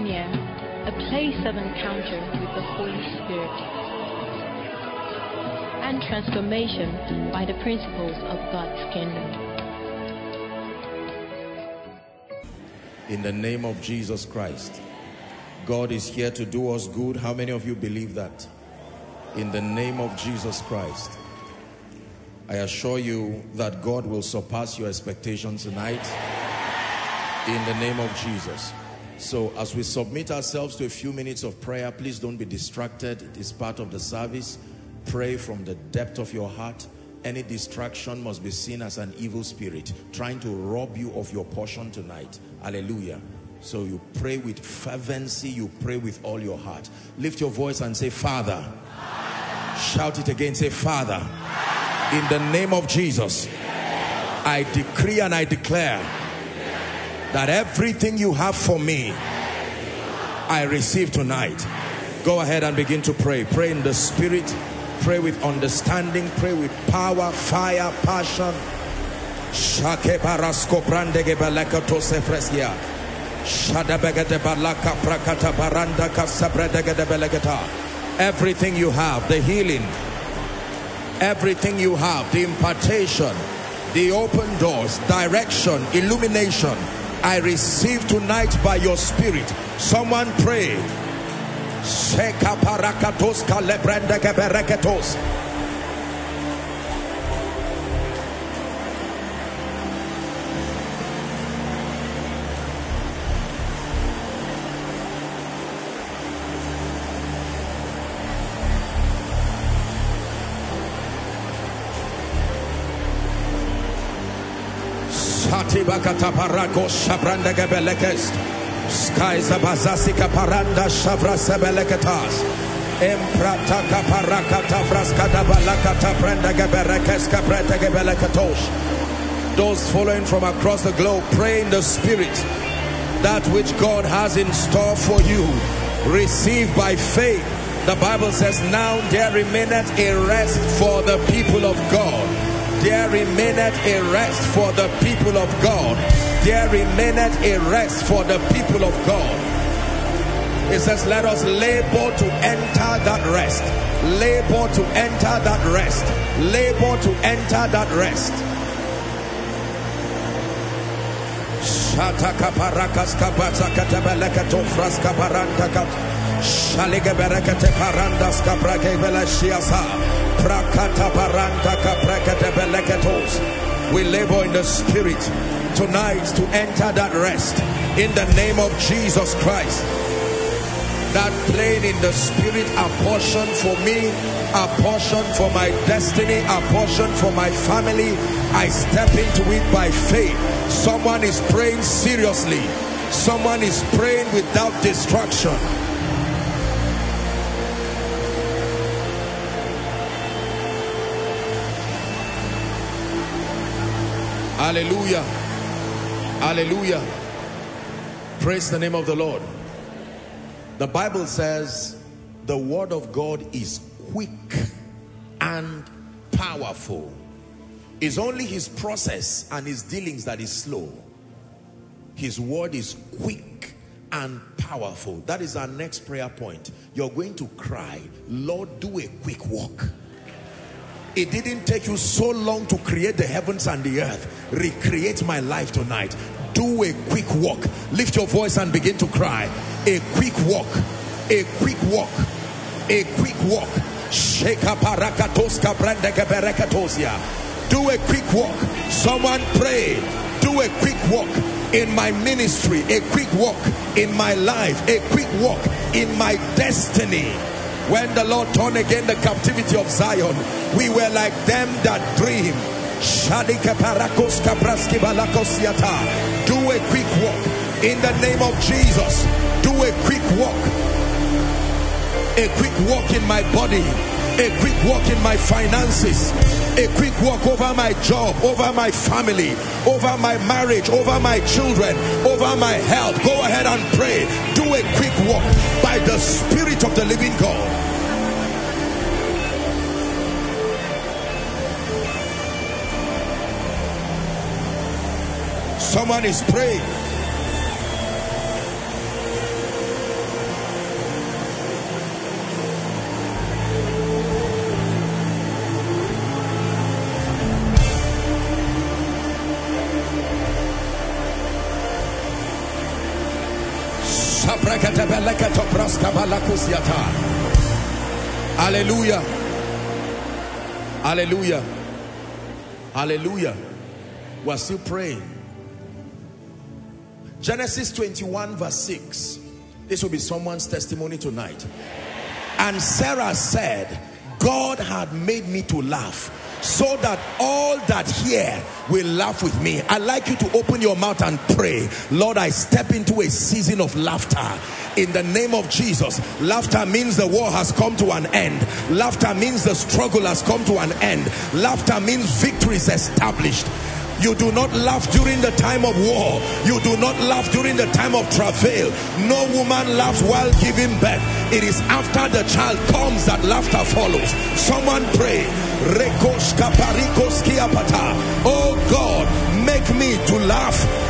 koinonia, a place of encounter with the Holy Spirit, and transformation by the principles of God's kingdom. In the name of Jesus Christ, God is here to do us good. How many of you believe that? In the name of Jesus Christ. I assure you that God will surpass your expectations tonight in the name of Jesus. So as we submit ourselves to a few minutes of prayer, please don't be distracted. It is part of the service. Pray from the depth of your heart. Any distraction must be seen as an evil spirit trying to rob you of your portion tonight. Hallelujah. So you pray with fervency, you pray with all your heart. Lift your voice and say, Father. Shout it again, say, Father in the name of Jesus I decree and I declare that everything you have for me I receive tonight. Go ahead and begin to pray. Pray in the spirit. Pray with understanding. Pray with power fire passion. Shake shadabegete balaka prakata baranda everything you have the healing. Everything you have, the impartation, the open doors, direction, illumination, I receive tonight by your spirit. Someone pray. Tibakata parako shabranda gebelekest. Skies abazasika paranda shavra sebeleketas. Emprata kaparakata fraskata balakata prenda geberekes kapreta gebelekatosh. Those following from across the globe, pray in the spirit. That which God has in store for you, receive by faith. The Bible says, Now there remaineth a rest for the people of God there remaineth a rest for the people of God. There remaineth a rest for the people of God. It says, let us labor to enter that rest. Labor to enter that rest. Labor to enter that rest. Shataka parakas kabata katabelekato fraska paranta Shalige berekete parandas. We labor in the spirit tonight to enter that rest in the name of Jesus Christ. That plane in the spirit, a portion for me, a portion for my destiny, a portion for my family. I step into it by faith. Someone is praying seriously. Someone is praying without distraction. Hallelujah. Hallelujah. Praise the name of the Lord. The Bible says the word of God is quick and powerful. It's only his process and his dealings that is slow. His word is quick and powerful. That is our next prayer point. You're going to cry, Lord, do a quick walk it didn't take you so long to create the heavens and the earth. Recreate my life tonight. Do a quick walk. Lift your voice and begin to cry. A quick walk. A quick walk. A quick walk. Do a quick walk. Someone pray. Do a quick walk in my ministry. A quick walk in my life. A quick walk in my destiny when the Lord turned again the captivity of Zion, we were like them that dream. Do a quick walk in the name of Jesus. Do a quick walk. A quick walk in my body. A quick walk in my finances. A quick walk over my job, over my family, over my marriage, over my children, over my health. Go ahead and pray. Do a quick walk by the Spirit of the living God. Someone is praying. Hallelujah. Hallelujah. Hallelujah. We're still praying. Genesis 21 verse 6. This will be someone's testimony tonight. And Sarah said, God had made me to laugh so that all that hear will laugh with me. I'd like you to open your mouth and pray. Lord, I step into a season of laughter. In the name of Jesus, laughter means the war has come to an end. Laughter means the struggle has come to an end. Laughter means victory is established. You do not laugh during the time of war. You do not laugh during the time of travail. No woman laughs while giving birth. It is after the child comes that laughter follows. Someone pray. Oh God, make me to laugh.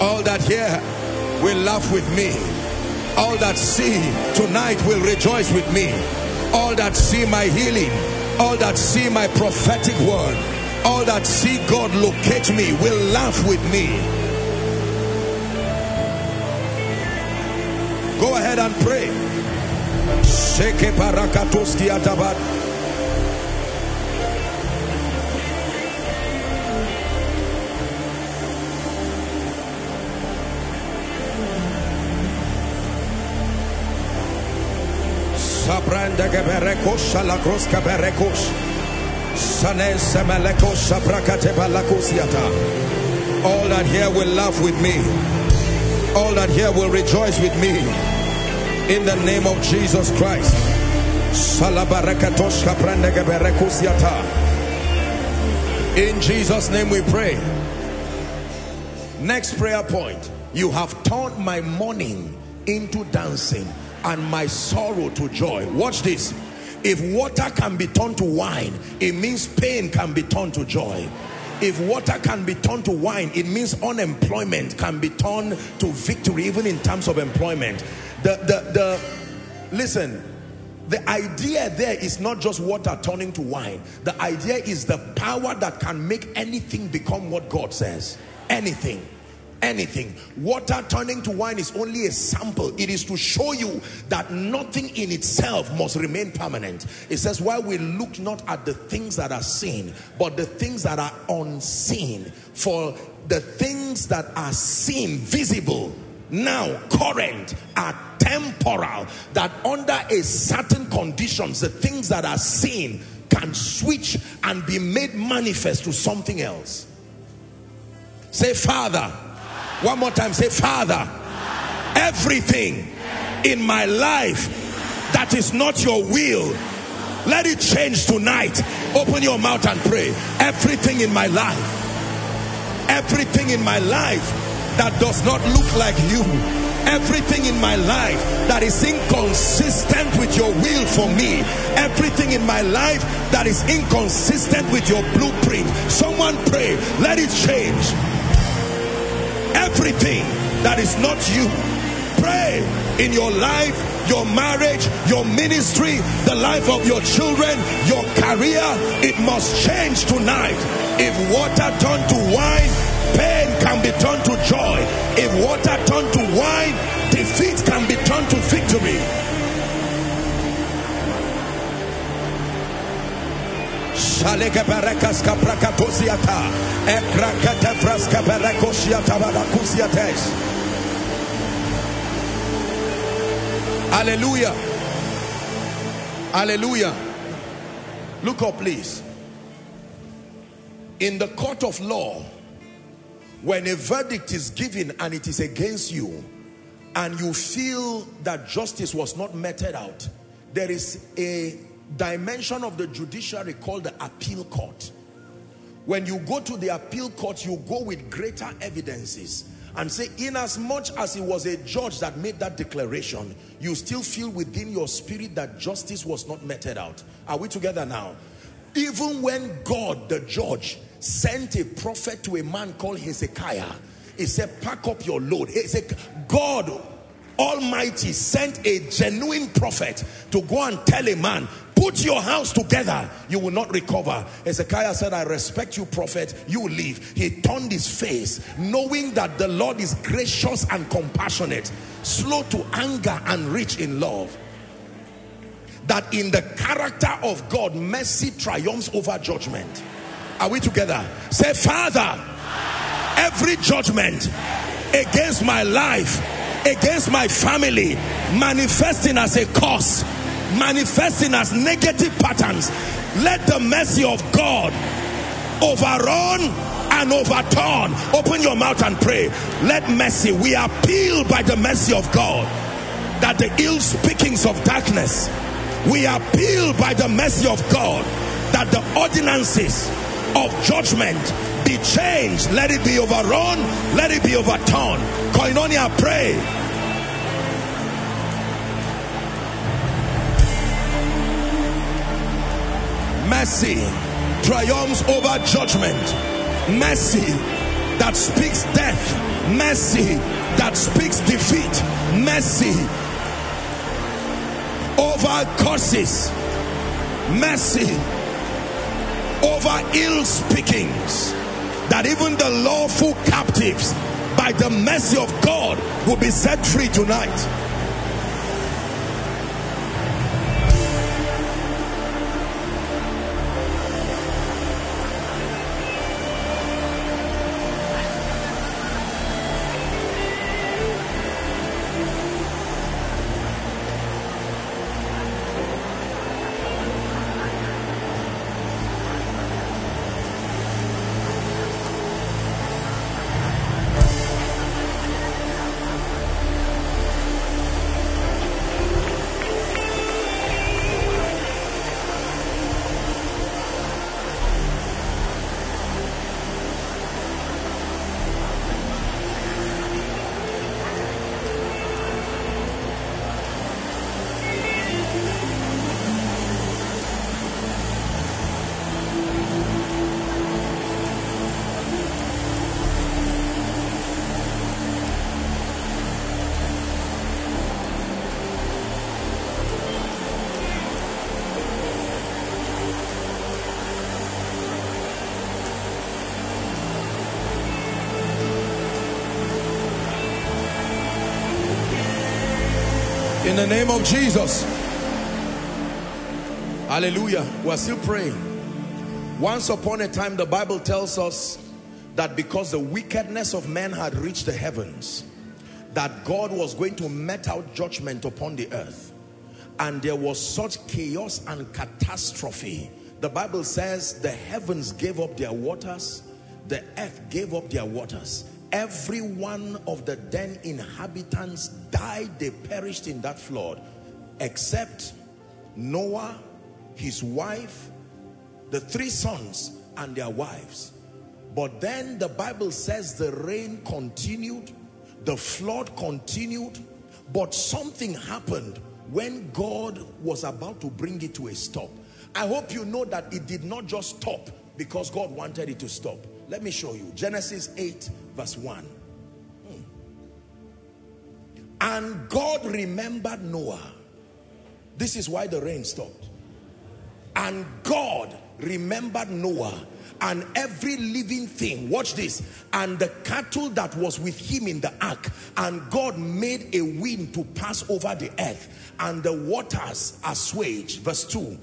All that hear will laugh with me. All that see tonight will rejoice with me. All that see my healing. All that see my prophetic word all that see God locate me will laugh with me. Go ahead and pray. Sheke parakatoski atabat. Sabranda geberekos shalakros kaberekos. All that hear will laugh with me. All that hear will rejoice with me. In the name of Jesus Christ. In Jesus' name we pray. Next prayer point. You have turned my mourning into dancing and my sorrow to joy. Watch this. If water can be turned to wine, it means pain can be turned to joy. If water can be turned to wine, it means unemployment can be turned to victory, even in terms of employment. The, the, the, listen, the idea there is not just water turning to wine. The idea is the power that can make anything become what God says. Anything anything. Water turning to wine is only a sample. It is to show you that nothing in itself must remain permanent. It says, while we look not at the things that are seen, but the things that are unseen. For the things that are seen, visible, now current, are temporal. That under a certain conditions, the things that are seen can switch and be made manifest to something else. Say, Father, one more time, say, Father, everything in my life that is not your will, let it change tonight. Open your mouth and pray. Everything in my life, everything in my life that does not look like you, everything in my life that is inconsistent with your will for me, everything in my life that is inconsistent with your blueprint. Someone pray, let it change everything that is not you. Pray in your life, your marriage, your ministry, the life of your children, your career. It must change tonight. If water turned to wine, pain can be turned to joy. If water turned to wine, defeat can be turned to victory. Shaleke berekas berekosiata barakusiates. Hallelujah. Hallelujah. Look up, please. In the court of law, when a verdict is given and it is against you, and you feel that justice was not meted out, there is a dimension of the judiciary called the appeal court when you go to the appeal court, you go with greater evidences and say, in as much as it was a judge that made that declaration, you still feel within your spirit that justice was not meted out. Are we together now? Even when God, the judge, sent a prophet to a man called Hezekiah, he said, pack up your load. He said, God Almighty sent a genuine prophet to go and tell a man, put your house together, you will not recover. Hezekiah said, I respect you, prophet, you leave. He turned his face, knowing that the Lord is gracious and compassionate, slow to anger and rich in love. That in the character of God, mercy triumphs over judgment. Are we together? Say, Father, every judgment against my life, against my family, manifesting as a cause, manifesting as negative patterns, let the mercy of God overrun and overturn. Open your mouth and pray. Let mercy, we appeal by the mercy of God that the ill speakings of darkness, we appeal by the mercy of God that the ordinances of judgment be changed. Let it be overrun. Let it be overturned. Koinonia, pray. Mercy triumphs over judgment. Mercy that speaks death. Mercy that speaks defeat. Mercy over curses. Mercy over ill speakings that even the lawful captives by the mercy of God will be set free tonight. The name of Jesus. Hallelujah. We're still praying. Once upon a time, the Bible tells us that because the wickedness of men had reached the heavens, that God was going to met out judgment upon the earth. And there was such chaos and catastrophe. The Bible says the heavens gave up their waters, the earth gave up their waters every one of the then inhabitants died they perished in that flood except Noah his wife the three sons and their wives. But then the Bible says the rain continued the flood continued but something happened when God was about to bring it to a stop. I hope you know that it did not just stop because God wanted it to stop. Let me show you. Genesis 8 verse 1. Hmm. And God remembered Noah. This is why the rain stopped. And God remembered Noah and every living thing watch this and the cattle that was with him in the ark and God made a wind to pass over the earth and the waters assuaged verse 2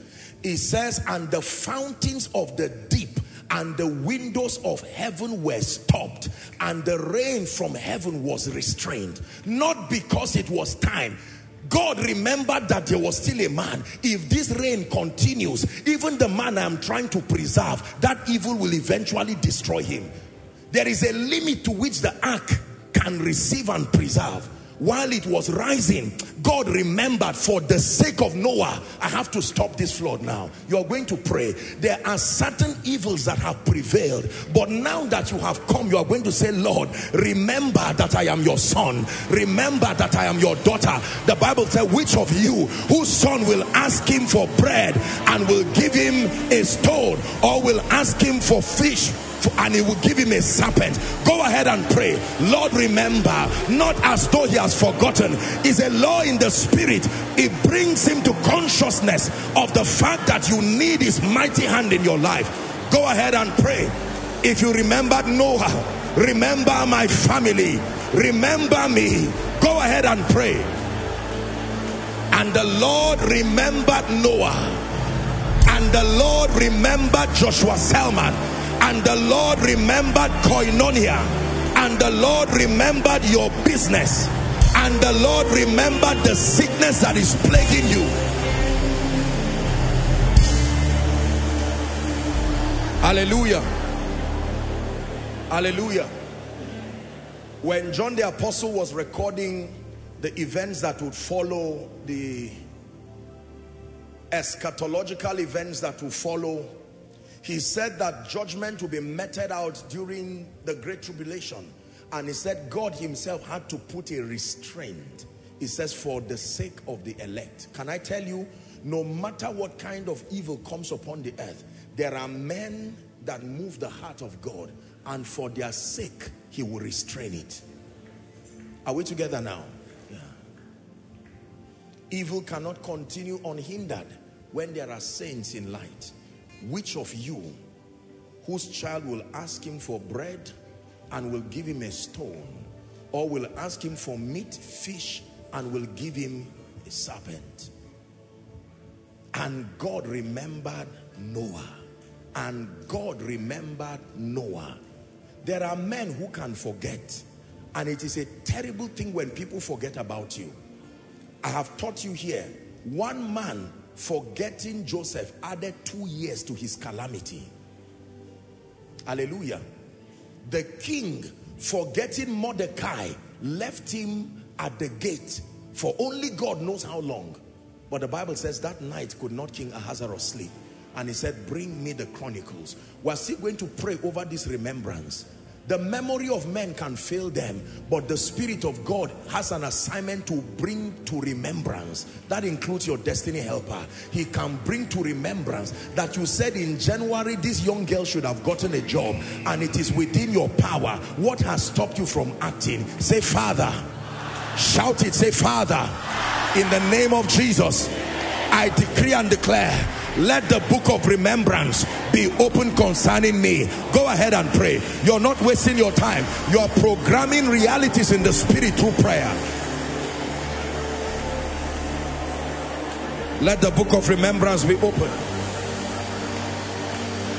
it says and the fountains of the deep and the windows of heaven were stopped and the rain from heaven was restrained not because it was time God remembered that there was still a man. If this rain continues, even the man I'm trying to preserve, that evil will eventually destroy him. There is a limit to which the ark can receive and preserve. While it was rising, God remembered for the sake of Noah, I have to stop this flood now. You are going to pray. There are certain evils that have prevailed, but now that you have come, you are going to say, Lord, remember that I am your son. Remember that I am your daughter. The Bible says, which of you whose son will ask him for bread and will give him a stone or will ask him for fish and he will give him a serpent. Go ahead and pray. Lord, remember, not as though he has forgotten, is a law in the spirit. It brings him to consciousness of the fact that you need his mighty hand in your life. Go ahead and pray. If you remember Noah, remember my family, remember me. Go ahead and pray. And the Lord remembered Noah. And the Lord remembered Joshua Selman and the Lord remembered koinonia. And the Lord remembered your business. And the Lord remembered the sickness that is plaguing you. Hallelujah. Hallelujah. When John the apostle was recording the events that would follow the eschatological events that will follow he said that judgment will be meted out during the great tribulation. And he said God himself had to put a restraint. He says for the sake of the elect. Can I tell you no matter what kind of evil comes upon the earth there are men that move the heart of God and for their sake he will restrain it. Are we together now? Yeah. evil cannot continue unhindered when there are saints in light which of you whose child will ask him for bread and will give him a stone or will ask him for meat, fish and will give him a serpent? And God remembered Noah. And God remembered Noah. There are men who can forget. And it is a terrible thing when people forget about you. I have taught you here. One man forgetting Joseph added two years to his calamity. Hallelujah. The king forgetting Mordecai left him at the gate for only God knows how long. But the Bible says that night could not King Ahasuerus sleep. And he said, bring me the chronicles. We're still going to pray over this remembrance. The memory of men can fail them, but the Spirit of God has an assignment to bring to remembrance. That includes your destiny helper. He can bring to remembrance that you said in January, this young girl should have gotten a job and it is within your power. What has stopped you from acting? Say, Father. Shout it. Say, Father. In the name of Jesus, I decree and declare let the book of remembrance be open concerning me. Go ahead and pray. You're not wasting your time. You're programming realities in the spirit through prayer. Let the book of remembrance be open.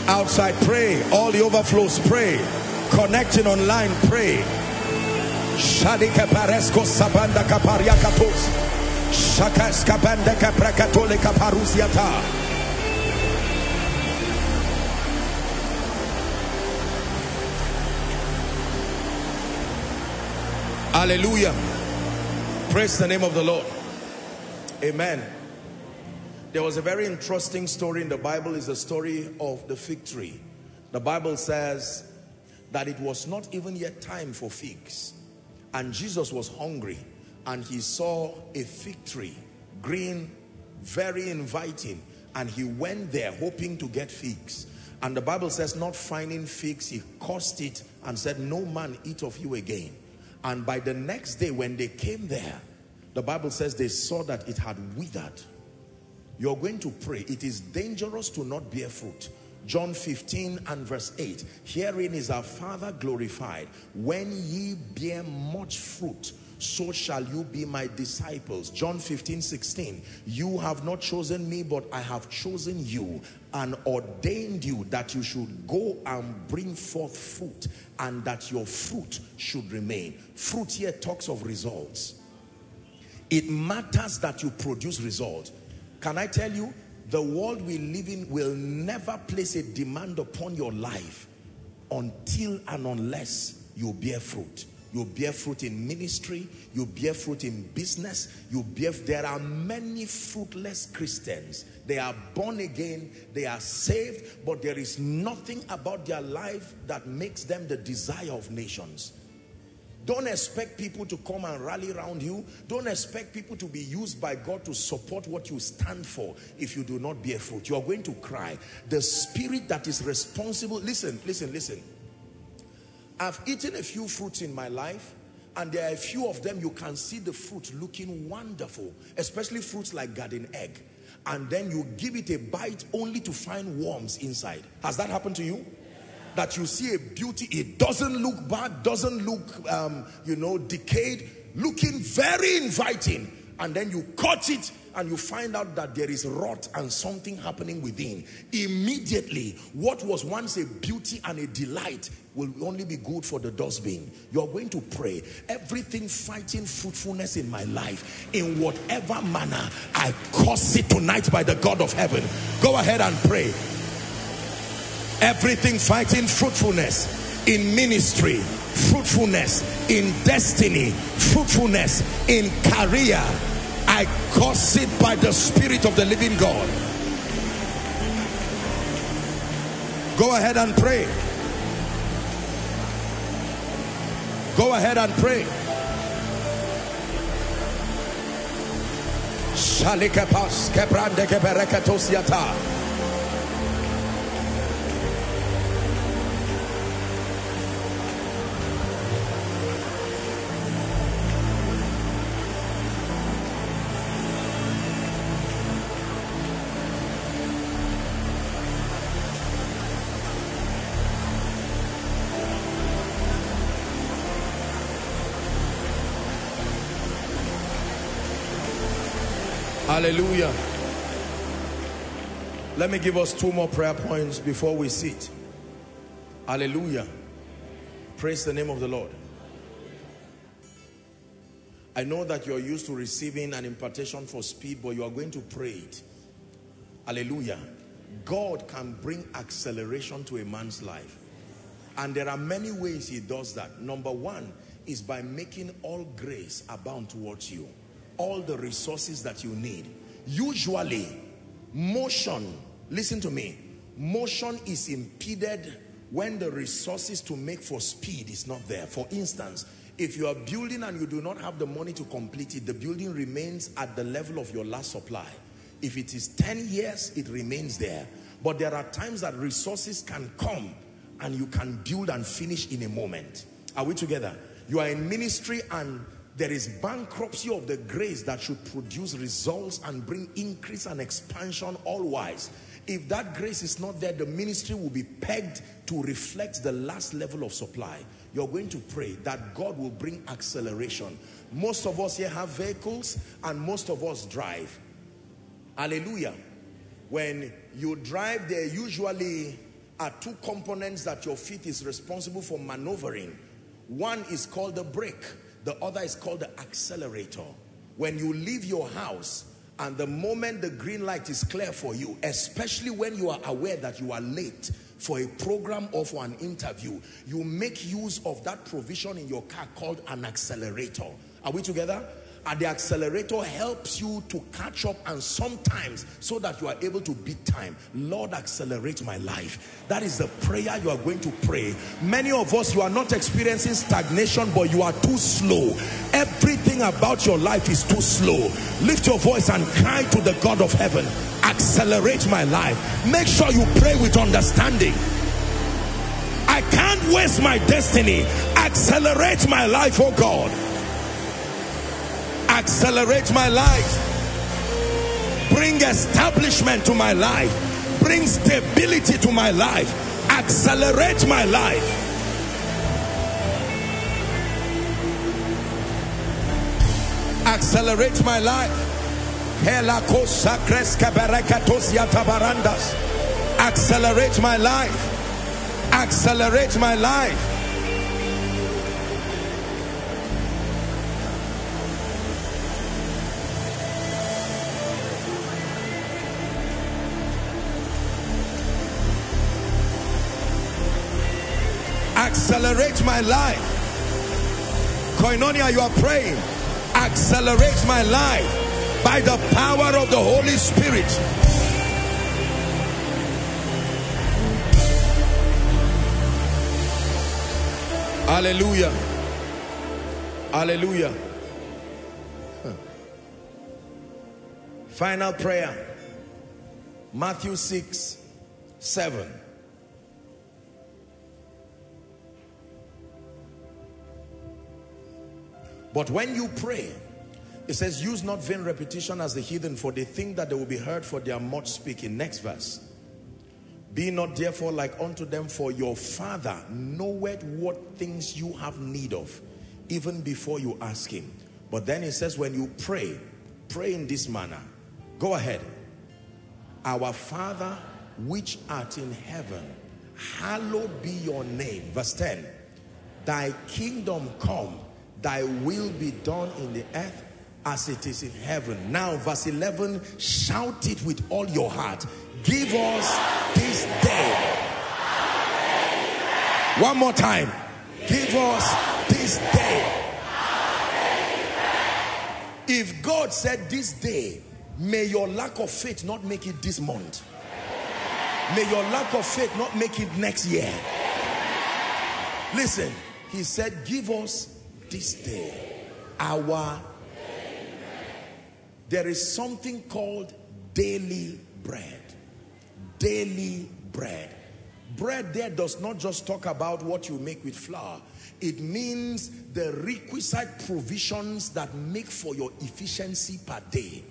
Outside pray. All the overflows pray. Connecting online pray. Sabanda Shakas Kabanda Kaprakatole Kaparusiata Hallelujah. Praise the name of the Lord. Amen. There was a very interesting story in the Bible is the story of the fig tree. The Bible says that it was not even yet time for figs. And Jesus was hungry and he saw a fig tree, green, very inviting. And he went there hoping to get figs. And the Bible says not finding figs, he cursed it and said, no man eat of you again. And by the next day when they came there, the Bible says they saw that it had withered. You're going to pray. It is dangerous to not bear fruit. John 15 and verse 8. Herein is our Father glorified when ye bear much fruit so shall you be my disciples. John 15, 16. You have not chosen me, but I have chosen you and ordained you that you should go and bring forth fruit and that your fruit should remain. Fruit here talks of results. It matters that you produce results. Can I tell you, the world we live in will never place a demand upon your life until and unless you bear fruit you bear fruit in ministry, you bear fruit in business, you bear, there are many fruitless Christians. They are born again, they are saved, but there is nothing about their life that makes them the desire of nations. Don't expect people to come and rally around you. Don't expect people to be used by God to support what you stand for if you do not bear fruit. You are going to cry. The spirit that is responsible, listen, listen, listen. I've eaten a few fruits in my life and there are a few of them you can see the fruit looking wonderful, especially fruits like garden egg. And then you give it a bite only to find worms inside. Has that happened to you? That you see a beauty, it doesn't look bad, doesn't look, um, you know, decayed, looking very inviting. And then you cut it and you find out that there is rot and something happening within, immediately what was once a beauty and a delight will only be good for the dustbin. You're going to pray. Everything fighting fruitfulness in my life, in whatever manner, I curse it tonight by the God of heaven. Go ahead and pray. Everything fighting fruitfulness in ministry, fruitfulness in destiny, fruitfulness in career, I curse it by the Spirit of the living God. Go ahead and pray. Go ahead and pray. Shalikepas kebrande. Let me give us two more prayer points before we sit. Hallelujah. Praise the name of the Lord. I know that you're used to receiving an impartation for speed, but you are going to pray it. Hallelujah. God can bring acceleration to a man's life. And there are many ways he does that. Number one is by making all grace abound towards you all the resources that you need. Usually, motion, listen to me, motion is impeded when the resources to make for speed is not there. For instance, if you are building and you do not have the money to complete it, the building remains at the level of your last supply. If it is 10 years, it remains there. But there are times that resources can come and you can build and finish in a moment. Are we together? You are in ministry and there is bankruptcy of the grace that should produce results and bring increase and expansion all wise. If that grace is not there, the ministry will be pegged to reflect the last level of supply. You're going to pray that God will bring acceleration. Most of us here have vehicles and most of us drive. Hallelujah. When you drive, there usually are two components that your feet is responsible for maneuvering. One is called the brake the other is called the accelerator. When you leave your house and the moment the green light is clear for you, especially when you are aware that you are late for a program or for an interview, you make use of that provision in your car called an accelerator. Are we together? And the accelerator helps you to catch up and sometimes so that you are able to beat time. Lord accelerate my life. That is the prayer you are going to pray. Many of us you are not experiencing stagnation but you are too slow. Everything about your life is too slow. Lift your voice and cry to the god of heaven. Accelerate my life. Make sure you pray with understanding. I can't waste my destiny. Accelerate my life oh God accelerate my life. Bring establishment to my life. Bring stability to my life. Accelerate my life. Accelerate my life. Accelerate my life. Accelerate my life accelerate my life Koinonia, you are praying. Accelerate my life by the power of the Holy Spirit. Hallelujah. Hallelujah. Final prayer. Matthew 6, 7. But when you pray, it says, use not vain repetition as the heathen, for they think that they will be heard for their much speaking. Next verse. Be not therefore like unto them, for your Father knoweth what things you have need of, even before you ask him. But then it says, when you pray, pray in this manner. Go ahead. Our Father which art in heaven, hallowed be your name. Verse 10. Thy kingdom come, thy will be done in the earth as it is in heaven. Now, verse 11, shout it with all your heart. Give us this day. One more time. Give us this day. If God said this day, may your lack of faith not make it this month. May your lack of faith not make it next year. Listen, he said, give us this day our there is something called daily bread. Daily bread. Bread there does not just talk about what you make with flour. It means the requisite provisions that make for your efficiency per day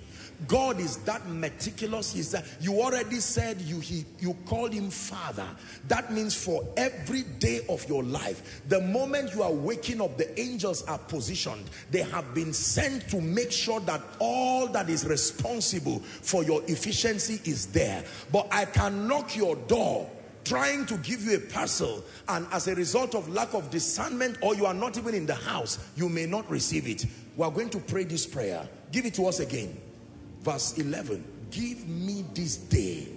God is that meticulous. He's that you already said you he you called him father. That means for every day of your life, the moment you are waking up, the angels are positioned. They have been sent to make sure that all that is responsible for your efficiency is there. But I can knock your door trying to give you a parcel and as a result of lack of discernment or you are not even in the house, you may not receive it. We are going to pray this prayer. Give it to us again verse 11 give me this day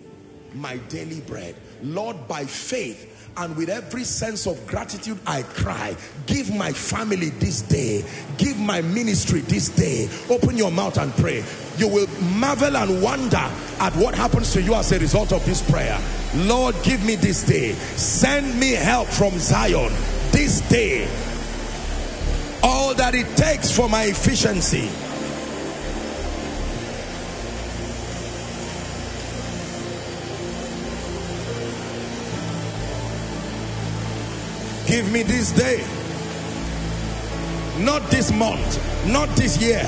my daily bread. Lord by faith and with every sense of gratitude I cry give my family this day. Give my ministry this day. Open your mouth and pray. You will marvel and wonder at what happens to you as a result of this prayer. Lord give me this day. Send me help from Zion this day. All that it takes for my efficiency Give me this day. Not this month. Not this year.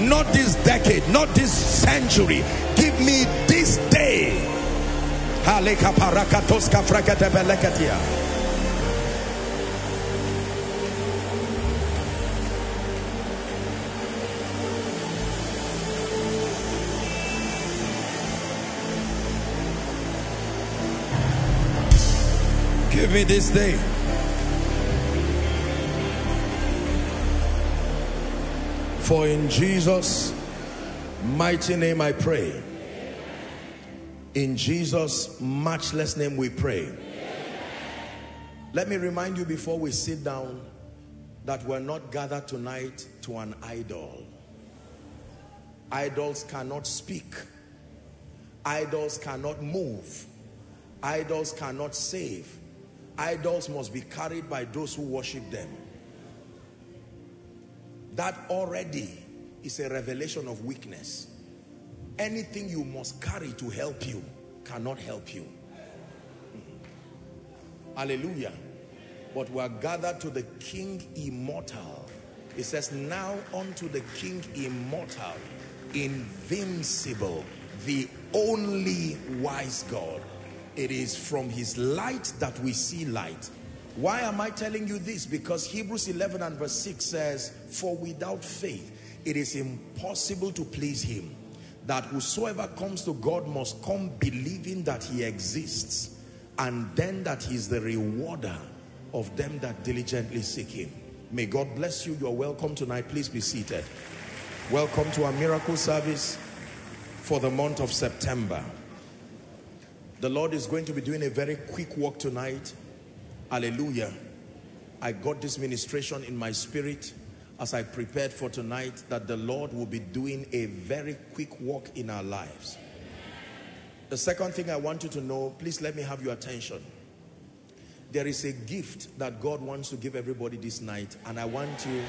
Not this decade. Not this century. Give me this day. Give me this day. For in Jesus' mighty name I pray. In Jesus' matchless name we pray. Let me remind you before we sit down that we're not gathered tonight to an idol. Idols cannot speak. Idols cannot move. Idols cannot save. Idols must be carried by those who worship them. That already is a revelation of weakness. Anything you must carry to help you cannot help you. Hallelujah. But we are gathered to the King immortal. It says, now unto the King immortal, invincible, the only wise God. It is from his light that we see light. Why am I telling you this? Because Hebrews 11 and verse 6 says, For without faith, it is impossible to please him. That whosoever comes to God must come believing that he exists. And then that he is the rewarder of them that diligently seek him. May God bless you. You are welcome tonight. Please be seated. Welcome to our miracle service for the month of September. The Lord is going to be doing a very quick walk tonight. Hallelujah. I got this ministration in my spirit as I prepared for tonight that the Lord will be doing a very quick work in our lives. The second thing I want you to know, please let me have your attention. There is a gift that God wants to give everybody this night, and I want you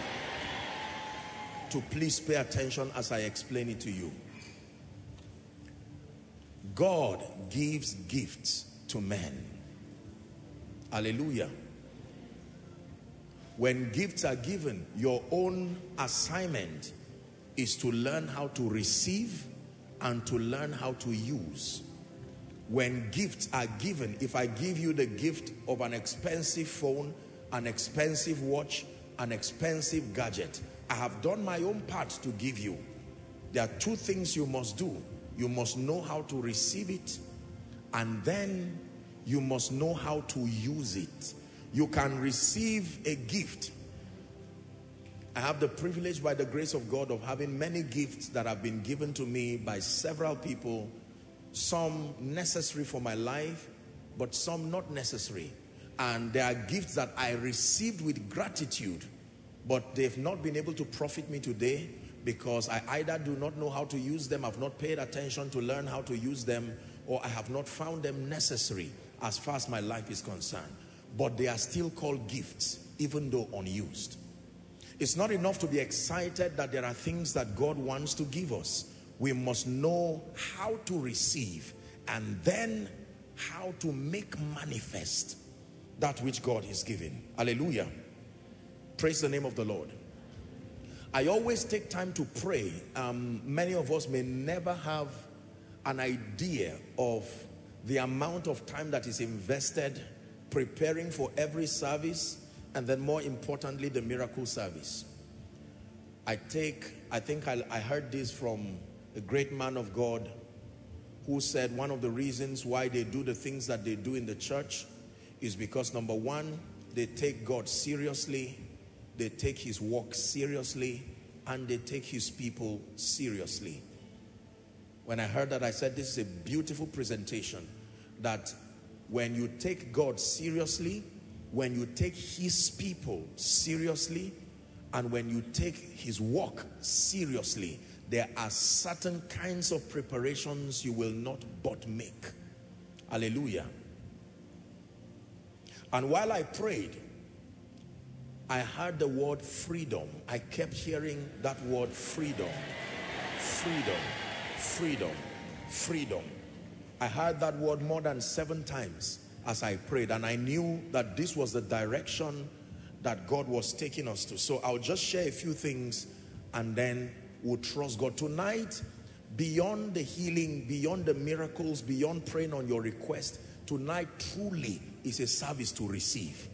to please pay attention as I explain it to you. God gives gifts to men. Hallelujah. When gifts are given, your own assignment is to learn how to receive and to learn how to use. When gifts are given, if I give you the gift of an expensive phone, an expensive watch, an expensive gadget, I have done my own part to give you. There are two things you must do. You must know how to receive it and then you must know how to use it. You can receive a gift. I have the privilege by the grace of God of having many gifts that have been given to me by several people, some necessary for my life, but some not necessary. And there are gifts that I received with gratitude but they've not been able to profit me today because I either do not know how to use them, I've not paid attention to learn how to use them, or I have not found them necessary as far as my life is concerned. But they are still called gifts, even though unused. It's not enough to be excited that there are things that God wants to give us. We must know how to receive and then how to make manifest that which God is giving. Hallelujah. Praise the name of the Lord. I always take time to pray. Um, many of us may never have an idea of the amount of time that is invested preparing for every service and then more importantly the miracle service. I take, I think I, I heard this from a great man of God who said one of the reasons why they do the things that they do in the church is because number one, they take God seriously they take his work seriously and they take his people seriously. When I heard that, I said, this is a beautiful presentation that when you take God seriously, when you take his people seriously, and when you take his work seriously, there are certain kinds of preparations you will not but make. Hallelujah. And while I prayed, I heard the word freedom. I kept hearing that word freedom. Freedom. Freedom. Freedom. I heard that word more than seven times as I prayed and I knew that this was the direction that God was taking us to. So I'll just share a few things and then we'll trust God. Tonight, beyond the healing, beyond the miracles, beyond praying on your request, tonight truly is a service to receive.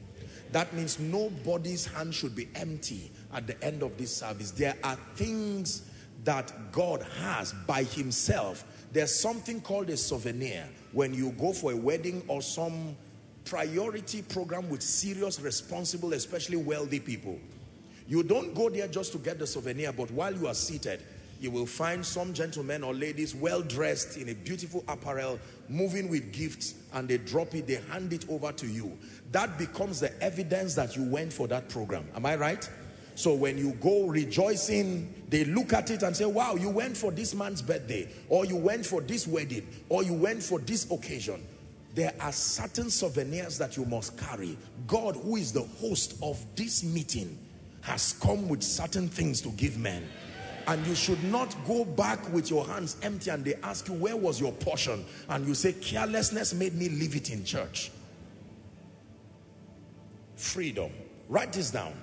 That means nobody's hand should be empty at the end of this service. There are things that God has by himself. There's something called a souvenir. When you go for a wedding or some priority program with serious, responsible, especially wealthy people, you don't go there just to get the souvenir, but while you are seated, you will find some gentlemen or ladies well dressed in a beautiful apparel moving with gifts and they drop it they hand it over to you that becomes the evidence that you went for that program am i right so when you go rejoicing they look at it and say wow you went for this man's birthday or you went for this wedding or you went for this occasion. There are certain souvenirs that you must carry. God who is the host of this meeting has come with certain things to give men. And you should not go back with your hands empty and they ask you where was your portion? And you say carelessness made me leave it in church. Freedom. Write this down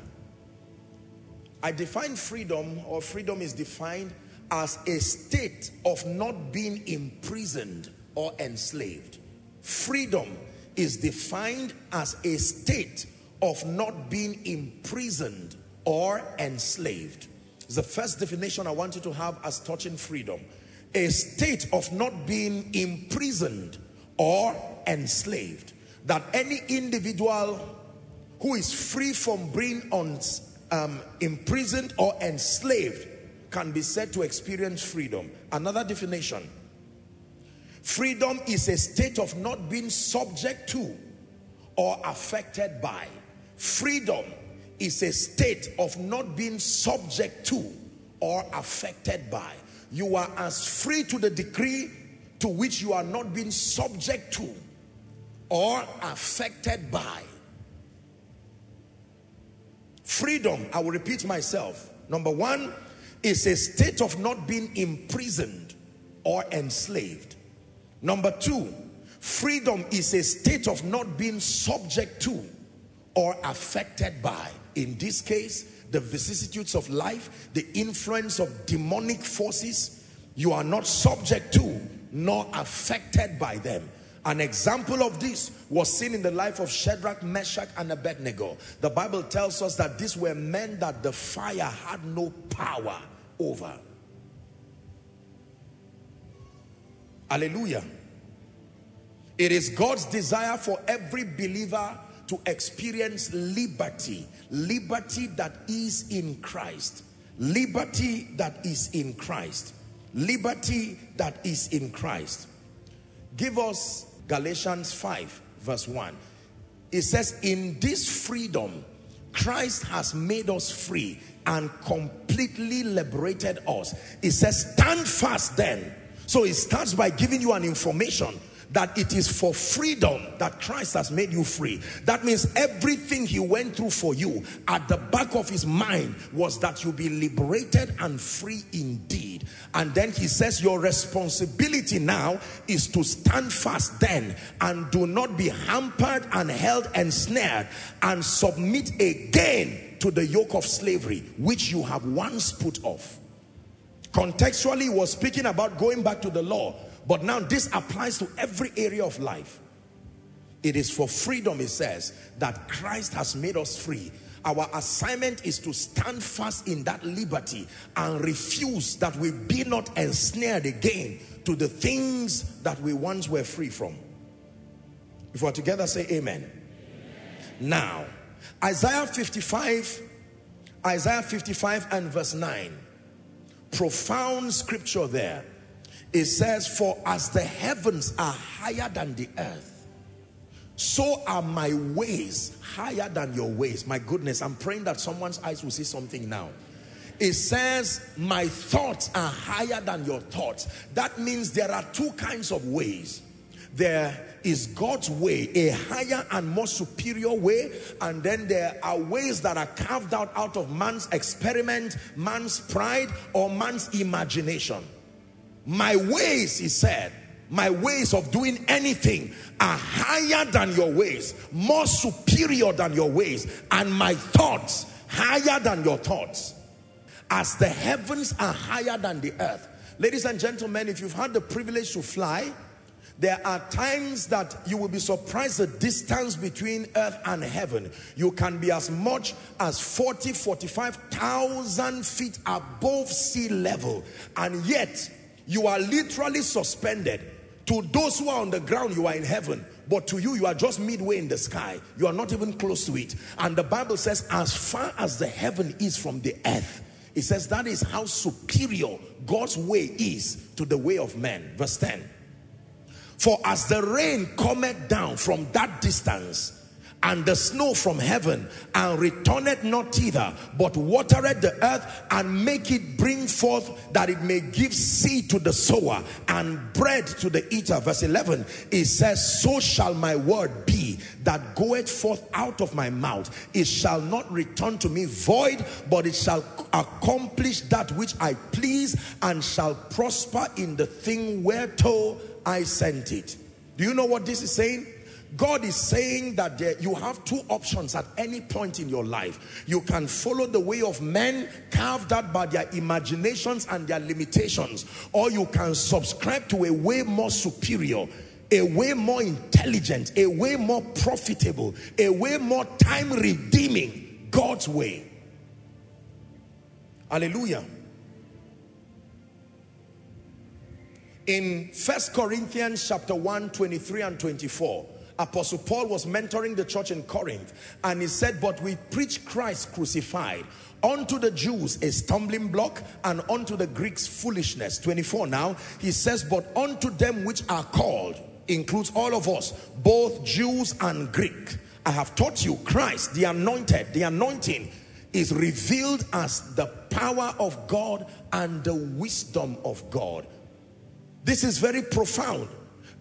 I define freedom or freedom is defined as a state of not being imprisoned or enslaved freedom is defined as a state of not being imprisoned or enslaved it's the first definition I want you to have as touching freedom. A state of not being imprisoned or enslaved. That any individual who is free from being on, um, imprisoned or enslaved can be said to experience freedom. Another definition. Freedom is a state of not being subject to or affected by Freedom is a state of not being subject to or affected by. You are as free to the degree to which you are not being subject to or affected by. Freedom, I will repeat myself. Number one is a state of not being imprisoned or enslaved. Number two, freedom is a state of not being subject to or affected by. In this case, the vicissitudes of life, the influence of demonic forces, you are not subject to nor affected by them. An example of this was seen in the life of Shadrach, Meshach, and Abednego. The Bible tells us that these were men that the fire had no power over. Hallelujah. It is God's desire for every believer to experience liberty. Liberty that is in Christ. Liberty that is in Christ. Liberty that is in Christ. Give us Galatians 5 verse 1. It says, in this freedom, Christ has made us free and completely liberated us. It says, stand fast then. So it starts by giving you an information that it is for freedom that Christ has made you free. That means everything he went through for you at the back of his mind was that you be liberated and free indeed. And then he says your responsibility now is to stand fast then and do not be hampered and held ensnared and submit again to the yoke of slavery which you have once put off. Contextually, he was speaking about going back to the law but now this applies to every area of life. It is for freedom, it says, that Christ has made us free. Our assignment is to stand fast in that liberty and refuse that we be not ensnared again to the things that we once were free from. If we're together, say amen. amen. Now, Isaiah 55, Isaiah 55 and verse 9. Profound scripture there it says, For as the heavens are higher than the earth, so are my ways higher than your ways. My goodness, I'm praying that someone's eyes will see something now. It says, My thoughts are higher than your thoughts. That means there are two kinds of ways. There is God's way, a higher and more superior way, and then there are ways that are carved out out of man's experiment, man's pride, or man's imagination. My ways, he said, my ways of doing anything are higher than your ways, more superior than your ways, and my thoughts higher than your thoughts. As the heavens are higher than the earth. Ladies and gentlemen, if you've had the privilege to fly, there are times that you will be surprised the distance between earth and heaven. You can be as much as 40, 45,000 feet above sea level. And yet, you are literally suspended. To those who are on the ground, you are in heaven. But to you, you are just midway in the sky. You are not even close to it. And the Bible says, as far as the heaven is from the earth, it says that is how superior God's way is to the way of man. Verse 10. For as the rain cometh down from that distance, and the snow from heaven and returneth not thither but watereth the earth and make it bring forth that it may give seed to the sower and bread to the eater. Verse 11 it says so shall my word be that goeth forth out of my mouth. It shall not return to me void but it shall accomplish that which I please and shall prosper in the thing whereto I sent it. Do you know what this is saying God is saying that there, you have two options at any point in your life. You can follow the way of men carved out by their imaginations and their limitations, or you can subscribe to a way more superior, a way more intelligent, a way more profitable, a way more time redeeming God's way. Hallelujah. In First Corinthians chapter 1, 23 and 24, Apostle Paul was mentoring the church in Corinth and he said, but we preach Christ crucified unto the Jews a stumbling block and unto the Greeks foolishness. 24 now, he says, but unto them which are called, includes all of us, both Jews and Greek, I have taught you Christ, the anointed, the anointing is revealed as the power of God and the wisdom of God. This is very profound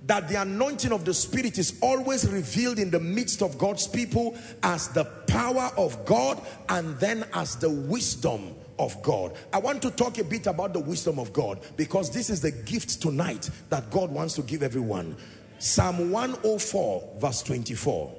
that the anointing of the Spirit is always revealed in the midst of God's people as the power of God and then as the wisdom of God. I want to talk a bit about the wisdom of God because this is the gift tonight that God wants to give everyone. Psalm 104 verse 24.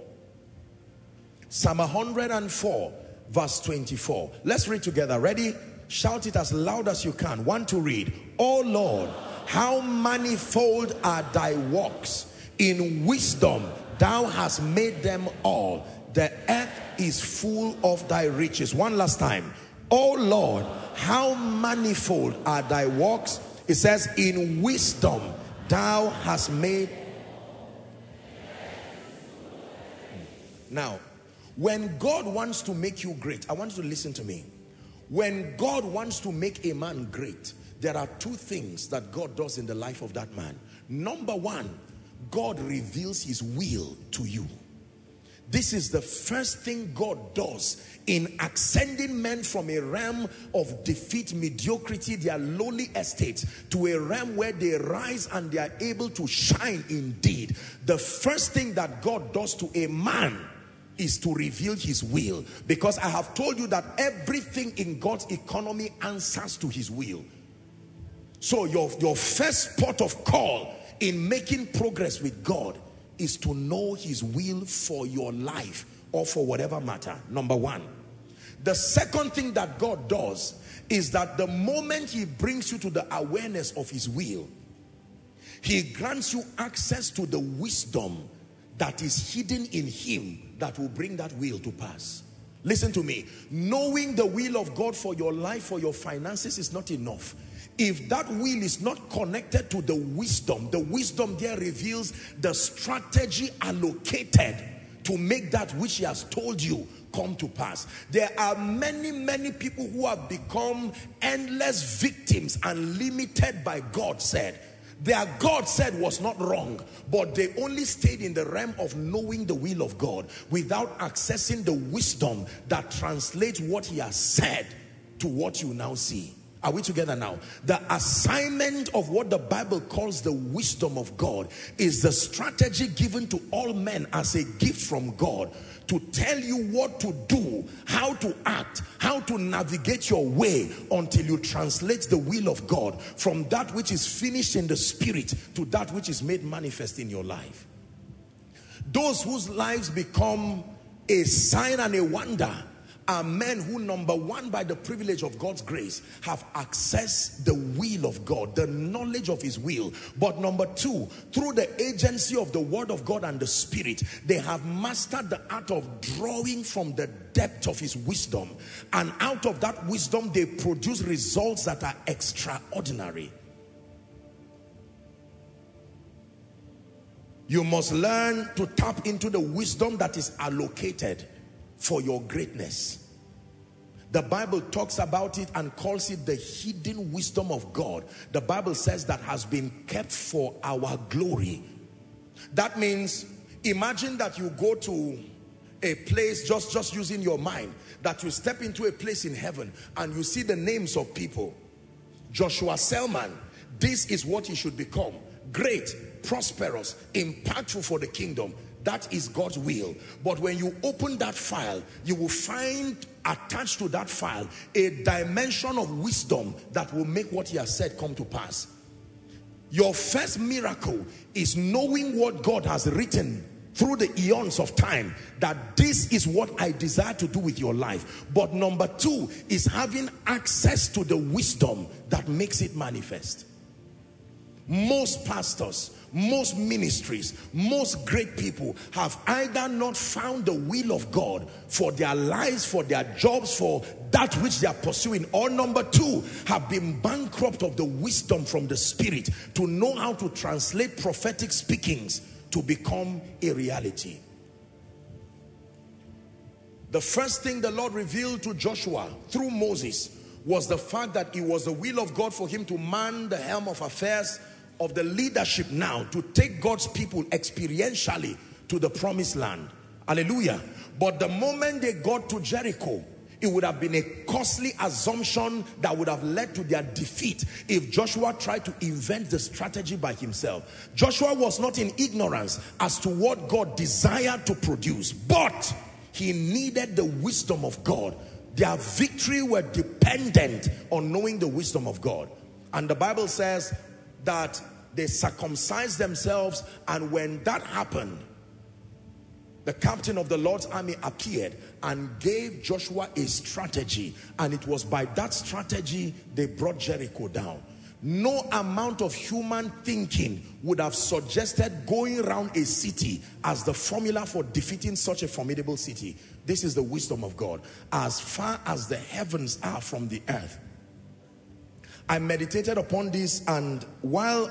Psalm 104 verse 24. Let's read together. Ready? Shout it as loud as you can. One to read. Oh Lord, how manifold are thy works. In wisdom thou hast made them all. The earth is full of thy riches. One last time. Oh Lord, how manifold are thy works. It says, in wisdom thou hast made. Now, when God wants to make you great, I want you to listen to me. When God wants to make a man great, there are two things that God does in the life of that man. Number one, God reveals his will to you. This is the first thing God does in ascending men from a realm of defeat, mediocrity, their lowly estates, to a realm where they rise and they are able to shine indeed. The first thing that God does to a man is to reveal his will. Because I have told you that everything in God's economy answers to his will. So your, your first port of call in making progress with God is to know his will for your life or for whatever matter. Number one. The second thing that God does is that the moment he brings you to the awareness of his will, he grants you access to the wisdom that is hidden in him that will bring that will to pass. Listen to me. Knowing the will of God for your life, for your finances is not enough. If that will is not connected to the wisdom, the wisdom there reveals the strategy allocated to make that which he has told you come to pass. There are many, many people who have become endless victims and limited by God said. Their God said was not wrong, but they only stayed in the realm of knowing the will of God without accessing the wisdom that translates what he has said to what you now see. Are we together now? The assignment of what the Bible calls the wisdom of God is the strategy given to all men as a gift from God to tell you what to do, how to act, how to navigate your way until you translate the will of God from that which is finished in the spirit to that which is made manifest in your life. Those whose lives become a sign and a wonder are men who number one by the privilege of God's grace have accessed the will of God the knowledge of his will. But number two through the agency of the word of God and the spirit they have mastered the art of drawing from the depth of his wisdom. And out of that wisdom they produce results that are extraordinary. You must learn to tap into the wisdom that is allocated for your greatness. The Bible talks about it and calls it the hidden wisdom of God. The Bible says that has been kept for our glory. That means, imagine that you go to a place, just, just using your mind, that you step into a place in heaven and you see the names of people. Joshua Selman, this is what he should become. Great, prosperous, impactful for the kingdom. That is God's will. But when you open that file, you will find attached to that file a dimension of wisdom that will make what he has said come to pass. Your first miracle is knowing what God has written through the eons of time that this is what I desire to do with your life. But number two is having access to the wisdom that makes it manifest. Most pastors, most ministries, most great people have either not found the will of God for their lives, for their jobs, for that which they are pursuing, or number two, have been bankrupt of the wisdom from the Spirit to know how to translate prophetic speakings to become a reality. The first thing the Lord revealed to Joshua through Moses was the fact that it was the will of God for him to man the helm of affairs of the leadership now to take God's people experientially to the promised land. Hallelujah. But the moment they got to Jericho, it would have been a costly assumption that would have led to their defeat if Joshua tried to invent the strategy by himself. Joshua was not in ignorance as to what God desired to produce, but he needed the wisdom of God. Their victory were dependent on knowing the wisdom of God. And the Bible says that they circumcised themselves and when that happened, the captain of the Lord's army appeared and gave Joshua a strategy and it was by that strategy they brought Jericho down. No amount of human thinking would have suggested going around a city as the formula for defeating such a formidable city. This is the wisdom of God. As far as the heavens are from the earth. I meditated upon this and while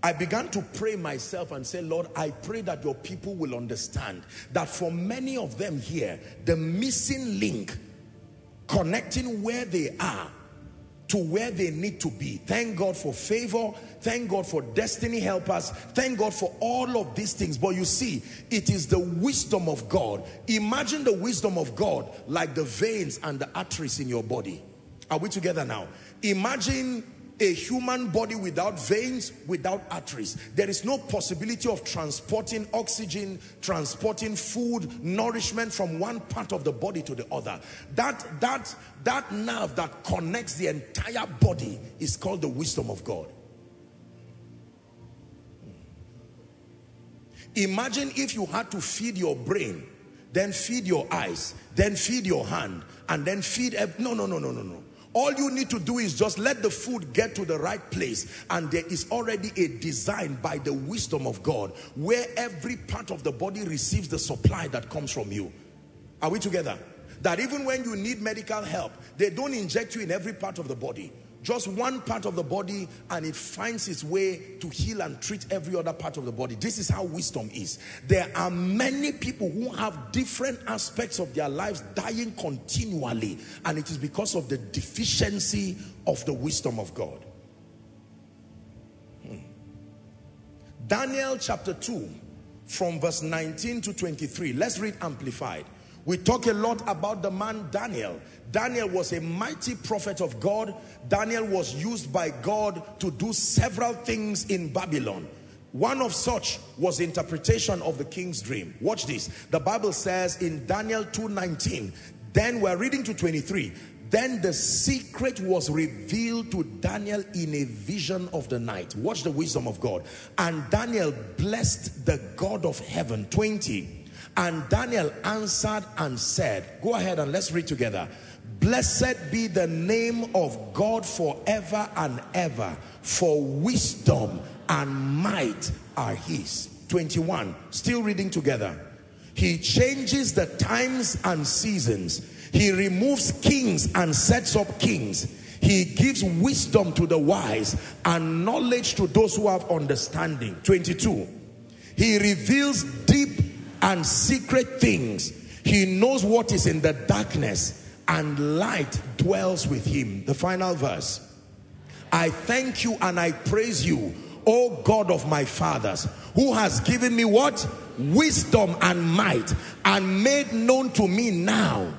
I began to pray myself and say, Lord, I pray that your people will understand that for many of them here, the missing link connecting where they are to where they need to be. Thank God for favor. Thank God for destiny helpers. Thank God for all of these things. But you see, it is the wisdom of God. Imagine the wisdom of God like the veins and the arteries in your body. Are we together now? Imagine a human body without veins, without arteries. There is no possibility of transporting oxygen, transporting food, nourishment from one part of the body to the other. That, that, that nerve that connects the entire body is called the wisdom of God. Imagine if you had to feed your brain, then feed your eyes, then feed your hand, and then feed... No, no, no, no, no, no. All you need to do is just let the food get to the right place and there is already a design by the wisdom of God where every part of the body receives the supply that comes from you. Are we together? That even when you need medical help, they don't inject you in every part of the body just one part of the body and it finds its way to heal and treat every other part of the body. This is how wisdom is. There are many people who have different aspects of their lives dying continually and it is because of the deficiency of the wisdom of God. Hmm. Daniel chapter 2 from verse 19 to 23. Let's read amplified. We talk a lot about the man Daniel. Daniel was a mighty prophet of God. Daniel was used by God to do several things in Babylon. One of such was interpretation of the king's dream. Watch this. The Bible says in Daniel 2.19, then we're reading to 23, then the secret was revealed to Daniel in a vision of the night. Watch the wisdom of God. And Daniel blessed the God of heaven. 20. And Daniel answered and said, go ahead and let's read together. Blessed be the name of God forever and ever, for wisdom and might are his. 21, still reading together. He changes the times and seasons. He removes kings and sets up kings. He gives wisdom to the wise and knowledge to those who have understanding. 22. He reveals deep and secret things. He knows what is in the darkness and light dwells with him. The final verse. I thank you and I praise you, O God of my fathers, who has given me what? Wisdom and might and made known to me now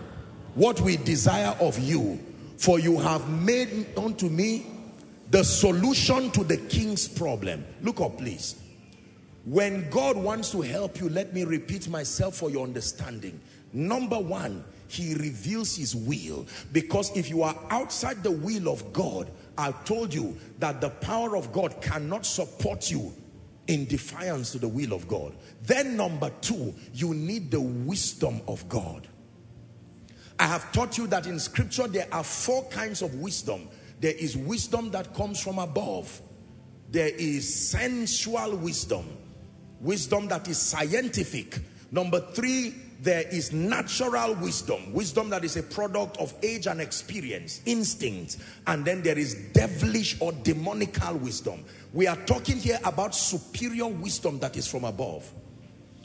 what we desire of you. For you have made known to me the solution to the king's problem. Look up, please. When God wants to help you, let me repeat myself for your understanding. Number one, he reveals his will. Because if you are outside the will of God, I've told you that the power of God cannot support you in defiance to the will of God. Then number two, you need the wisdom of God. I have taught you that in scripture there are four kinds of wisdom. There is wisdom that comes from above. There is sensual wisdom. Wisdom that is scientific. Number three, there is natural wisdom, wisdom that is a product of age and experience, instinct, and then there is devilish or demonical wisdom. We are talking here about superior wisdom that is from above.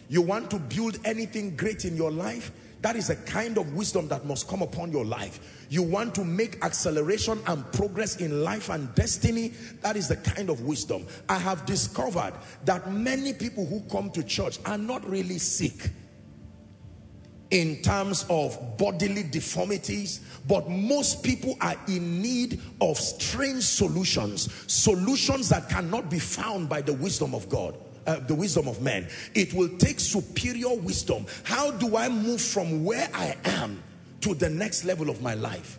You want to build anything great in your life? That is a kind of wisdom that must come upon your life. You want to make acceleration and progress in life and destiny? That is the kind of wisdom. I have discovered that many people who come to church are not really sick in terms of bodily deformities, but most people are in need of strange solutions, solutions that cannot be found by the wisdom of God. Uh, the wisdom of men. It will take superior wisdom. How do I move from where I am to the next level of my life?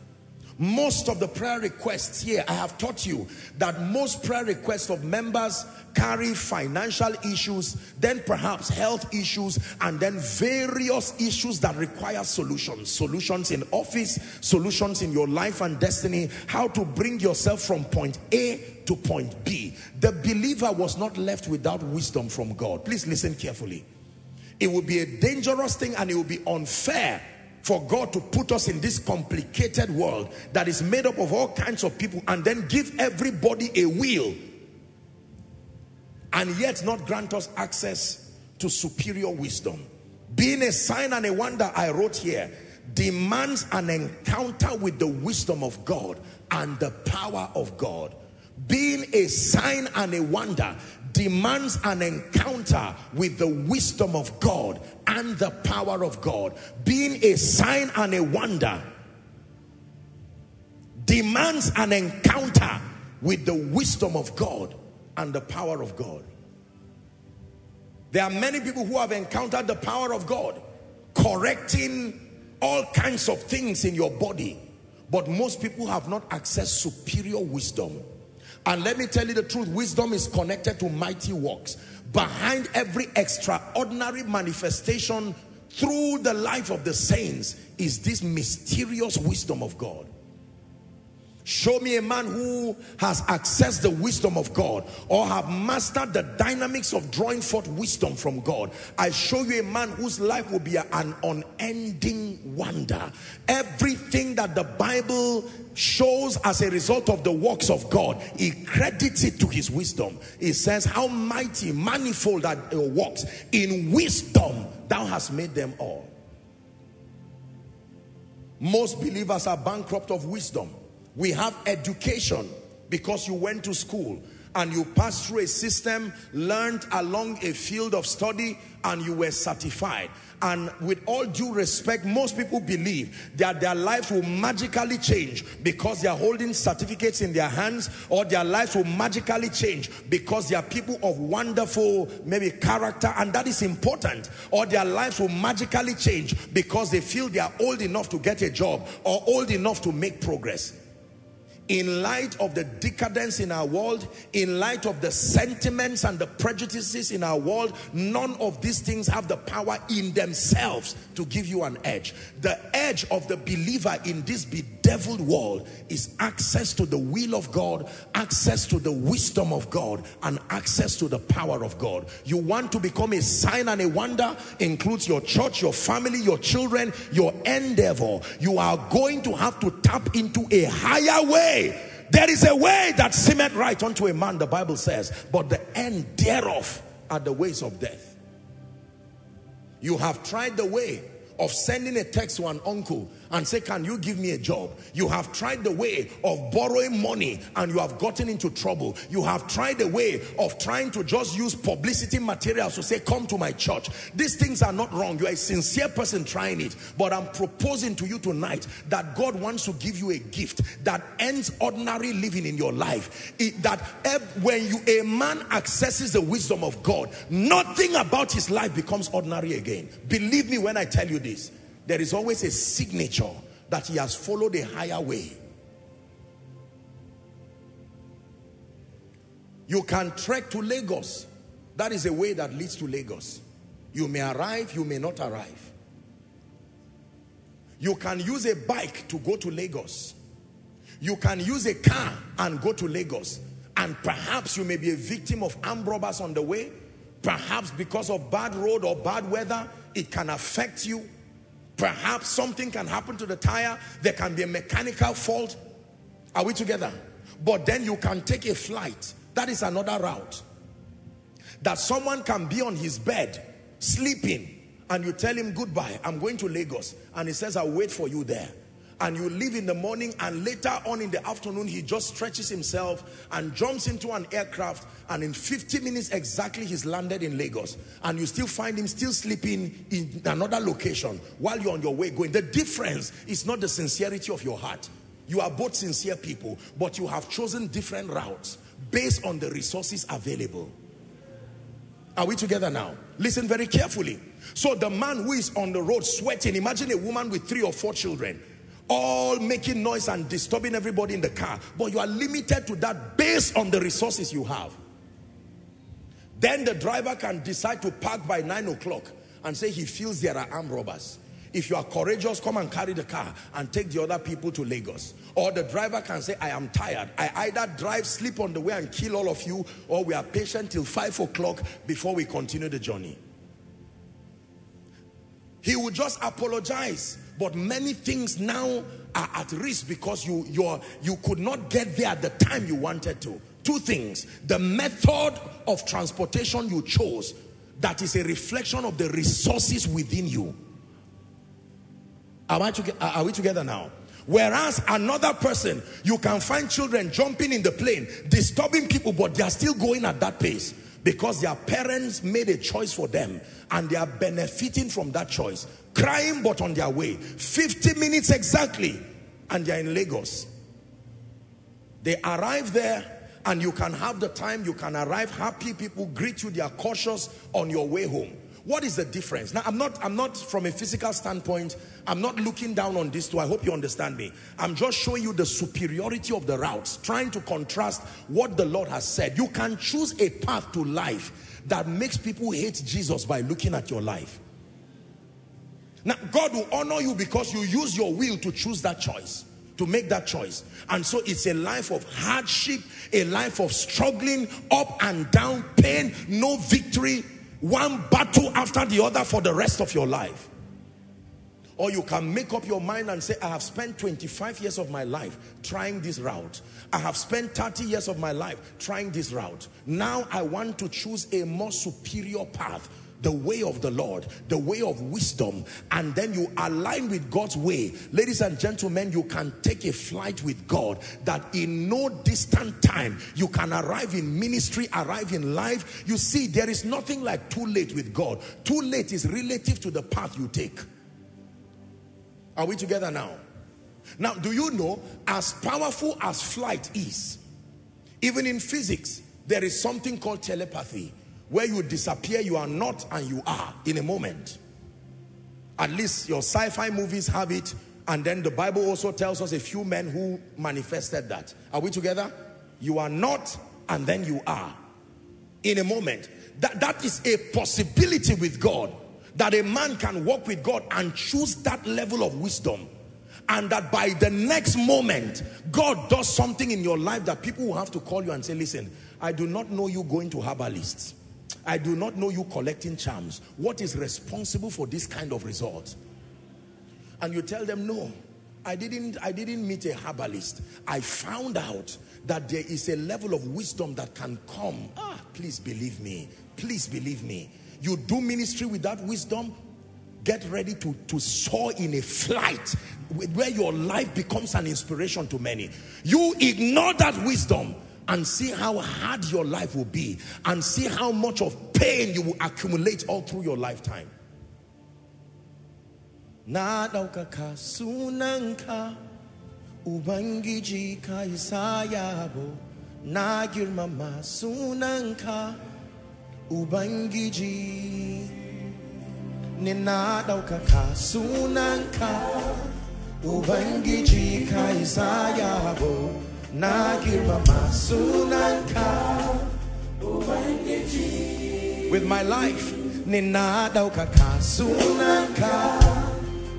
Most of the prayer requests here, I have taught you that most prayer requests of members carry financial issues, then perhaps health issues, and then various issues that require solutions. Solutions in office, solutions in your life and destiny, how to bring yourself from point A to point B. The believer was not left without wisdom from God. Please listen carefully. It would be a dangerous thing and it would be unfair for God to put us in this complicated world that is made up of all kinds of people and then give everybody a will and yet not grant us access to superior wisdom. Being a sign and a wonder, I wrote here, demands an encounter with the wisdom of God and the power of God. Being a sign and a wonder demands an encounter with the wisdom of God and the power of God. Being a sign and a wonder demands an encounter with the wisdom of God and the power of God. There are many people who have encountered the power of God correcting all kinds of things in your body. But most people have not accessed superior wisdom. And let me tell you the truth, wisdom is connected to mighty works. Behind every extraordinary manifestation through the life of the saints is this mysterious wisdom of God. Show me a man who has accessed the wisdom of God or have mastered the dynamics of drawing forth wisdom from God. I show you a man whose life will be an unending wonder. Everything that the Bible shows as a result of the works of God, he credits it to his wisdom. He says, how mighty, manifold are your works. In wisdom, thou hast made them all. Most believers are bankrupt of wisdom. We have education because you went to school and you passed through a system, learned along a field of study, and you were certified. And with all due respect, most people believe that their lives will magically change because they are holding certificates in their hands, or their lives will magically change because they are people of wonderful, maybe character, and that is important. Or their lives will magically change because they feel they are old enough to get a job or old enough to make progress in light of the decadence in our world, in light of the sentiments and the prejudices in our world, none of these things have the power in themselves to give you an edge. The edge of the believer in this bedeviled world is access to the will of God, access to the wisdom of God, and access to the power of God. You want to become a sign and a wonder, includes your church, your family, your children, your endeavor. You are going to have to tap into a higher way way. There is a way that seemeth right unto a man, the Bible says, but the end thereof are the ways of death. You have tried the way of sending a text to an uncle and say, can you give me a job? You have tried the way of borrowing money and you have gotten into trouble. You have tried the way of trying to just use publicity materials to say, come to my church. These things are not wrong. You are a sincere person trying it. But I'm proposing to you tonight that God wants to give you a gift that ends ordinary living in your life. It, that when you a man accesses the wisdom of God, nothing about his life becomes ordinary again. Believe me when I tell you this there is always a signature that he has followed a higher way. You can trek to Lagos. That is a way that leads to Lagos. You may arrive, you may not arrive. You can use a bike to go to Lagos. You can use a car and go to Lagos. And perhaps you may be a victim of armed robbers on the way. Perhaps because of bad road or bad weather, it can affect you. Perhaps something can happen to the tire. There can be a mechanical fault. Are we together? But then you can take a flight. That is another route. That someone can be on his bed, sleeping, and you tell him goodbye. I'm going to Lagos. And he says, I'll wait for you there. And you leave in the morning and later on in the afternoon he just stretches himself and jumps into an aircraft and in 50 minutes exactly he's landed in Lagos and you still find him still sleeping in another location while you're on your way going. The difference is not the sincerity of your heart. You are both sincere people but you have chosen different routes based on the resources available. Are we together now? Listen very carefully. So the man who is on the road sweating, imagine a woman with three or four children all making noise and disturbing everybody in the car. But you are limited to that based on the resources you have. Then the driver can decide to park by 9 o'clock and say he feels there are armed robbers. If you are courageous, come and carry the car and take the other people to Lagos. Or the driver can say, I am tired. I either drive, sleep on the way and kill all of you, or we are patient till 5 o'clock before we continue the journey. He will just apologize but many things now are at risk because you, you you could not get there at the time you wanted to. Two things. The method of transportation you chose, that is a reflection of the resources within you. Are, I are we together now? Whereas another person, you can find children jumping in the plane, disturbing people, but they are still going at that pace because their parents made a choice for them and they are benefiting from that choice. Crying but on their way. 50 minutes exactly and they're in Lagos. They arrive there and you can have the time. You can arrive. Happy people greet you. They are cautious on your way home what is the difference? Now i'm not i'm not from a physical standpoint i'm not looking down on this too. I hope you understand me. I'm just showing you the superiority of the routes trying to contrast what the lord has said. You can choose a path to life that makes people hate jesus by looking at your life. Now, God will honor you because you use your will to choose that choice, to make that choice. And so it's a life of hardship, a life of struggling, up and down, pain, no victory, one battle after the other for the rest of your life. Or you can make up your mind and say, I have spent 25 years of my life trying this route. I have spent 30 years of my life trying this route. Now I want to choose a more superior path the way of the Lord, the way of wisdom, and then you align with God's way. Ladies and gentlemen, you can take a flight with God that in no distant time you can arrive in ministry, arrive in life. You see, there is nothing like too late with God. Too late is relative to the path you take. Are we together now? Now, do you know, as powerful as flight is, even in physics, there is something called telepathy where you disappear, you are not and you are in a moment. At least your sci-fi movies have it. And then the Bible also tells us a few men who manifested that. Are we together? You are not and then you are. In a moment. That, that is a possibility with God. That a man can walk with God and choose that level of wisdom. And that by the next moment, God does something in your life that people will have to call you and say, listen, I do not know you going to herbalists. I do not know you collecting charms. What is responsible for this kind of result? And you tell them, no, I didn't, I didn't meet a herbalist. I found out that there is a level of wisdom that can come. Ah, please believe me. Please believe me. You do ministry with that wisdom, get ready to, to soar in a flight where your life becomes an inspiration to many. You ignore that wisdom and see how hard your life will be and see how much of pain you will accumulate all through your lifetime. Na sunanka Ubangiji ka yabo na girmama sunanka Ubangiji ni na daukaka sunanka Ubangiji ka yabo na girmama sunanka with my life nina daukaka sunanka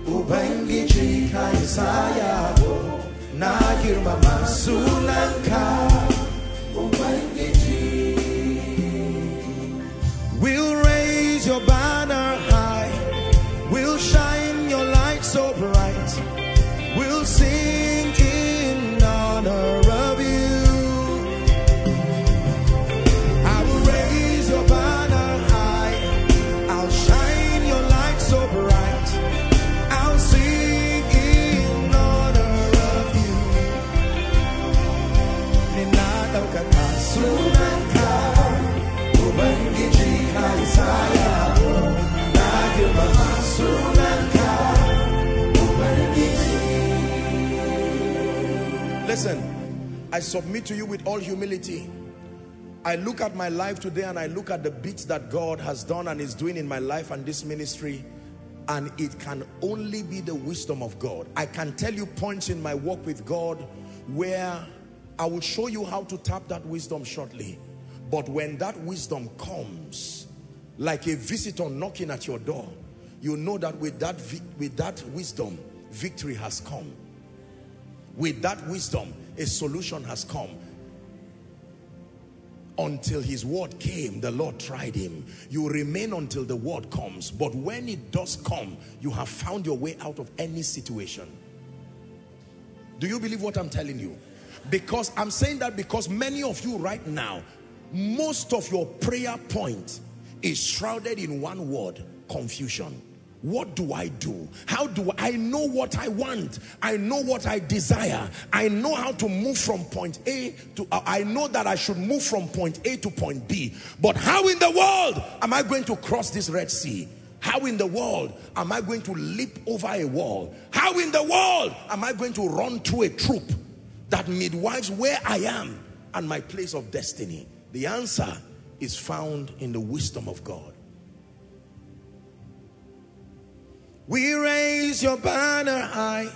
ubangiji ka isaya na girmama sunanka. Ubangiji we'll raise your banner I submit to you with all humility. I look at my life today and I look at the bits that God has done and is doing in my life and this ministry and it can only be the wisdom of God. I can tell you points in my walk with God where I will show you how to tap that wisdom shortly. But when that wisdom comes, like a visitor knocking at your door, you know that with that, with that wisdom, victory has come. With that wisdom, a solution has come. Until his word came, the Lord tried him. You remain until the word comes. But when it does come, you have found your way out of any situation. Do you believe what I'm telling you? Because I'm saying that because many of you right now, most of your prayer point is shrouded in one word, confusion. What do I do? How do I know what I want? I know what I desire. I know how to move from point A to, uh, I know that I should move from point A to point B. But how in the world am I going to cross this Red Sea? How in the world am I going to leap over a wall? How in the world am I going to run through a troop that midwives where I am and my place of destiny? The answer is found in the wisdom of God. We raise your banner high.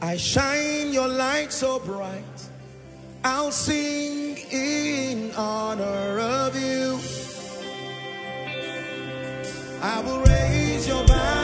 I shine your light so bright. I'll sing in honor of you. I will raise your banner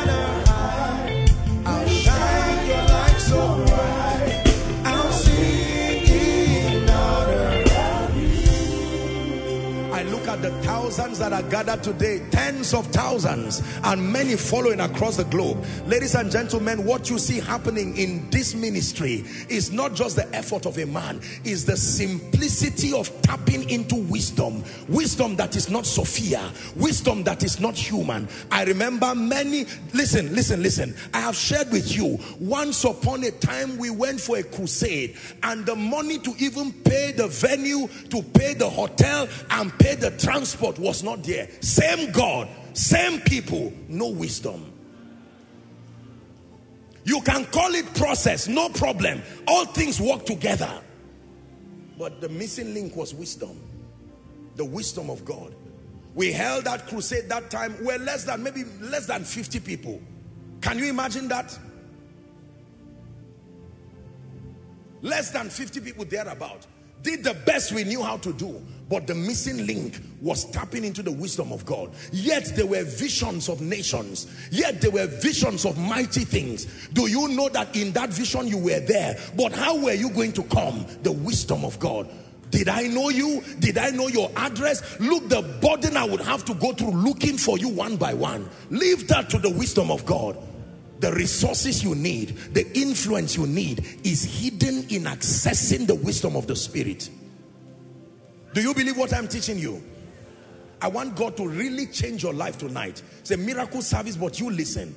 thousands that are gathered today, tens of thousands, and many following across the globe. Ladies and gentlemen, what you see happening in this ministry is not just the effort of a man, is the simplicity of tapping into wisdom. Wisdom that is not Sophia, wisdom that is not human. I remember many, listen, listen, listen. I have shared with you, once upon a time we went for a crusade and the money to even pay the venue, to pay the hotel and pay the transport was not there. Same God, same people, no wisdom. You can call it process, no problem. All things work together. But the missing link was wisdom. The wisdom of God. We held that crusade that time. We're less than, maybe less than 50 people. Can you imagine that? Less than 50 people thereabout. Did the best we knew how to do. But the missing link was tapping into the wisdom of God. Yet there were visions of nations. Yet there were visions of mighty things. Do you know that in that vision you were there? But how were you going to come? The wisdom of God. Did I know you? Did I know your address? Look, the burden I would have to go through looking for you one by one. Leave that to the wisdom of God. The resources you need, the influence you need is hidden in accessing the wisdom of the Spirit. Do you believe what I'm teaching you? I want God to really change your life tonight. It's a miracle service, but you listen.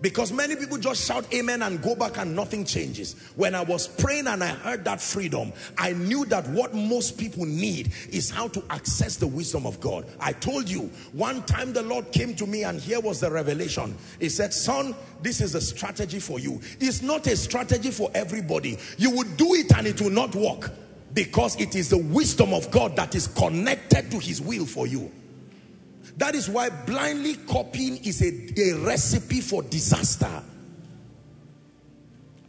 Because many people just shout amen and go back and nothing changes. When I was praying and I heard that freedom, I knew that what most people need is how to access the wisdom of God. I told you, one time the Lord came to me and here was the revelation. He said, son, this is a strategy for you. It's not a strategy for everybody. You would do it and it will not work because it is the wisdom of God that is connected to his will for you. That is why blindly copying is a, a recipe for disaster.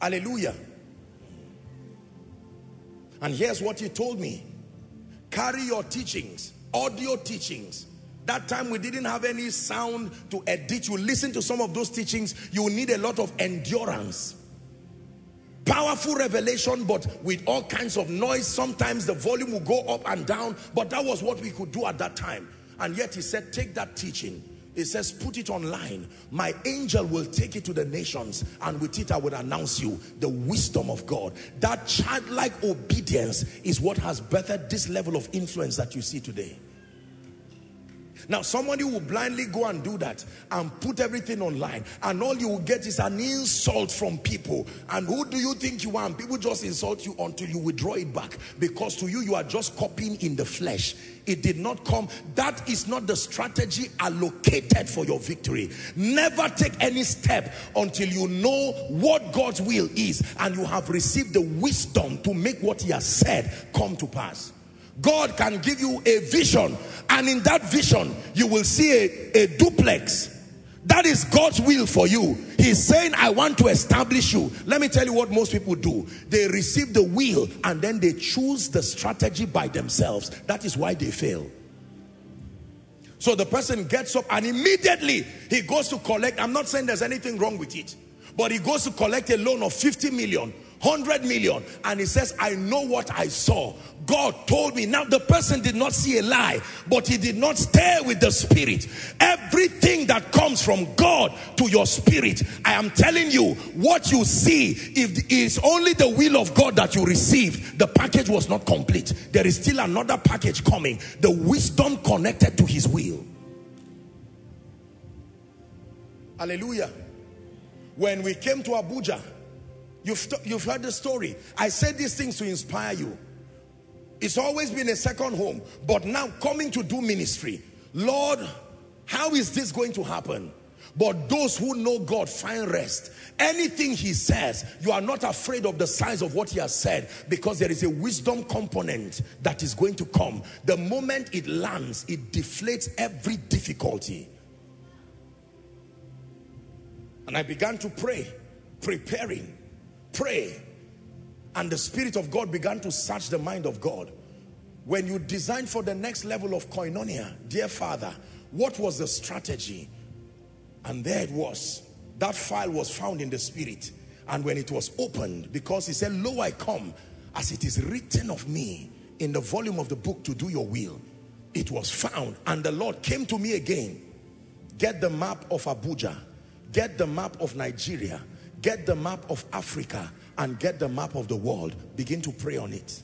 Hallelujah. And here's what he told me. Carry your teachings, audio teachings. That time we didn't have any sound to edit. You listen to some of those teachings, you need a lot of endurance. Powerful revelation, but with all kinds of noise. Sometimes the volume will go up and down, but that was what we could do at that time. And yet he said, take that teaching. He says, put it online. My angel will take it to the nations and with it I will announce you the wisdom of God. That childlike obedience is what has birthed this level of influence that you see today. Now, somebody will blindly go and do that and put everything online, and all you will get is an insult from people. And who do you think you are? And people just insult you until you withdraw it back because to you, you are just copying in the flesh. It did not come. That is not the strategy allocated for your victory. Never take any step until you know what God's will is and you have received the wisdom to make what He has said come to pass. God can give you a vision and in that vision you will see a, a duplex that is God's will for you. He's saying, I want to establish you. Let me tell you what most people do. They receive the will and then they choose the strategy by themselves. That is why they fail. So the person gets up and immediately he goes to collect. I'm not saying there's anything wrong with it, but he goes to collect a loan of 50 million 100 million. And he says i know what i saw. God told me. Now the person did not see a lie but he did not stay with the spirit. Everything that comes from god to your spirit i am telling you what you see if it is only the will of god that you receive the package was not complete. There is still another package coming. The wisdom connected to his will. Hallelujah. When we came to abuja You've, you've heard the story. I said these things to inspire you. It's always been a second home, but now coming to do ministry. Lord, how is this going to happen? But those who know God find rest. Anything he says, you are not afraid of the size of what he has said because there is a wisdom component that is going to come. The moment it lands, it deflates every difficulty. And I began to pray, preparing pray and the Spirit of God began to search the mind of God. When you design for the next level of koinonia, dear Father, what was the strategy? And there it was. That file was found in the Spirit. And when it was opened, because he said, Lo, I come, as it is written of me in the volume of the book to do your will. It was found. And the Lord came to me again. Get the map of Abuja. Get the map of Nigeria Get the map of Africa and get the map of the world. Begin to pray on it.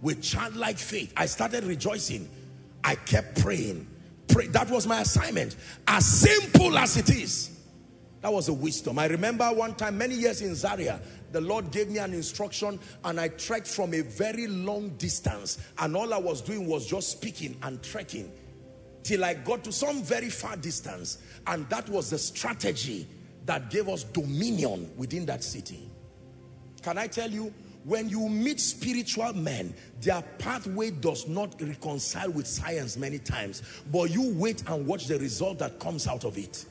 With childlike faith, I started rejoicing. I kept praying. Pray. That was my assignment. As simple as it is. That was a wisdom. I remember one time, many years in Zaria, the Lord gave me an instruction and I trekked from a very long distance. And all I was doing was just speaking and trekking till I got to some very far distance. And that was the strategy that gave us dominion within that city. Can I tell you, when you meet spiritual men, their pathway does not reconcile with science many times, but you wait and watch the result that comes out of it.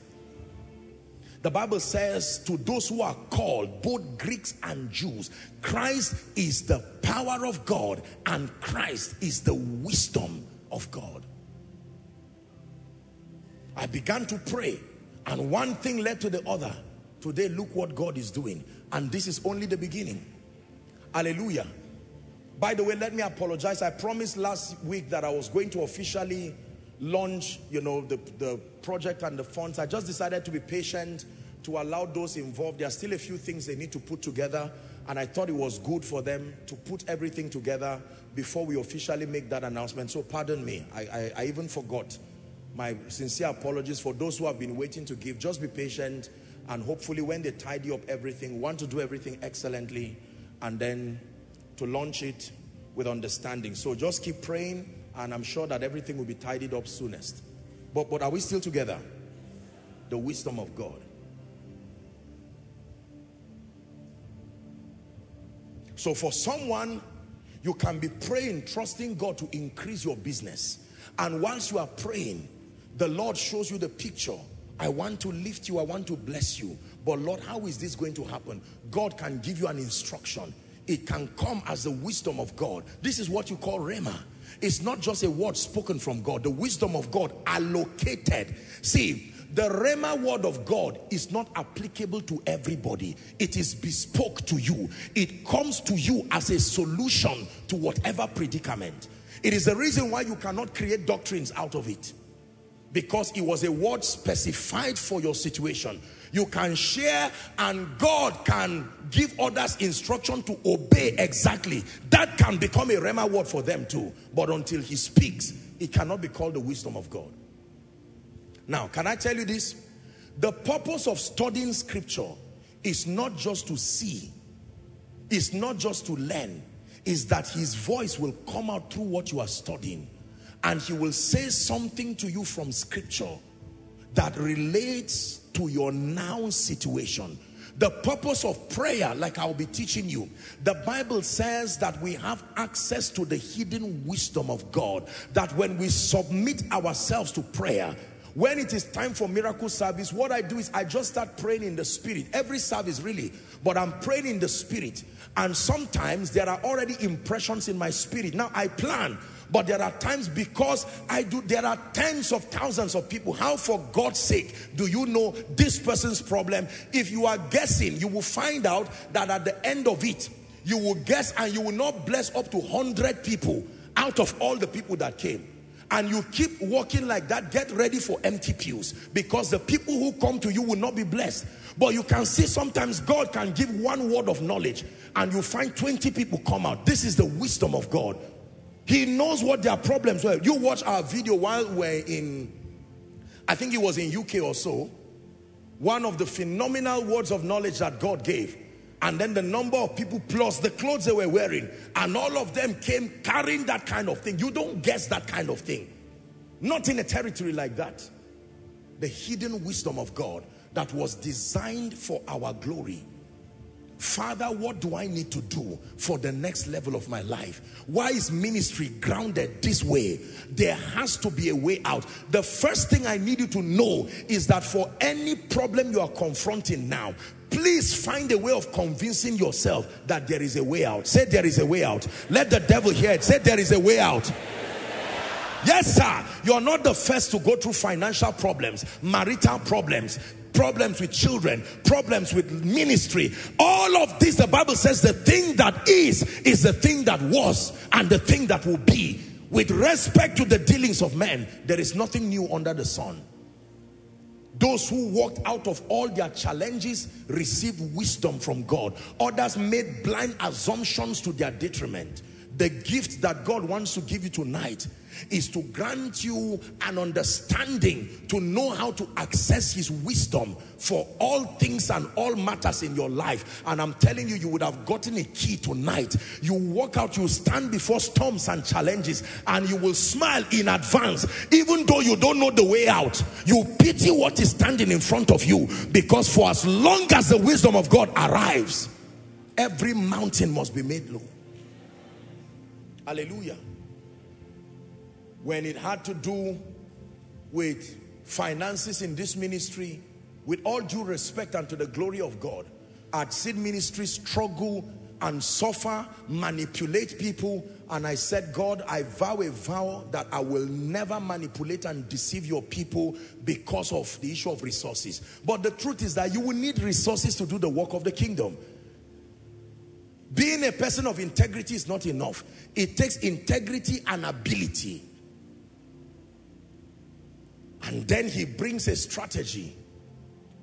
The Bible says to those who are called, both Greeks and Jews, Christ is the power of God and Christ is the wisdom of God. I began to pray and one thing led to the other. Today, look what God is doing. And this is only the beginning. Hallelujah. By the way, let me apologize. I promised last week that I was going to officially launch, you know, the, the project and the funds. I just decided to be patient to allow those involved. There are still a few things they need to put together. And I thought it was good for them to put everything together before we officially make that announcement. So pardon me. I, I, I even forgot my sincere apologies for those who have been waiting to give. Just be patient and hopefully when they tidy up everything, want to do everything excellently and then to launch it with understanding. So just keep praying and I'm sure that everything will be tidied up soonest. But, but are we still together? The wisdom of God. So for someone, you can be praying, trusting God to increase your business. And once you are praying, the Lord shows you the picture. I want to lift you. I want to bless you. But Lord, how is this going to happen? God can give you an instruction. It can come as the wisdom of God. This is what you call Rhema. It's not just a word spoken from God. The wisdom of God allocated. See, the Rhema word of God is not applicable to everybody. It is bespoke to you. It comes to you as a solution to whatever predicament. It is the reason why you cannot create doctrines out of it. Because it was a word specified for your situation. You can share and God can give others instruction to obey exactly. That can become a rhema word for them too. But until he speaks, it cannot be called the wisdom of God. Now, can I tell you this? The purpose of studying scripture is not just to see, it's not just to learn, is that his voice will come out through what you are studying and he will say something to you from scripture that relates to your now situation. The purpose of prayer, like I'll be teaching you, the Bible says that we have access to the hidden wisdom of God. That when we submit ourselves to prayer, when it is time for miracle service, what I do is I just start praying in the spirit. Every service, really. But I'm praying in the spirit. And sometimes there are already impressions in my spirit. Now I plan but there are times because I do, there are tens of thousands of people. How for God's sake do you know this person's problem? If you are guessing, you will find out that at the end of it, you will guess and you will not bless up to 100 people out of all the people that came and you keep walking like that, get ready for empty pews because the people who come to you will not be blessed. But you can see sometimes God can give one word of knowledge and you find 20 people come out. This is the wisdom of God. He knows what their problems were. You watch our video while we're in, I think it was in UK or so. One of the phenomenal words of knowledge that God gave. And then the number of people plus the clothes they were wearing. And all of them came carrying that kind of thing. You don't guess that kind of thing. Not in a territory like that. The hidden wisdom of God that was designed for our glory Father, what do I need to do for the next level of my life? Why is ministry grounded this way? There has to be a way out. The first thing I need you to know is that for any problem you are confronting now, please find a way of convincing yourself that there is a way out. Say there is a way out. Let the devil hear it. Say there is a way out. Yes, sir. You're not the first to go through financial problems, marital problems, problems with children, problems with ministry. All of this, the Bible says the thing that is, is the thing that was and the thing that will be. With respect to the dealings of men, there is nothing new under the sun. Those who walked out of all their challenges received wisdom from God. Others made blind assumptions to their detriment. The gift that God wants to give you tonight is to grant you an understanding to know how to access his wisdom for all things and all matters in your life. And I'm telling you, you would have gotten a key tonight. You walk out, you stand before storms and challenges, and you will smile in advance, even though you don't know the way out. You pity what is standing in front of you because for as long as the wisdom of God arrives, every mountain must be made low. Hallelujah when it had to do with finances in this ministry, with all due respect and to the glory of God, I'd seen ministry struggle and suffer, manipulate people. And I said, God, I vow a vow that I will never manipulate and deceive your people because of the issue of resources. But the truth is that you will need resources to do the work of the kingdom. Being a person of integrity is not enough. It takes integrity and ability. And then he brings a strategy.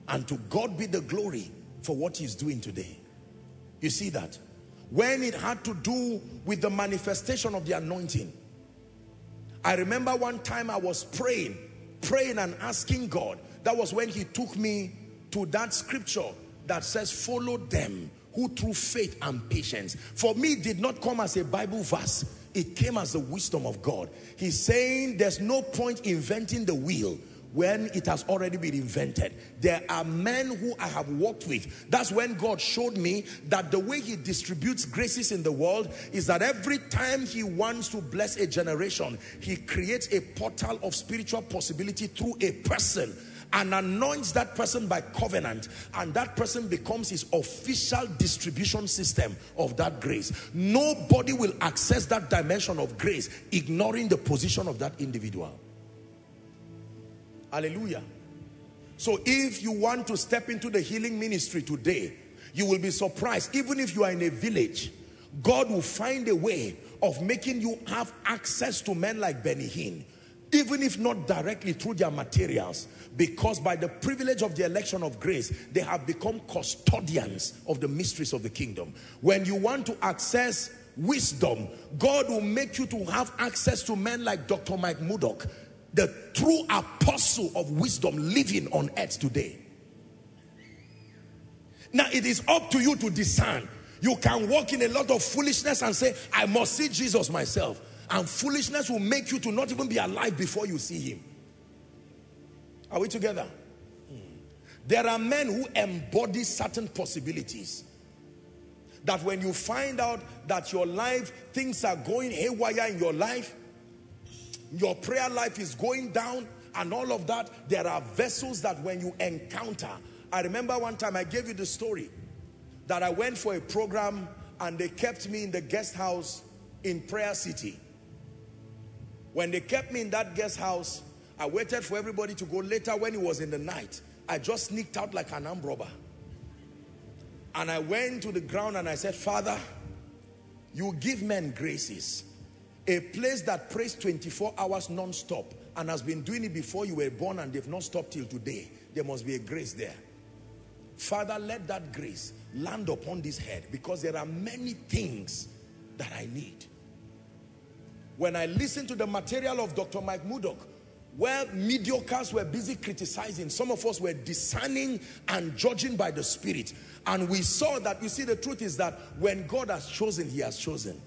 And to God be the glory for what he's doing today. You see that? When it had to do with the manifestation of the anointing. I remember one time I was praying, praying and asking God. That was when he took me to that scripture that says, follow them who through faith and patience. For me, did not come as a Bible verse. It came as the wisdom of God. He's saying there's no point inventing the wheel when it has already been invented. There are men who I have worked with. That's when God showed me that the way he distributes graces in the world is that every time he wants to bless a generation, he creates a portal of spiritual possibility through a person and anoints that person by covenant and that person becomes his official distribution system of that grace. Nobody will access that dimension of grace ignoring the position of that individual. Hallelujah. So if you want to step into the healing ministry today, you will be surprised. Even if you are in a village, God will find a way of making you have access to men like Benny Hinn even if not directly through their materials, because by the privilege of the election of grace, they have become custodians of the mysteries of the kingdom. When you want to access wisdom, God will make you to have access to men like Dr. Mike Murdock, the true apostle of wisdom living on earth today. Now it is up to you to discern. You can walk in a lot of foolishness and say, I must see Jesus myself. And foolishness will make you to not even be alive before you see him. Are we together? Hmm. There are men who embody certain possibilities. That when you find out that your life, things are going haywire in your life, your prayer life is going down and all of that, there are vessels that when you encounter, I remember one time I gave you the story that I went for a program and they kept me in the guest house in Prayer City. When they kept me in that guest house, I waited for everybody to go later when it was in the night. I just sneaked out like an armed robber. And I went to the ground and I said, Father, you give men graces. A place that prays 24 hours non-stop and has been doing it before you were born and they've not stopped till today. There must be a grace there. Father, let that grace land upon this head because there are many things that I need. When I listened to the material of Dr. Mike Murdock, where mediocres were busy criticizing, some of us were discerning and judging by the Spirit. And we saw that, you see, the truth is that when God has chosen, he has chosen.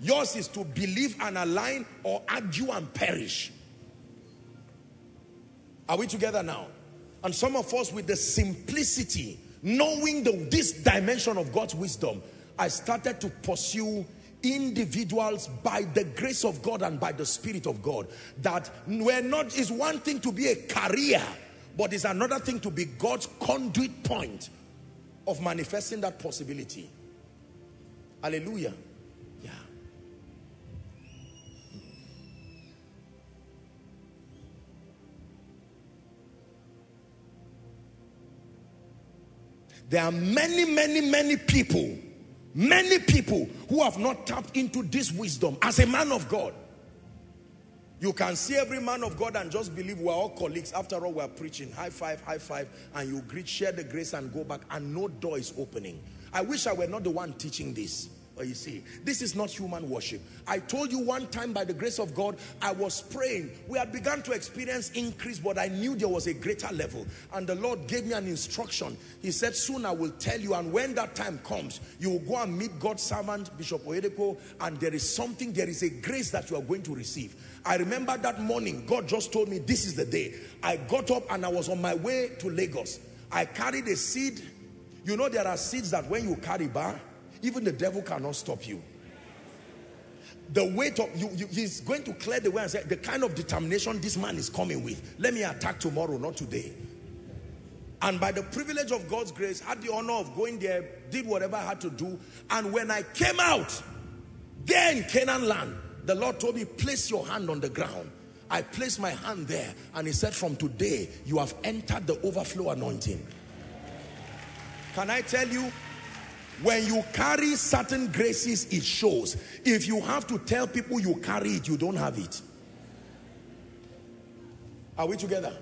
Yours is to believe and align or argue and perish. Are we together now? And some of us with the simplicity, knowing the, this dimension of God's wisdom, I started to pursue individuals by the grace of God and by the Spirit of God. That we're not, is one thing to be a career, but it's another thing to be God's conduit point of manifesting that possibility. Hallelujah. Yeah. There are many, many, many people Many people who have not tapped into this wisdom as a man of God. You can see every man of God and just believe we're all colleagues. After all, we're preaching. High five, high five. And you greet, share the grace and go back and no door is opening. I wish I were not the one teaching this. But you see, this is not human worship. I told you one time by the grace of God, I was praying. We had begun to experience increase, but I knew there was a greater level. And the Lord gave me an instruction. He said, soon I will tell you. And when that time comes, you will go and meet God's servant, Bishop Oyedepo, and there is something, there is a grace that you are going to receive. I remember that morning, God just told me, this is the day. I got up and I was on my way to Lagos. I carried a seed. You know, there are seeds that when you carry bar, even the devil cannot stop you. The weight of you, you, he's going to clear the way and say, the kind of determination this man is coming with. Let me attack tomorrow, not today. And by the privilege of God's grace, had the honor of going there, did whatever I had to do. And when I came out, there in Canaan land, the Lord told me, place your hand on the ground. I placed my hand there and he said, from today, you have entered the overflow anointing. Can I tell you, when you carry certain graces, it shows. If you have to tell people you carry it, you don't have it. Are we together?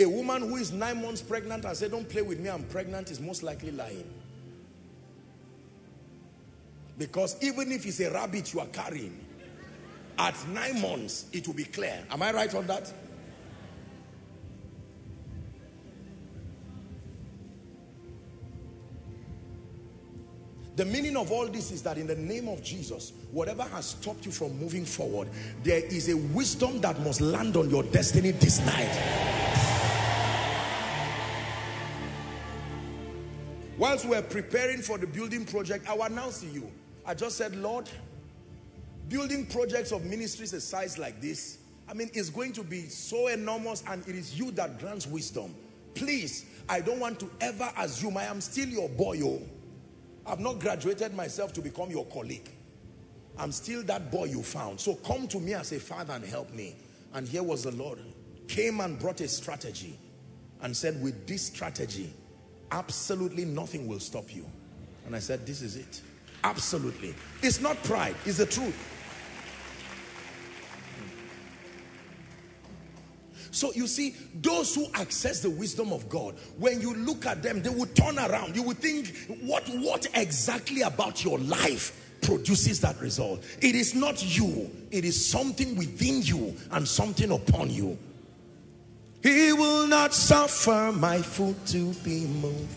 A woman who is nine months pregnant and say, don't play with me, I'm pregnant, is most likely lying. Because even if it's a rabbit you are carrying, at nine months, it will be clear. Am I right on that? The meaning of all this is that in the name of Jesus, whatever has stopped you from moving forward, there is a wisdom that must land on your destiny this night. Whilst we're preparing for the building project, I will announce to you. I just said, Lord, building projects of ministries a size like this, I mean, it's going to be so enormous and it is you that grants wisdom. Please, I don't want to ever assume I am still your boy, oh. I've not graduated myself to become your colleague. I'm still that boy you found. So come to me as a father and help me. And here was the Lord. Came and brought a strategy and said, with this strategy, absolutely nothing will stop you. And I said, this is it. Absolutely. It's not pride, it's the truth. So you see, those who access the wisdom of God, when you look at them, they will turn around. You will think, what, what exactly about your life produces that result? It is not you. It is something within you and something upon you. He will not suffer my foot to be moved.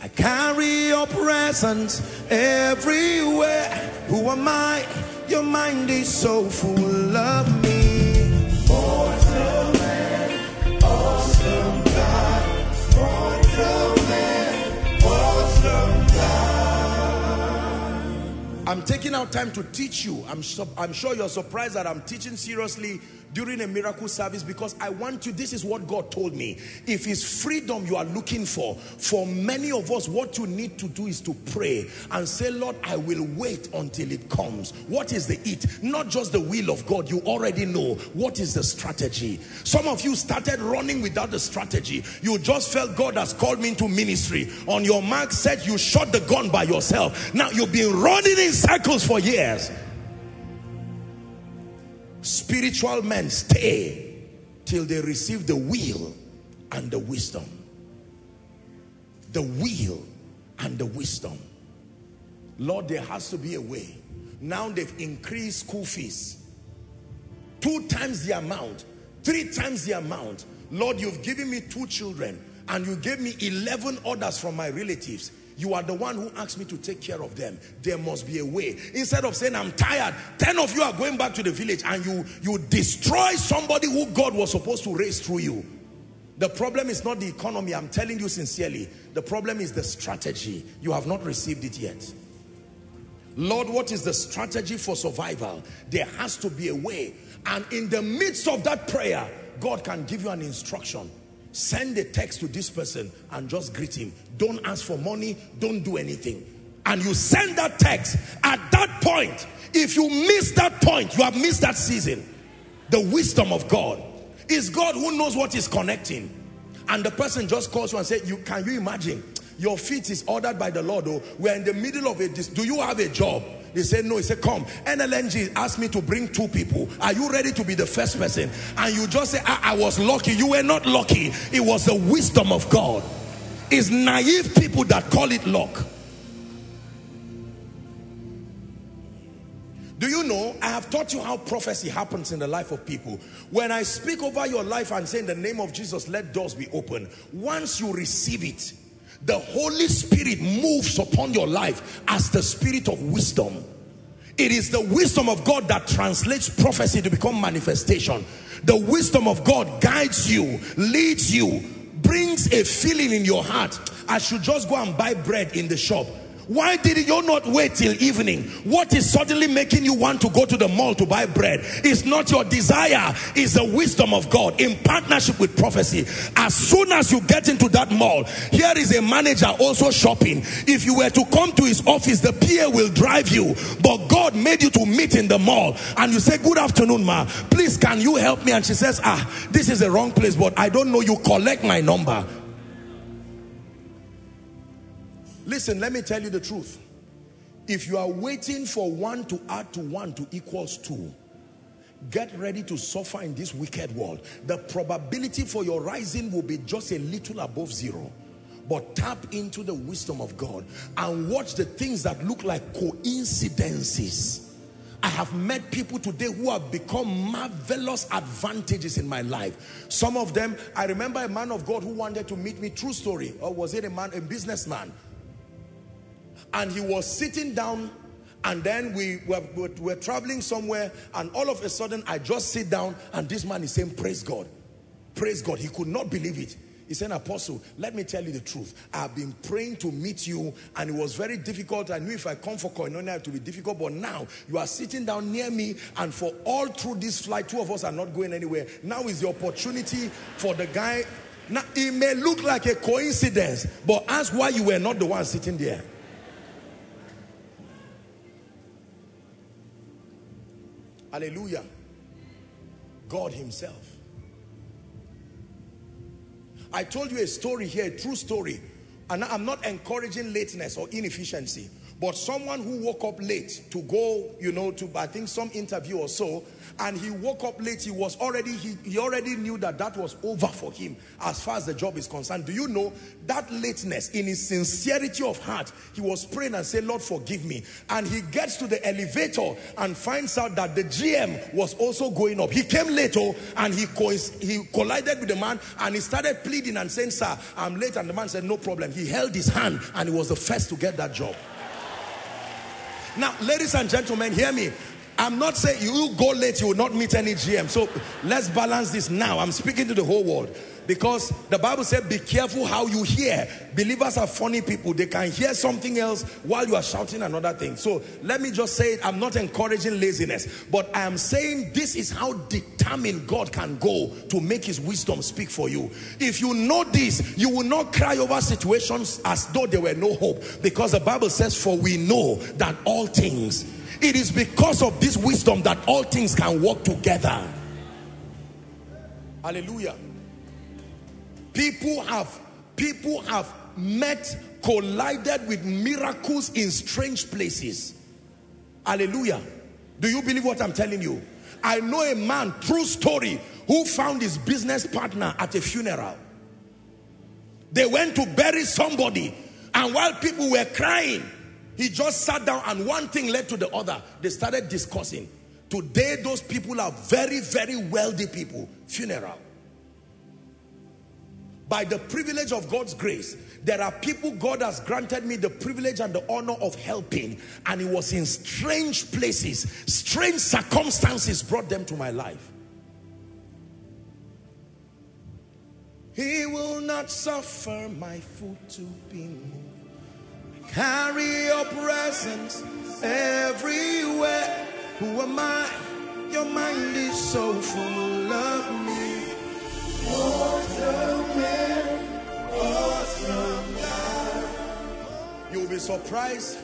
I carry your presence everywhere. Who am I? Your mind is so full of me. I'm taking out time to teach you. I'm, I'm sure you're surprised that I'm teaching seriously during a miracle service because I want you, this is what God told me. If it's freedom you are looking for, for many of us, what you need to do is to pray and say, Lord, I will wait until it comes. What is the it? Not just the will of God. You already know. What is the strategy? Some of you started running without the strategy. You just felt God has called me into ministry. On your mark said you shot the gun by yourself. Now you've been running in circles for years. Spiritual men stay till they receive the will and the wisdom. The will and the wisdom. Lord, there has to be a way. Now they've increased school fees. Two times the amount, three times the amount. Lord, you've given me two children and you gave me 11 orders from my relatives. You are the one who asked me to take care of them. There must be a way. Instead of saying, I'm tired, 10 of you are going back to the village and you, you destroy somebody who God was supposed to raise through you. The problem is not the economy, I'm telling you sincerely. The problem is the strategy. You have not received it yet. Lord, what is the strategy for survival? There has to be a way. And in the midst of that prayer, God can give you an instruction. Send a text to this person and just greet him. Don't ask for money. Don't do anything. And you send that text. At that point, if you miss that point, you have missed that season. The wisdom of God. Is God who knows what is connecting. And the person just calls you and says, you, can you imagine? Your feet is ordered by the Lord. Oh, we're in the middle of it. Do you have a job? He said, no. He said, come. NLNG asked me to bring two people. Are you ready to be the first person? And you just say, I, I was lucky. You were not lucky. It was the wisdom of God. It's naive people that call it luck. Do you know, I have taught you how prophecy happens in the life of people. When I speak over your life and say in the name of Jesus, let doors be open. Once you receive it, the Holy Spirit moves upon your life as the spirit of wisdom. It is the wisdom of God that translates prophecy to become manifestation. The wisdom of God guides you, leads you, brings a feeling in your heart. I should just go and buy bread in the shop. Why did you not wait till evening? What is suddenly making you want to go to the mall to buy bread? It's not your desire, it's the wisdom of God in partnership with prophecy. As soon as you get into that mall, here is a manager also shopping. If you were to come to his office, the PA will drive you. But God made you to meet in the mall. And you say, Good afternoon, ma. Please, can you help me? And she says, Ah, this is the wrong place, but I don't know. You collect my number. Listen, let me tell you the truth. If you are waiting for one to add to one to equals two, get ready to suffer in this wicked world. The probability for your rising will be just a little above zero. But tap into the wisdom of God and watch the things that look like coincidences. I have met people today who have become marvelous advantages in my life. Some of them, I remember a man of God who wanted to meet me, true story, or was it a man, a businessman? And he was sitting down and then we were, were, traveling somewhere and all of a sudden I just sit down and this man is saying praise God. Praise God. He could not believe it. He said apostle let me tell you the truth. I've been praying to meet you and it was very difficult. I knew if I come for koinonia it would be difficult but now you are sitting down near me and for all through this flight two of us are not going anywhere. Now is the opportunity for the guy. Now it may look like a coincidence but ask why you were not the one sitting there Hallelujah. God himself. I told you a story here, a true story. And I'm not encouraging lateness or inefficiency. but someone who woke up late to go, you know, to I think some interview or so, and he woke up late, he was already, he, he already knew that that was over for him as far as the job is concerned. Do you know that lateness in his sincerity of heart, he was praying and said, Lord, forgive me. And he gets to the elevator and finds out that the GM was also going up. He came late, oh, and he, co he collided with the man and he started pleading and saying, sir, I'm late. And the man said, no problem. He held his hand and he was the first to get that job. Now, ladies and gentlemen, hear me. I'm not saying you go late, you will not meet any GM. So let's balance this now. I'm speaking to the whole world because the Bible said, be careful how you hear. Believers are funny people. They can hear something else while you are shouting another thing. So let me just say. I'm not encouraging laziness, but I am saying this is how determined God can go to make his wisdom speak for you. If you know this, you will not cry over situations as though there were no hope because the Bible says, for we know that all things it is because of this wisdom that all things can work together. Hallelujah. People have people have met, collided with miracles in strange places. Hallelujah. Do you believe what I'm telling you? I know a man, true story, who found his business partner at a funeral. They went to bury somebody, and while people were crying, he just sat down and one thing led to the other. They started discussing. Today, those people are very, very wealthy people. Funeral. By the privilege of God's grace, there are people God has granted me the privilege and the honor of helping. And it was in strange places, strange circumstances brought them to my life. He will not suffer my foot to be moved. Carry your presence everywhere. Who am I? Your mind is so full of me. Awesome man, awesome God. You'll be surprised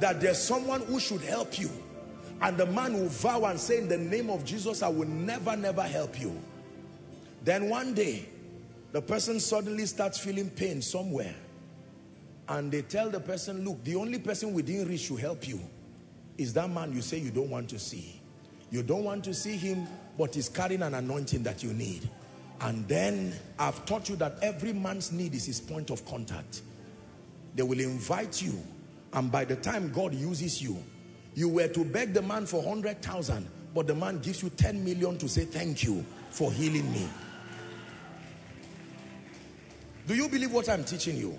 that there's someone who should help you. And the man will vow and say, in the name of Jesus, I will never, never help you. Then one day, the person suddenly starts feeling pain somewhere and they tell the person, look, the only person within reach to help you is that man you say you don't want to see. You don't want to see him, but he's carrying an anointing that you need. And then I've taught you that every man's need is his point of contact. They will invite you, and by the time God uses you, you were to beg the man for 100,000, but the man gives you 10 million to say thank you for healing me. Do you believe what I'm teaching you?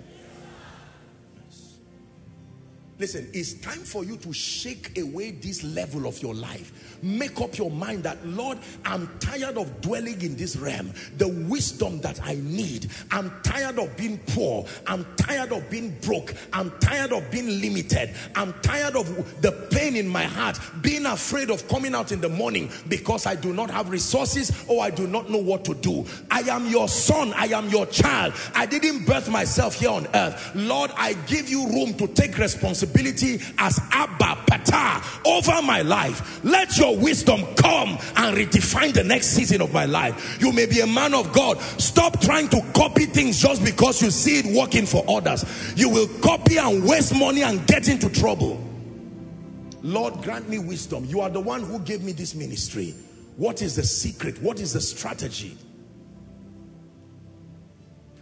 Listen, it's time for you to shake away this level of your life. Make up your mind that, Lord, I'm tired of dwelling in this realm. The wisdom that I need. I'm tired of being poor. I'm tired of being broke. I'm tired of being limited. I'm tired of the pain in my heart, being afraid of coming out in the morning because I do not have resources or I do not know what to do. I am your son. I am your child. I didn't birth myself here on earth. Lord, I give you room to take responsibility responsibility as Abba Pata over my life. Let your wisdom come and redefine the next season of my life. You may be a man of God. Stop trying to copy things just because you see it working for others. You will copy and waste money and get into trouble. Lord, grant me wisdom. You are the one who gave me this ministry. What is the secret? What is the strategy?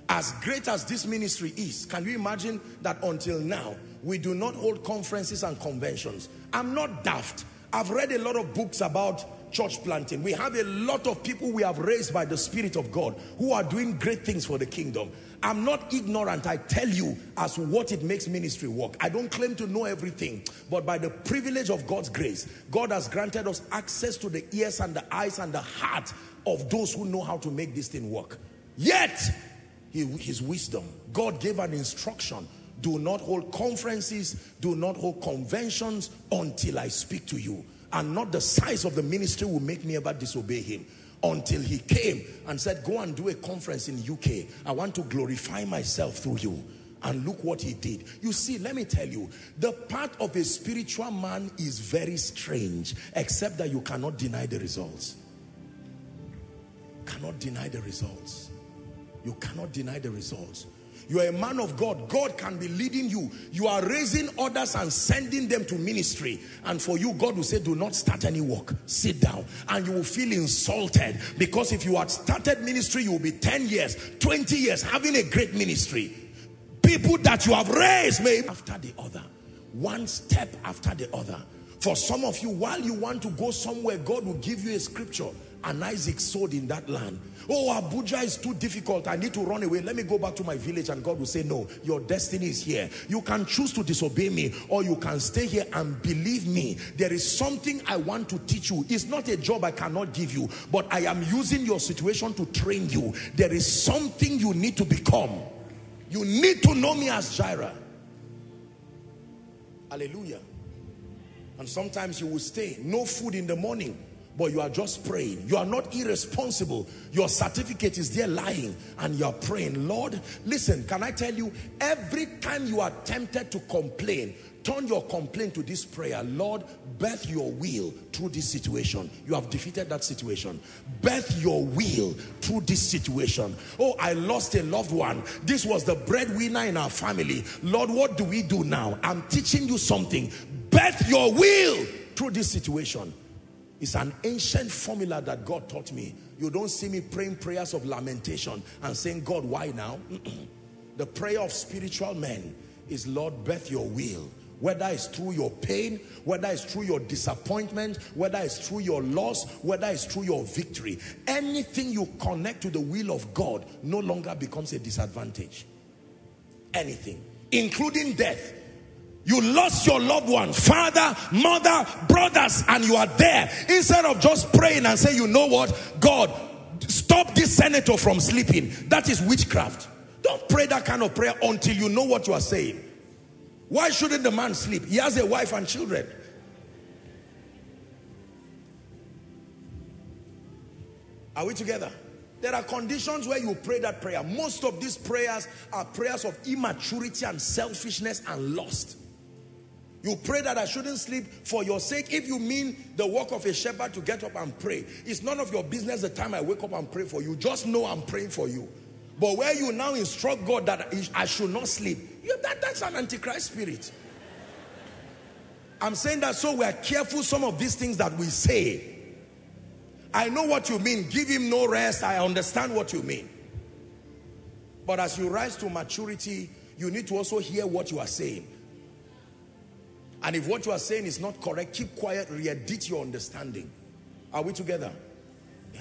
As great as this ministry is, can you imagine that until now, we do not hold conferences and conventions. I'm not daft. I've read a lot of books about church planting. We have a lot of people we have raised by the Spirit of God who are doing great things for the kingdom. I'm not ignorant. I tell you as what it makes ministry work. I don't claim to know everything, but by the privilege of God's grace, God has granted us access to the ears and the eyes and the heart of those who know how to make this thing work. Yet, his wisdom, God gave an instruction do not hold conferences, do not hold conventions until I speak to you. And not the size of the ministry will make me ever disobey him. Until he came and said, go and do a conference in UK. I want to glorify myself through you. And look what he did. You see, let me tell you, the part of a spiritual man is very strange, except that you cannot deny the results. Cannot deny the results. You cannot deny the results. You are a man of God. God can be leading you. You are raising others and sending them to ministry. And for you, God will say, do not start any work. Sit down. And you will feel insulted because if you had started ministry, you will be 10 years, 20 years having a great ministry. People that you have raised may after the other. One step after the other. For some of you, while you want to go somewhere, God will give you a scripture. And Isaac sowed in that land. Oh, Abuja is too difficult. I need to run away. Let me go back to my village. And God will say, no, your destiny is here. You can choose to disobey me or you can stay here and believe me. There is something I want to teach you. It's not a job I cannot give you, but I am using your situation to train you. There is something you need to become. You need to know me as Jireh. Hallelujah. And sometimes you will stay, no food in the morning, but you are just praying. You are not irresponsible. Your certificate is there lying and you are praying. Lord, listen, can I tell you, every time you are tempted to complain, turn your complaint to this prayer. Lord, birth your will through this situation. You have defeated that situation. Birth your will through this situation. Oh, I lost a loved one. This was the breadwinner in our family. Lord, what do we do now? I'm teaching you something. Birth your will through this situation. It's an ancient formula that God taught me. You don't see me praying prayers of lamentation and saying, God, why now? the prayer of spiritual men is, Lord, birth your will. Whether it's through your pain, whether it's through your disappointment, whether it's through your loss, whether it's through your victory. Anything you connect to the will of God no longer becomes a disadvantage. Anything, including death. You lost your loved one, father, mother, brothers, and you are there. Instead of just praying and say, you know what, God, stop this senator from sleeping. That is witchcraft. Don't pray that kind of prayer until you know what you are saying. Why shouldn't the man sleep? He has a wife and children. Are we together? There are conditions where you pray that prayer. Most of these prayers are prayers of immaturity and selfishness and lust. You pray that I shouldn't sleep for your sake. If you mean the work of a shepherd to get up and pray, it's none of your business the time I wake up and pray for you. Just know I'm praying for you. But where you now instruct God that I should not sleep, you, that, that's an antichrist spirit. I'm saying that so we're careful some of these things that we say. I know what you mean. Give him no rest. I understand what you mean. But as you rise to maturity, you need to also hear what you are saying. And if what you are saying is not correct, keep quiet, re-edit your understanding. Are we together? Yeah.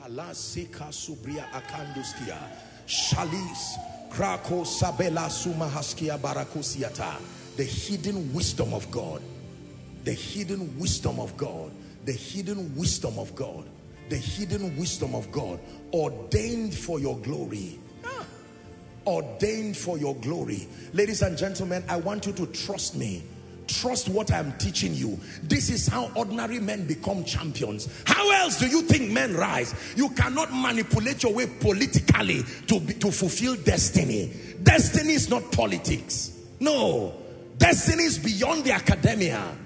Hmm. Halasika subria akanduskia. Shalis. Krako sabela sumahaskia barakosiata. The hidden wisdom of God. The hidden wisdom of God. The hidden wisdom of God. The hidden wisdom of God. Ordained for your glory ordained for your glory. Ladies and gentlemen, I want you to trust me. Trust what I'm teaching you. This is how ordinary men become champions. How else do you think men rise? You cannot manipulate your way politically to, be, to fulfill destiny. Destiny is not politics. No. Destiny is beyond the academia.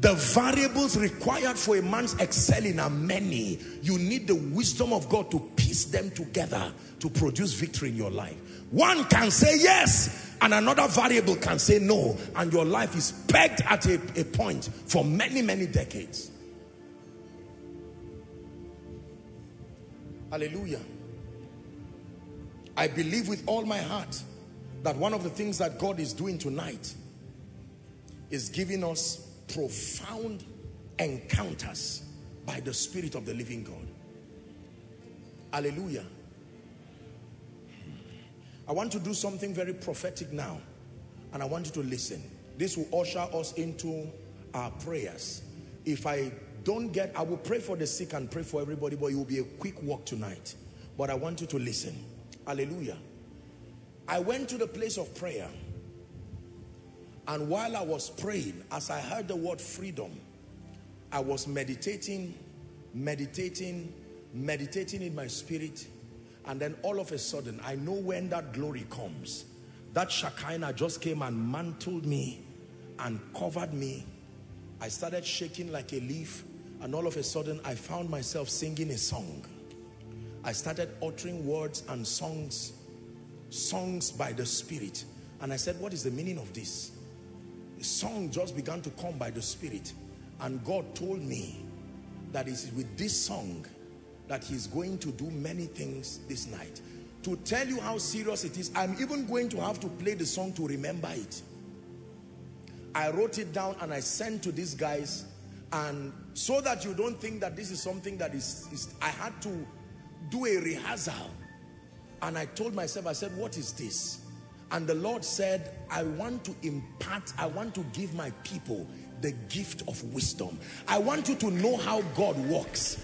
The variables required for a man's excelling are many. You need the wisdom of God to piece them together to produce victory in your life. One can say yes, and another variable can say no, and your life is pegged at a, a point for many, many decades. Hallelujah. I believe with all my heart that one of the things that God is doing tonight is giving us profound encounters by the Spirit of the living God. Hallelujah. I want to do something very prophetic now, and I want you to listen. This will usher us into our prayers. If I don't get, I will pray for the sick and pray for everybody, but it will be a quick walk tonight. But I want you to listen. Hallelujah. I went to the place of prayer and while I was praying, as I heard the word freedom, I was meditating, meditating, meditating in my spirit. And then all of a sudden, I know when that glory comes, that Shekinah just came and mantled me and covered me. I started shaking like a leaf. And all of a sudden, I found myself singing a song. I started uttering words and songs, songs by the Spirit. And I said, what is the meaning of this? Song just began to come by the Spirit. And God told me that it's with this song that he's going to do many things this night. To tell you how serious it is, I'm even going to have to play the song to remember it. I wrote it down and I sent to these guys and so that you don't think that this is something that is, is I had to do a rehearsal and I told myself, I said, what is this? And the Lord said, I want to impart, I want to give my people the gift of wisdom. I want you to know how God works.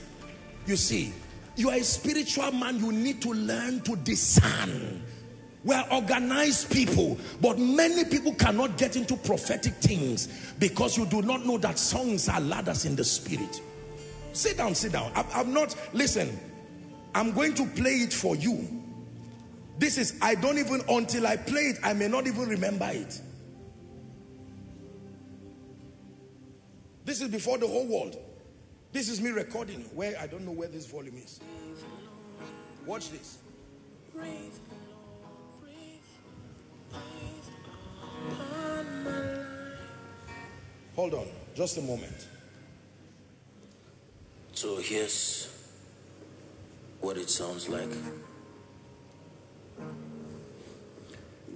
You see, you are a spiritual man, you need to learn to discern. We are organized people, but many people cannot get into prophetic things because you do not know that songs are ladders in the spirit. Sit down, sit down. I'm not, listen, I'm going to play it for you. This is, I don't even, until I play it, I may not even remember it. This is before the whole world. This is me recording where I don't know where this volume is. Watch this. Hold on, just a moment. So here's what it sounds like.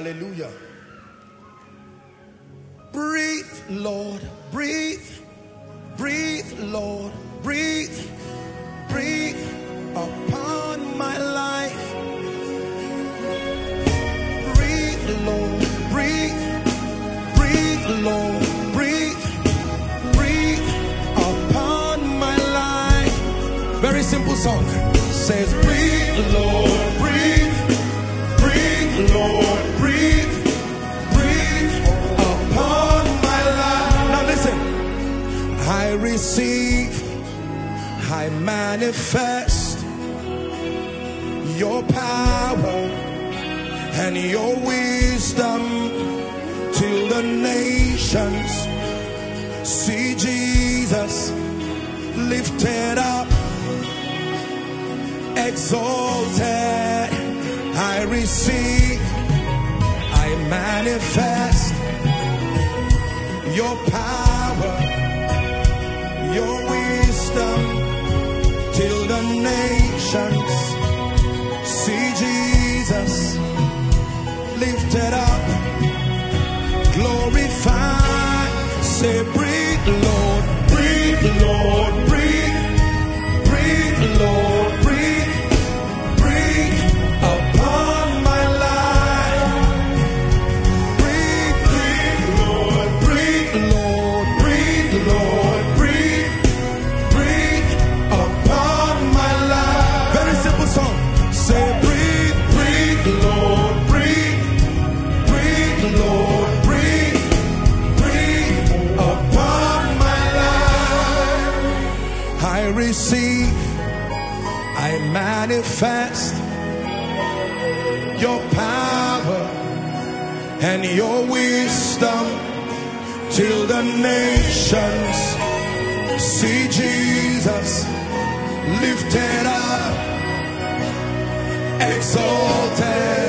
Hallelujah. Till the nations. See Jesus lifted up, exalted. I receive, I manifest your power your wisdom. Till the nations see Jesus lifted up, and your wisdom till the nations see Jesus lifted up, exalted.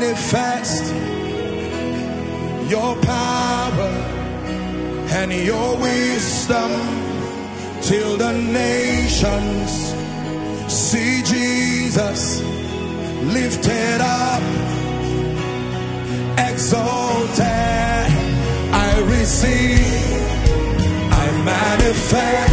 manifest your power and your wisdom till the nations see Jesus lifted up, exalted. I receive, I manifest.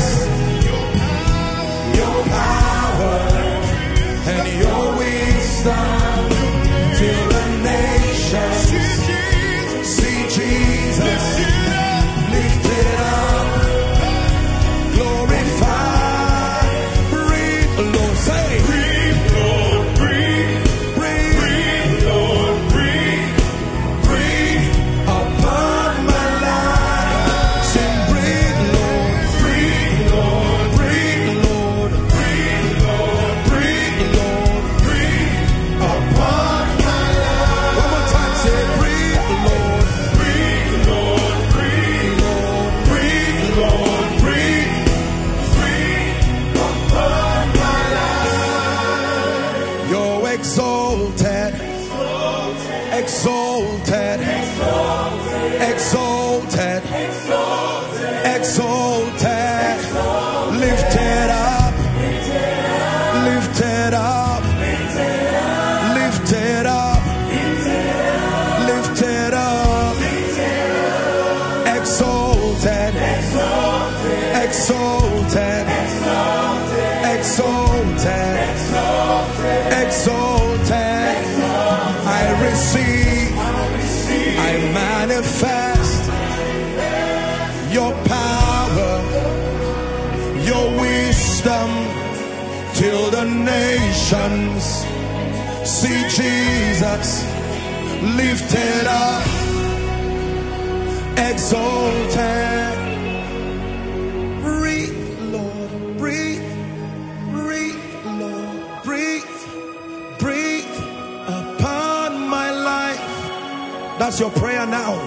That's your prayer now.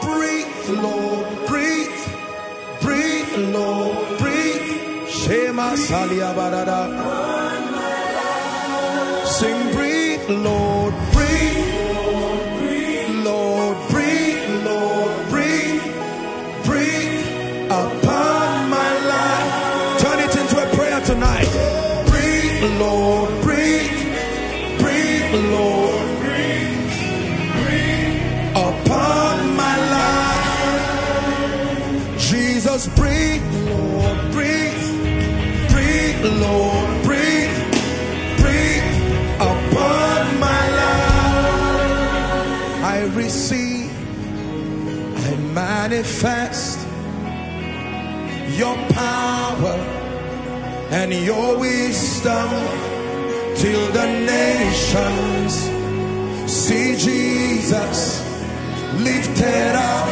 Breathe, Lord, breathe. Breathe, Lord, breathe. Shema Salia Barada. Lord, breathe, breathe upon my life. I receive, I manifest your power and your wisdom till the nations see Jesus lifted up,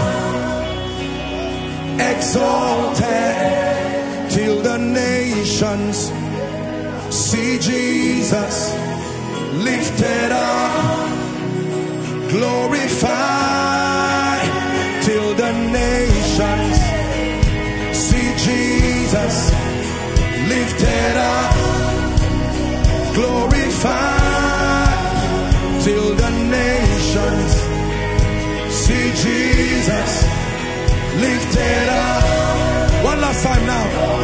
exalted till the nations see Jesus lifted up, glorified, till the nations see Jesus lifted up, glorified, till the nations see Jesus lifted up. One last time now.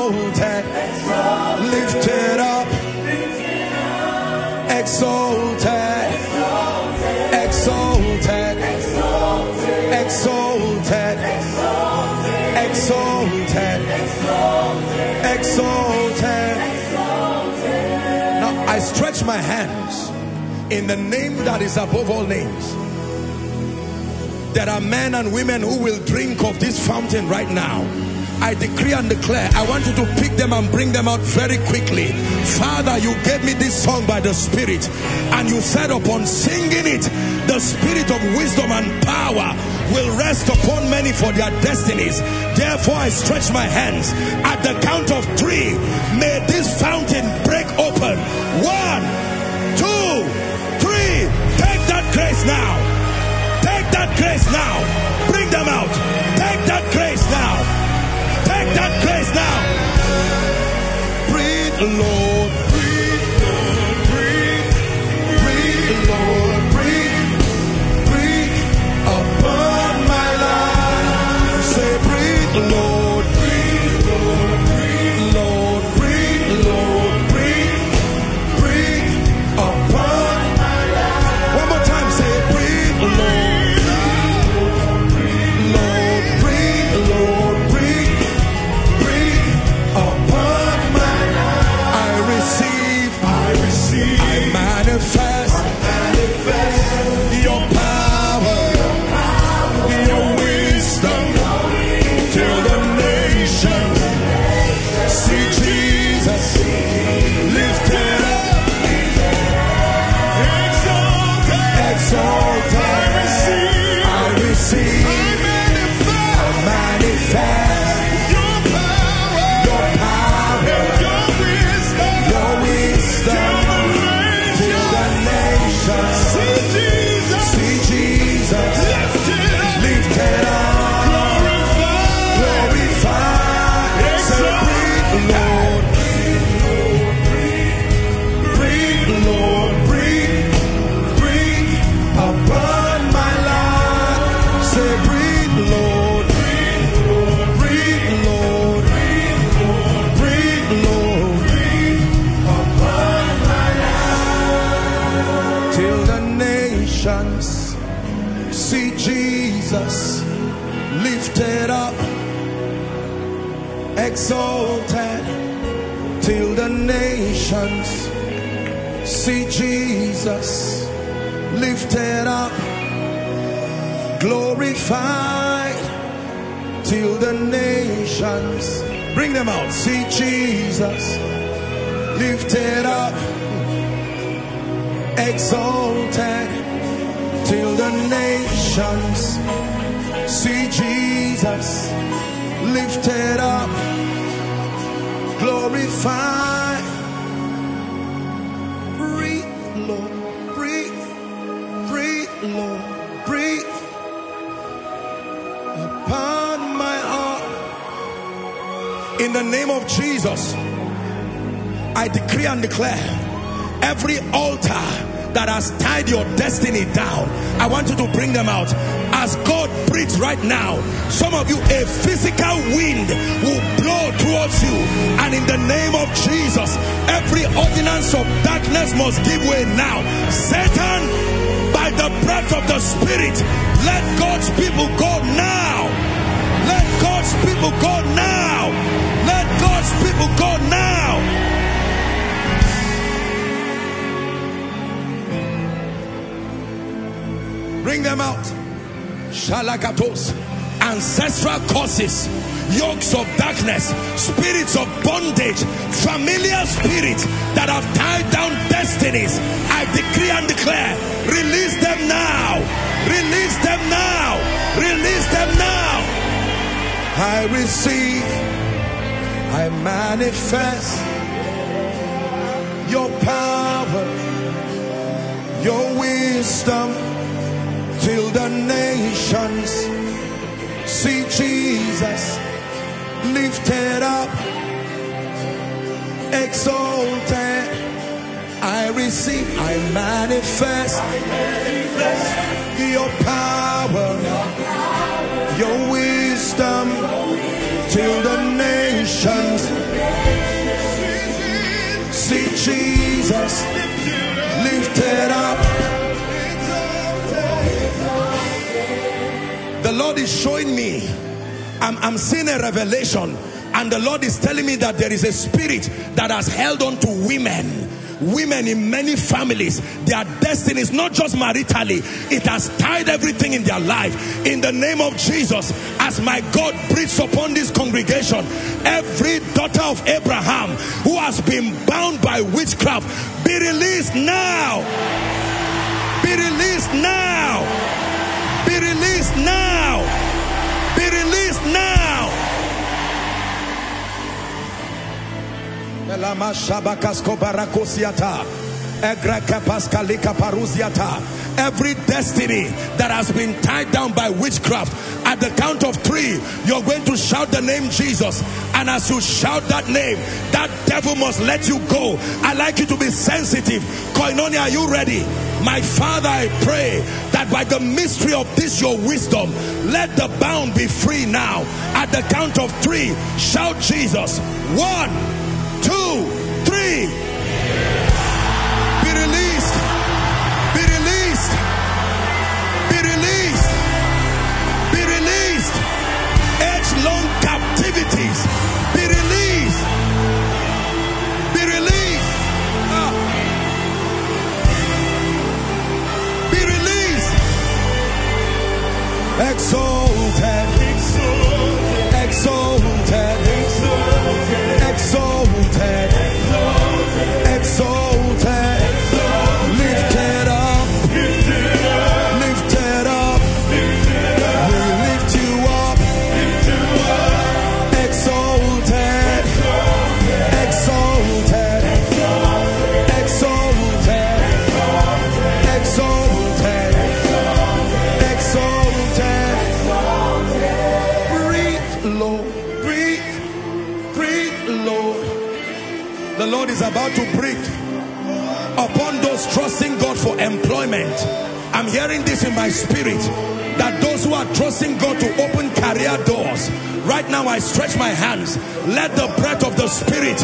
stretch my hands in the name that is above all names. There are men and women who will drink of this fountain right now. I decree and declare, I want you to pick them and bring them out very quickly. Father, you gave me this song by the Spirit, and you said upon singing it, the Spirit of wisdom and power will rest upon many for their destinies. Therefore, I stretch my hands at the count of three. May this fountain break open. One, now. Bring them out. Take that grace now. Take that grace now. Breathe, Lord. Them out. See Jesus lifted up, exalted, till the nations see Jesus lifted up, glorified. In the name of Jesus, I decree and declare every altar that has tied your destiny down, I want you to bring them out. As God breathes right now, some of you, a physical wind will blow towards you, and in the name of Jesus, every ordinance of darkness must give way now. Satan, by the breath of the Spirit, let God's people go now. Let God's people go now. God's people go now. Bring them out. Shalakatos. Ancestral causes, yokes of darkness, spirits of bondage, familiar spirits that have tied down destinies. I decree and declare, release them now. Release them now. Release them now. I receive, I manifest your power, your wisdom till the nations see Jesus lifted up, exalted. I receive, I manifest, your power, your wisdom till the lifted up. The Lord is showing me, I'm, I'm seeing a revelation, and the Lord is telling me that there is a spirit that has held on to women. Women in many families, their destiny is not just maritally, it has tied everything in their life. In the name of Jesus, as my God breathes upon this congregation, every daughter of Abraham who has been bound by witchcraft, be released now. Be released now. Be released now. Be released now. Every destiny that has been tied down by witchcraft, at the count of three, you're going to shout the name Jesus. And as you shout that name, that devil must let you go. I like you to be sensitive. Koinonia, are you ready? My Father, I pray that by the mystery of this, your wisdom, let the bound be free now. At the count of three, shout Jesus. One, two, three. Captivities. Be released. Be released. Ah. Be released. Exalted. About to breathe upon those trusting God for employment. I'm hearing this in my spirit that those who are trusting God to open career doors, right now I stretch my hands. Let the breath of the Spirit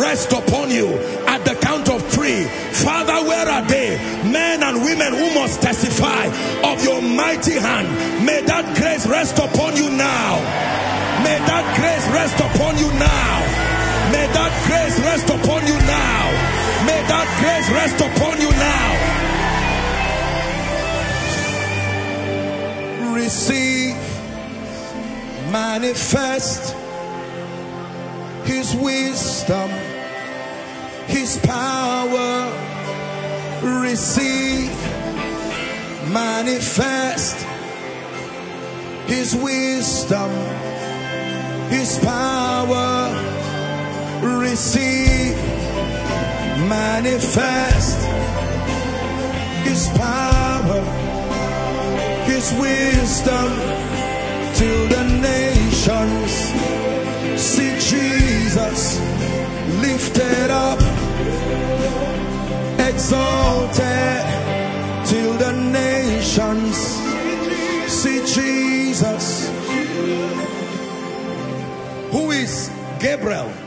rest upon you at the count of three. Father, where are they? Men and women who must testify of your mighty hand. May that grace rest upon you now. May that grace rest upon you now. Rest upon you now. May that grace rest upon you now. Receive, manifest His wisdom, His power. Receive, manifest His wisdom, His power. Receive, manifest His power, His wisdom till the nations. See Jesus lifted up, exalted till the nations. See Jesus. Who is Gabriel?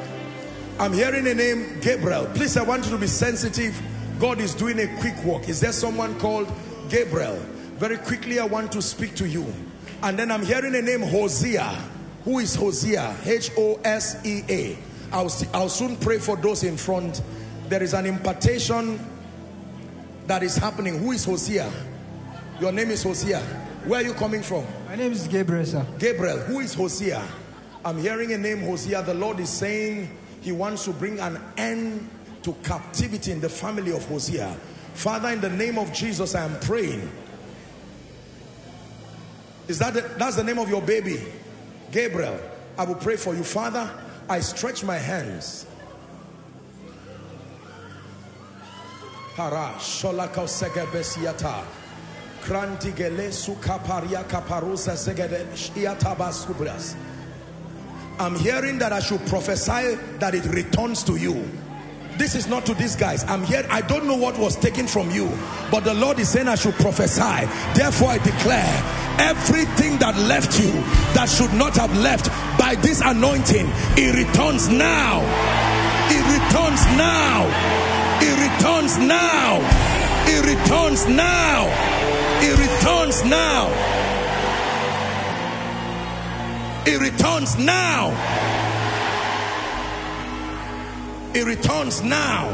I'm hearing a name Gabriel. Please, I want you to be sensitive. God is doing a quick work. Is there someone called Gabriel? Very quickly, I want to speak to you. And then I'm hearing a name Hosea. Who is Hosea? H-O-S-E-A. I'll, I'll soon pray for those in front. There is an impartation that is happening. Who is Hosea? Your name is Hosea. Where are you coming from? My name is Gabriel, sir. Gabriel. Who is Hosea? I'm hearing a name Hosea. The Lord is saying he wants to bring an end to captivity in the family of Hosea. Father, in the name of Jesus, I am praying. Is that the, that's the name of your baby? Gabriel. I will pray for you. Father, I stretch my hands. Kaparusa segede shiatabasubras. I'm hearing that I should prophesy that it returns to you. This is not to these guys. I'm here. I don't know what was taken from you, but the Lord is saying I should prophesy. Therefore, I declare everything that left you that should not have left by this anointing, it returns now. It returns now. It returns now. It returns now. It returns now. It returns now. He returns now. He returns now.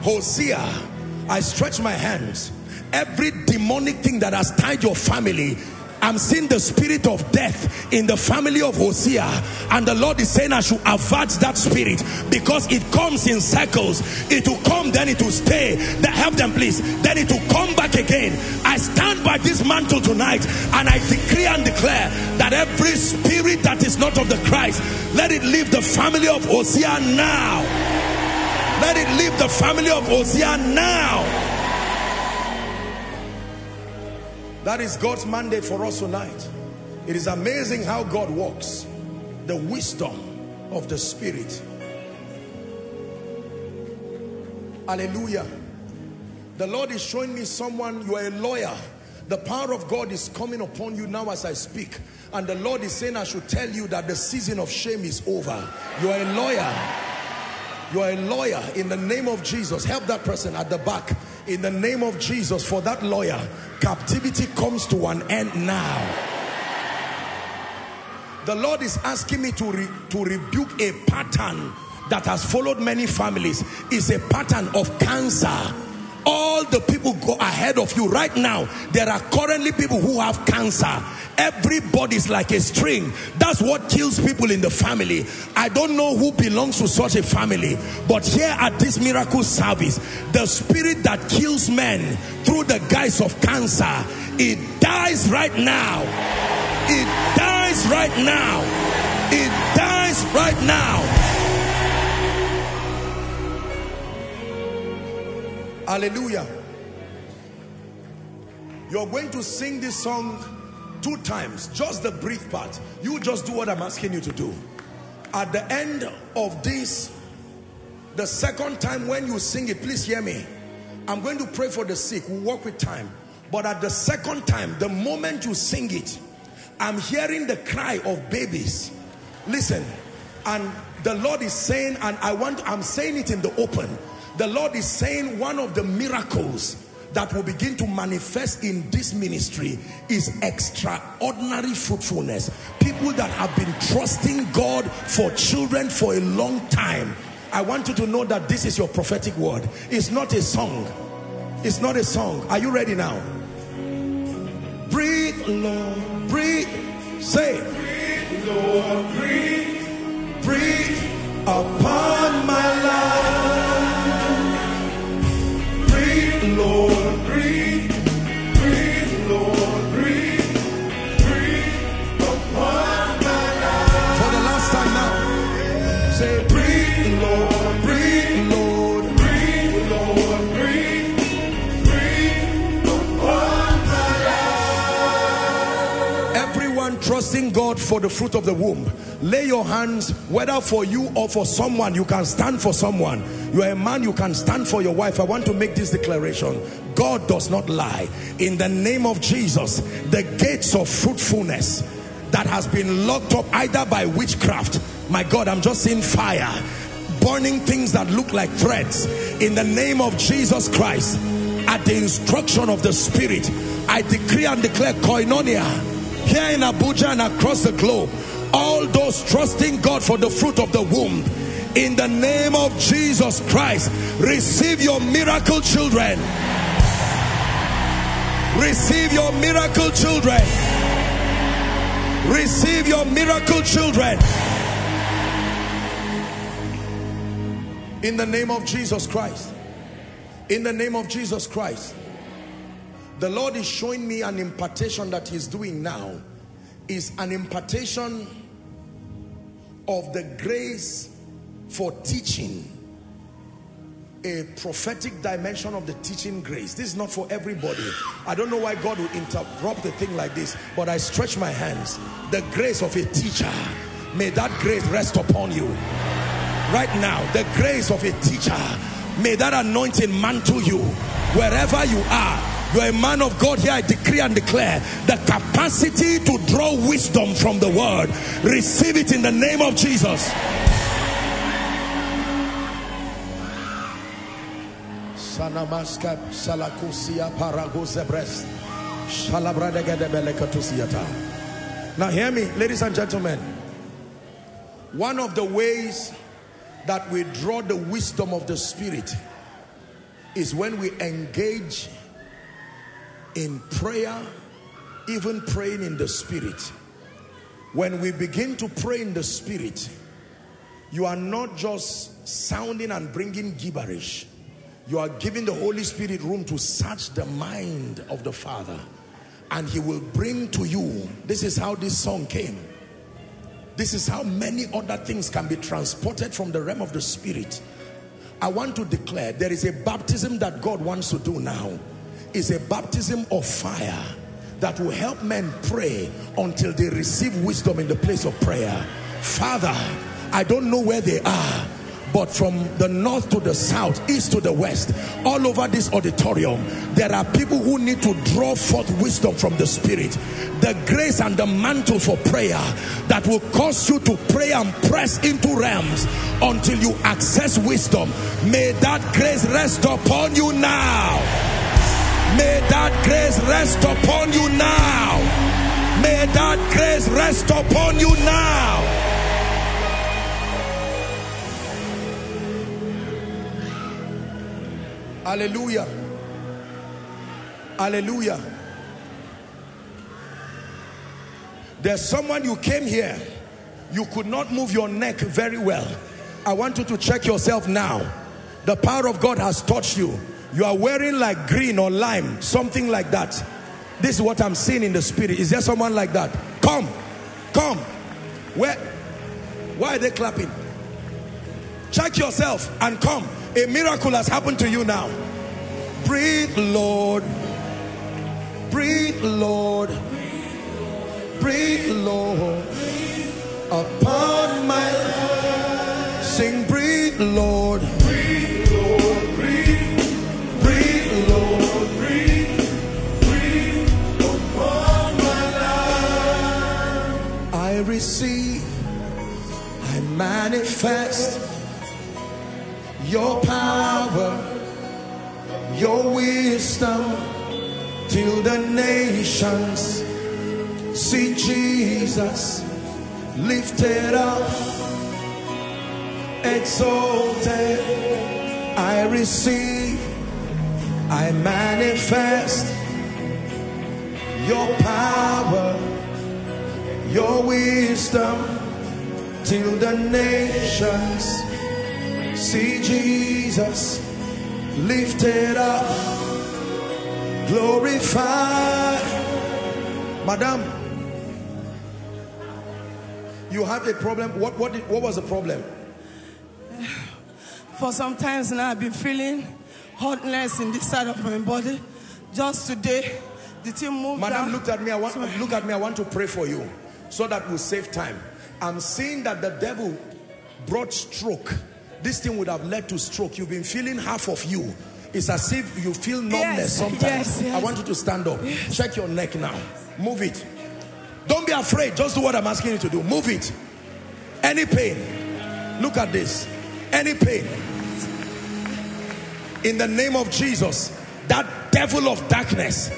Hosea, I stretch my hands. Every demonic thing that has tied your family I'm seeing the spirit of death in the family of Hosea. And the Lord is saying I should avert that spirit because it comes in cycles. It will come then it will stay. Then help them please. Then it will come back again. I stand by this mantle tonight and I decree and declare that every spirit that is not of the Christ let it leave the family of Hosea now. Let it leave the family of Hosea now That is God's mandate for us tonight. It is amazing how God works. The wisdom of the Spirit. Hallelujah. The Lord is showing me someone, you are a lawyer. The power of God is coming upon you now as I speak. And the Lord is saying I should tell you that the season of shame is over. You are a lawyer. You are a lawyer in the name of Jesus. Help that person at the back in the name of Jesus for that lawyer captivity comes to an end now. The Lord is asking me to, re to rebuke a pattern that has followed many families. Is a pattern of cancer all the people go ahead of you. Right now there are currently people who have cancer. Everybody's like a string. That's what kills people in the family. I don't know who belongs to such a family but here at this miracle service the spirit that kills men through the guise of cancer it dies right now. It dies right now. It dies right now Hallelujah. You're going to sing this song two times, just the brief part. You just do what I'm asking you to do. At the end of this, the second time when you sing it, please hear me. I'm going to pray for the sick. We'll work with time. But at the second time, the moment you sing it, I'm hearing the cry of babies. Listen, and the Lord is saying, and I want, I'm saying it in the open the Lord is saying one of the miracles that will begin to manifest in this ministry is extraordinary fruitfulness. People that have been trusting God for children for a long time. I want you to know that this is your prophetic word. It's not a song. It's not a song. Are you ready now? Breathe, Lord, breathe. Say, breathe, Lord, breathe, breathe upon my life. Lord, breathe, God for the fruit of the womb. Lay your hands whether for you or for someone you can stand for someone. You are a man you can stand for your wife. I want to make this declaration. God does not lie. In the name of jesus the gates of fruitfulness that has been locked up either by witchcraft my god i'm just seeing fire burning things that look like threads. In the name of jesus christ at the instruction of the spirit i decree and declare koinonia here in abuja and across the globe all those trusting God for the fruit of the womb in the name of Jesus Christ receive your miracle children. Receive your miracle children. Receive your miracle children. In the name of Jesus Christ. In the name of Jesus Christ the Lord is showing me an impartation that he's doing now. Is an impartation of the grace for teaching. A prophetic dimension of the teaching grace. This is not for everybody. I don't know why god will interrupt the thing like this but i stretch my hands. The grace of a teacher. May that grace rest upon you. Right now the grace of a teacher. May that anointing mantle you. Wherever you are you're a man of God here. I decree and declare the capacity to draw wisdom from the word. Receive it in the name of Jesus. Now hear me, ladies and gentlemen. One of the ways that we draw the wisdom of the spirit is when we engage in prayer, even praying in the spirit. When we begin to pray in the spirit, you are not just sounding and bringing gibberish. You are giving the Holy Spirit room to search the mind of the Father and he will bring to you. This is how this song came. This is how many other things can be transported from the realm of the spirit. I want to declare there is a baptism that God wants to do now. Is a baptism of fire that will help men pray until they receive wisdom in the place of prayer. Father, I don't know where they are but from the north to the south, east to the west, all over this auditorium, there are people who need to draw forth wisdom from the Spirit. The grace and the mantle for prayer that will cause you to pray and press into realms until you access wisdom. May that grace rest upon you now. May that grace rest upon you now. May that grace rest upon you now. Hallelujah. Hallelujah. There's someone you came here, you could not move your neck very well. I want you to check yourself now. The power of God has touched you. You are wearing like green or lime, something like that. This is what I'm seeing in the spirit. Is there someone like that? Come, come. Where? Why are they clapping? Check yourself and come. A miracle has happened to you now. Breathe, Lord. Breathe, Lord. Breathe, Lord. Upon my life. Sing, breathe, Lord. Receive. I manifest your power, your wisdom, till the nations see Jesus lifted up, exalted. I receive, I manifest your power, your wisdom, till the nations see Jesus lifted up, glorified. Madam, you have a problem. What, what, did, what was the problem? For some times now, I've been feeling hotness in this side of my body. Just today, the team moved. Madam, look at me. I want look at me. I want to pray for you, so that we'll save time. I'm seeing that the devil brought stroke this thing would have led to stroke. You've been feeling half of you. It's as if you feel numbness yes, sometimes. Yes, yes. I want you to stand up. Check your neck now. Move it. Don't be afraid. Just do what I'm asking you to do. Move it. Any pain. Look at this. Any pain. In the name of Jesus, that devil of darkness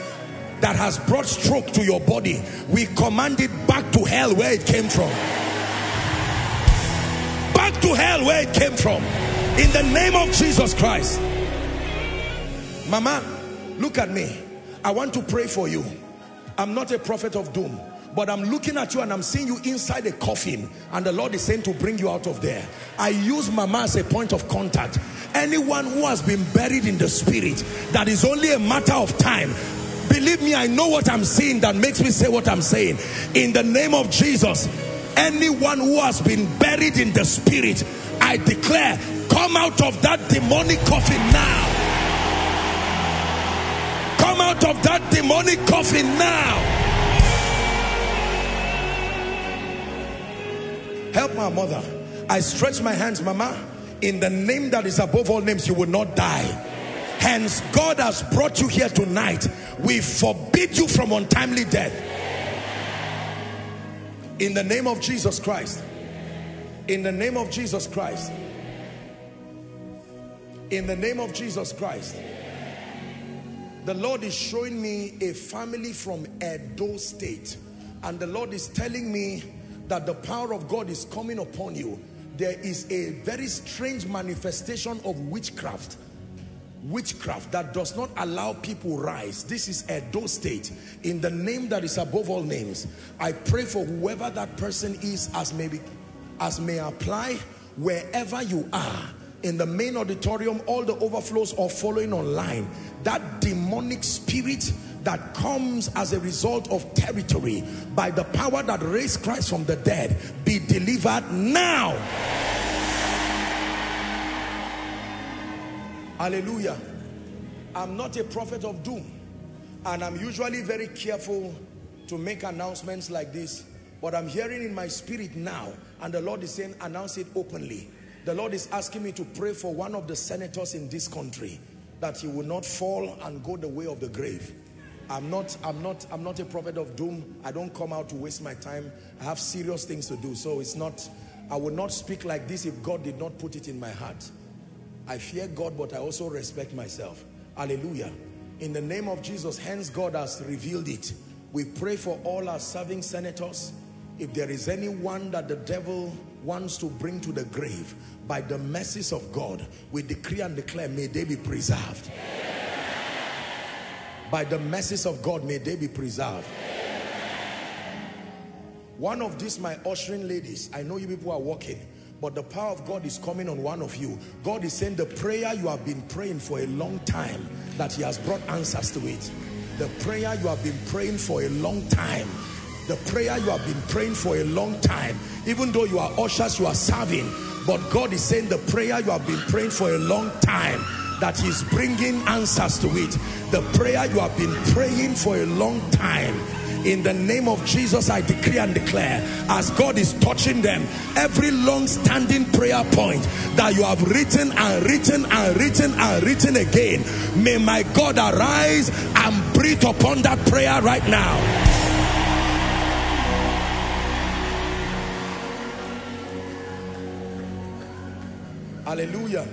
that has brought stroke to your body, we command it back to hell where it came from back to hell where it came from. In the name of Jesus Christ. Mama, look at me. I want to pray for you. I'm not a prophet of doom. But I'm looking at you and I'm seeing you inside a coffin and the Lord is saying to bring you out of there. I use mama as a point of contact. Anyone who has been buried in the spirit, that is only a matter of time. Believe me, I know what I'm seeing that makes me say what I'm saying. In the name of Jesus, anyone who has been buried in the spirit, I declare, come out of that demonic coffin now. Come out of that demonic coffin now. Help my mother. I stretch my hands, Mama. In the name that is above all names, you will not die. Hence, God has brought you here tonight. We forbid you from untimely death in the name of Jesus Christ. In the name of Jesus Christ. In the name of Jesus Christ. The Lord is showing me a family from Edo State. And the Lord is telling me that the power of God is coming upon you. There is a very strange manifestation of witchcraft witchcraft that does not allow people rise. This is a Edo State. In the name that is above all names, I pray for whoever that person is as may, be, as may apply wherever you are in the main auditorium, all the overflows are following online, that demonic spirit that comes as a result of territory by the power that raised Christ from the dead be delivered now. Hallelujah. I'm not a prophet of doom and I'm usually very careful to make announcements like this but I'm hearing in my spirit now and the Lord is saying announce it openly the Lord is asking me to pray for one of the senators in this country that he will not fall and go the way of the grave. I'm not, I'm not, I'm not a prophet of doom. I don't come out to waste my time. I have serious things to do. So it's not, I will not speak like this if God did not put it in my heart. I fear God, but I also respect myself. Hallelujah. In the name of Jesus, hence God has revealed it. We pray for all our serving senators. If there is anyone that the devil wants to bring to the grave, by the mercies of God, we decree and declare, may they be preserved. By the mercies of God, may they be preserved. One of these, my ushering ladies, I know you people are walking, but the power of God is coming on one of you. God is saying the prayer you have been praying for a long time, that he has brought answers to it. The prayer you have been praying for a long time, the prayer you have been praying for a long time, even though you are ushers, you are serving, but God is saying the prayer you have been praying for a long time, that he's bringing answers to it. The prayer you have been praying for a long time, in the name of Jesus, I decree and declare, as God is touching them, every long-standing prayer point that you have written and written and written and written again, may my God arise and breathe upon that prayer right now. Hallelujah.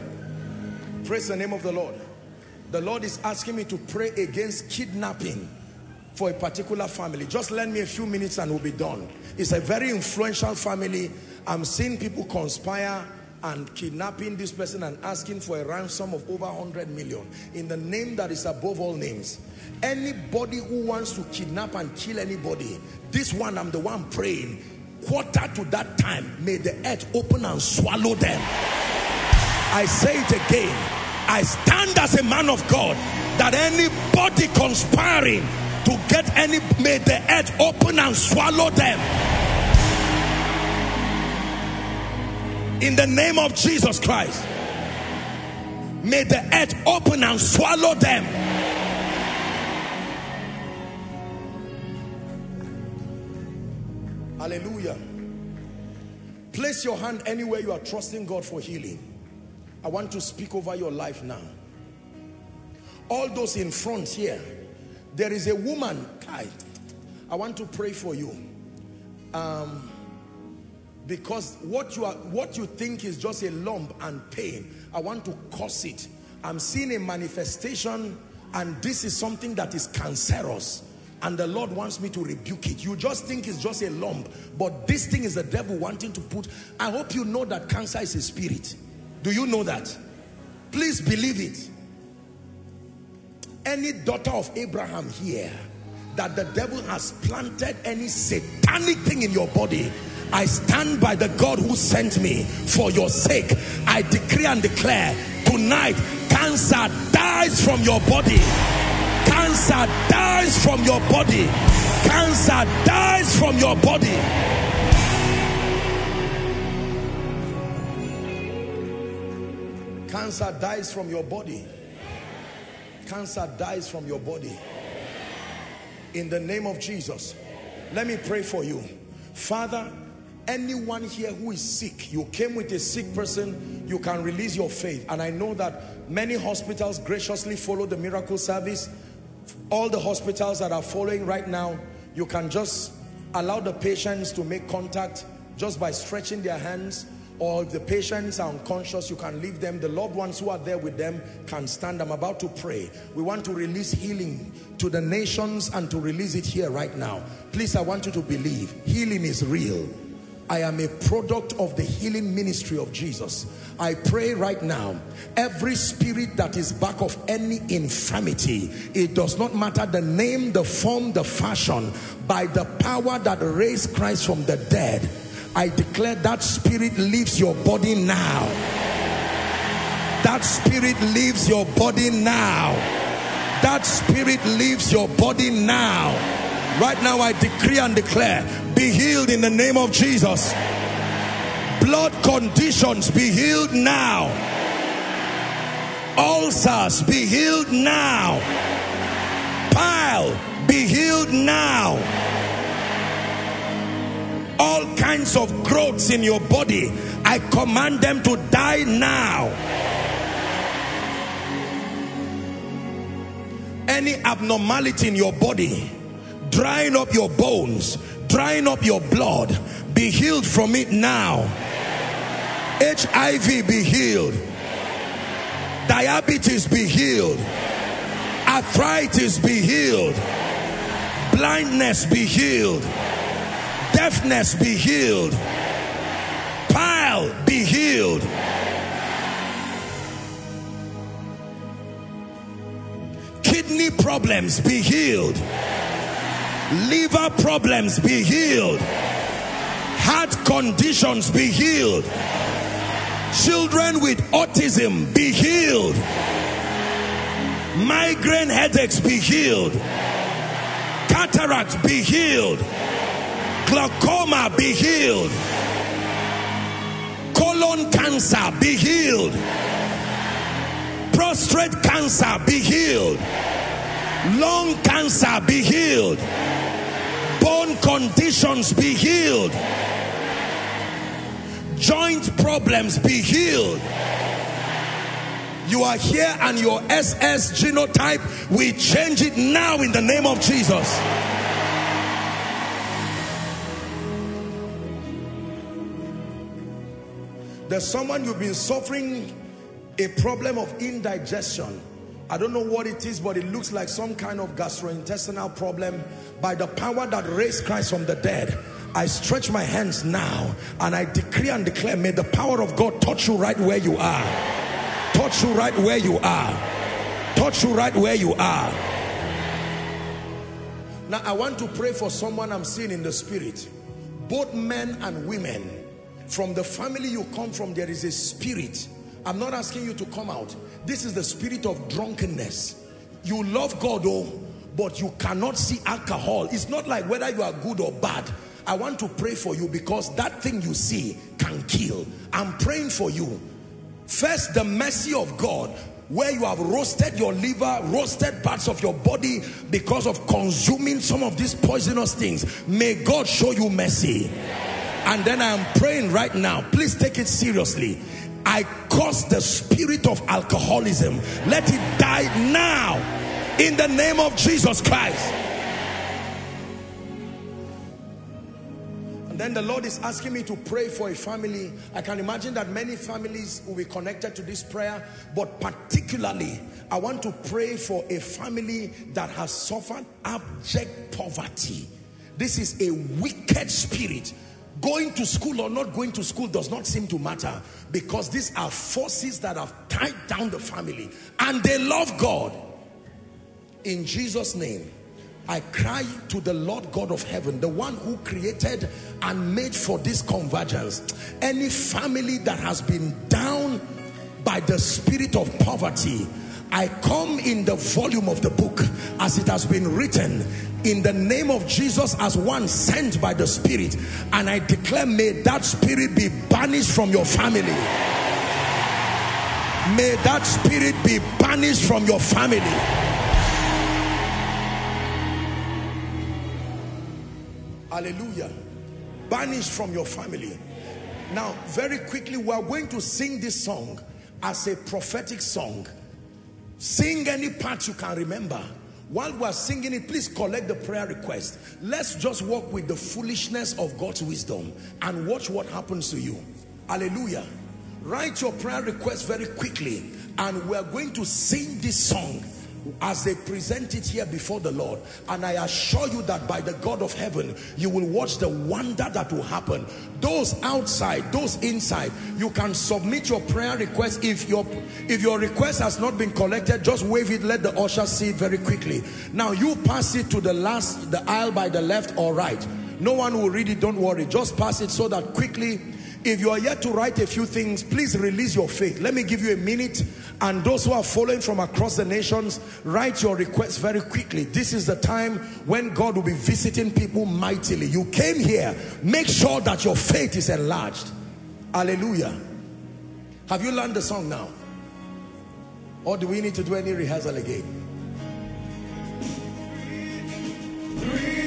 Praise the name of the Lord. The Lord is asking me to pray against kidnapping for a particular family. Just lend me a few minutes and we'll be done. It's a very influential family. I'm seeing people conspire and kidnapping this person and asking for a ransom of over 100 million in the name that is above all names. Anybody who wants to kidnap and kill anybody, this one I'm the one praying, quarter to that time, may the earth open and swallow them. I say it again. I stand as a man of God that anybody conspiring to get any, may the earth open and swallow them. In the name of Jesus Christ. May the earth open and swallow them. Hallelujah. Place your hand anywhere you are trusting God for healing. I want to speak over your life now. All those in front here, there is a woman, Kai, I want to pray for you. Um, because what you are what you think is just a lump and pain i want to cause it i'm seeing a manifestation and this is something that is cancerous and the lord wants me to rebuke it you just think it's just a lump but this thing is the devil wanting to put i hope you know that cancer is a spirit do you know that? Please believe it. Any daughter of Abraham here, that the devil has planted any satanic thing in your body, I stand by the God who sent me for your sake. I decree and declare tonight, cancer dies from your body. Cancer dies from your body. Cancer dies from your body. Cancer dies from your body. Cancer dies from your body. In the name of Jesus. Let me pray for you. Father, anyone here who is sick, you came with a sick person, you can release your faith. And I know that many hospitals graciously follow the miracle service. All the hospitals that are following right now, you can just allow the patients to make contact just by stretching their hands or if the patients are unconscious, you can leave them. The loved ones who are there with them can stand. I'm about to pray. We want to release healing to the nations and to release it here right now. Please, I want you to believe healing is real. I am a product of the healing ministry of Jesus. I pray right now, every spirit that is back of any infirmity, it does not matter the name, the form, the fashion, by the power that raised Christ from the dead, I declare that spirit leaves your body now. That spirit leaves your body now. That spirit leaves your body now. Right now I decree and declare be healed in the name of Jesus. Blood conditions be healed now. Ulcers be healed now. Pile be healed now. All kinds of growths in your body, I command them to die now. Any abnormality in your body, drying up your bones, drying up your blood, be healed from it now. HIV be healed. Diabetes be healed. Arthritis be healed. Blindness be healed. Deafness be healed. Pile be healed. Kidney problems be healed. Liver problems be healed, heart conditions be healed, children with autism be healed, migraine headaches be healed, Cataracts be healed, glaucoma be healed, colon cancer be healed, prostate cancer be healed. Lung cancer be healed. Bone conditions be healed. Joint problems be healed. You are here and your SS genotype we change it now in the name of Jesus there's someone you've been suffering a problem of indigestion I don't know what it is, but it looks like some kind of gastrointestinal problem. By the power that raised Christ from the dead, I stretch my hands now and I decree and declare, may the power of God touch you right where you are. Touch you right where you are. Touch you right where you are. Now, I want to pray for someone I'm seeing in the spirit. Both men and women. From the family you come from, there is a spirit I'm not asking you to come out. This is the spirit of drunkenness. You love God, oh, but you cannot see alcohol. It's not like whether you are good or bad. I want to pray for you because that thing you see can kill. I'm praying for you. First, the mercy of God where you have roasted your liver, roasted parts of your body because of consuming some of these poisonous things. May God show you mercy. And then I am praying right now. Please take it seriously. I curse the spirit of alcoholism. Let it die now in the name of Jesus Christ. And then the Lord is asking me to pray for a family. I can imagine that many families will be connected to this prayer, but particularly, I want to pray for a family that has suffered abject poverty. This is a wicked spirit Going to school or not going to school does not seem to matter because these are forces that have tied down the family and they love God. In Jesus' name, I cry to the Lord God of heaven, the one who created and made for this convergence. Any family that has been down by the spirit of poverty, I come in the volume of the book as it has been written in the name of Jesus as one sent by the Spirit. And I declare, may that spirit be banished from your family. May that spirit be banished from your family. Hallelujah. Banished from your family. Now, very quickly, we are going to sing this song as a prophetic song. Sing any part you can remember. While we are singing it, please collect the prayer request. Let's just walk with the foolishness of God's wisdom and watch what happens to you. Hallelujah. Write your prayer request very quickly and we're going to sing this song as they present it here before the Lord. And I assure you that by the God of heaven, you will watch the wonder that will happen. Those outside, those inside, you can submit your prayer request. If your, if your request has not been collected, just wave it, let the usher see it very quickly. Now you pass it to the last, the aisle by the left or right. No one will read it, don't worry. Just pass it so that quickly if you are yet to write a few things, please release your faith. Let me give you a minute. And those who are following from across the nations, write your requests very quickly. This is the time when God will be visiting people mightily. You came here. Make sure that your faith is enlarged. Hallelujah. Have you learned the song now? Or do we need to do any rehearsal again? Breathe,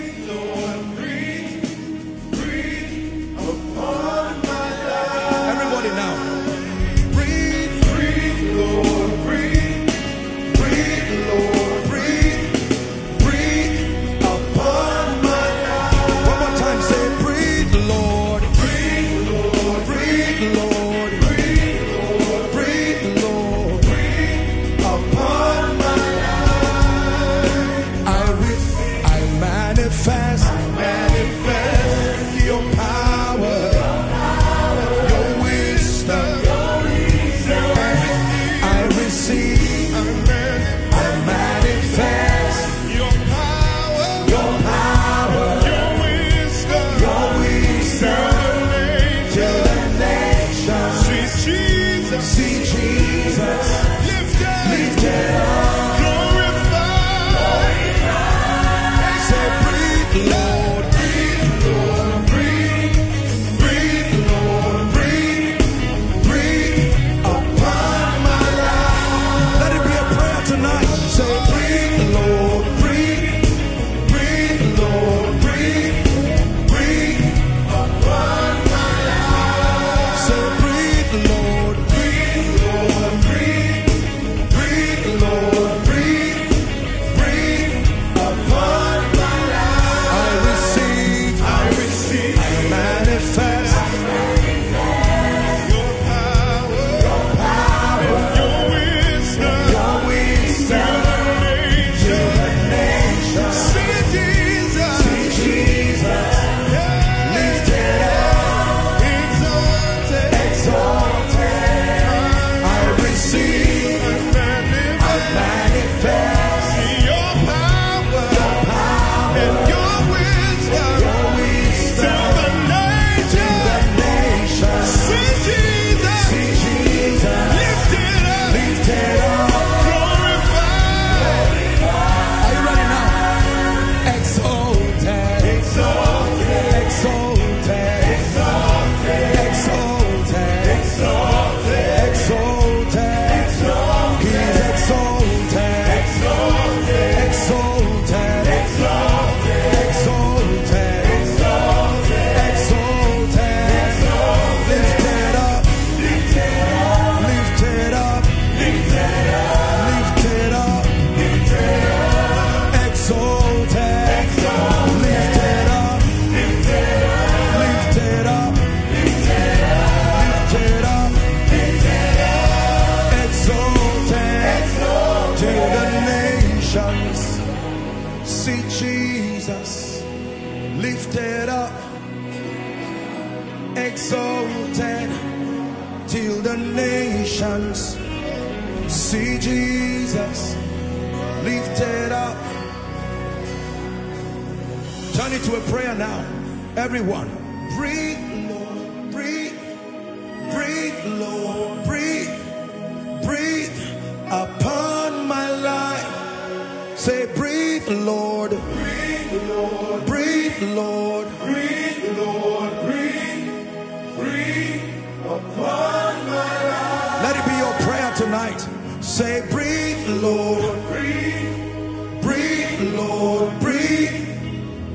Let it be your prayer tonight. Say, breathe, Lord, breathe, breathe, Lord, breathe,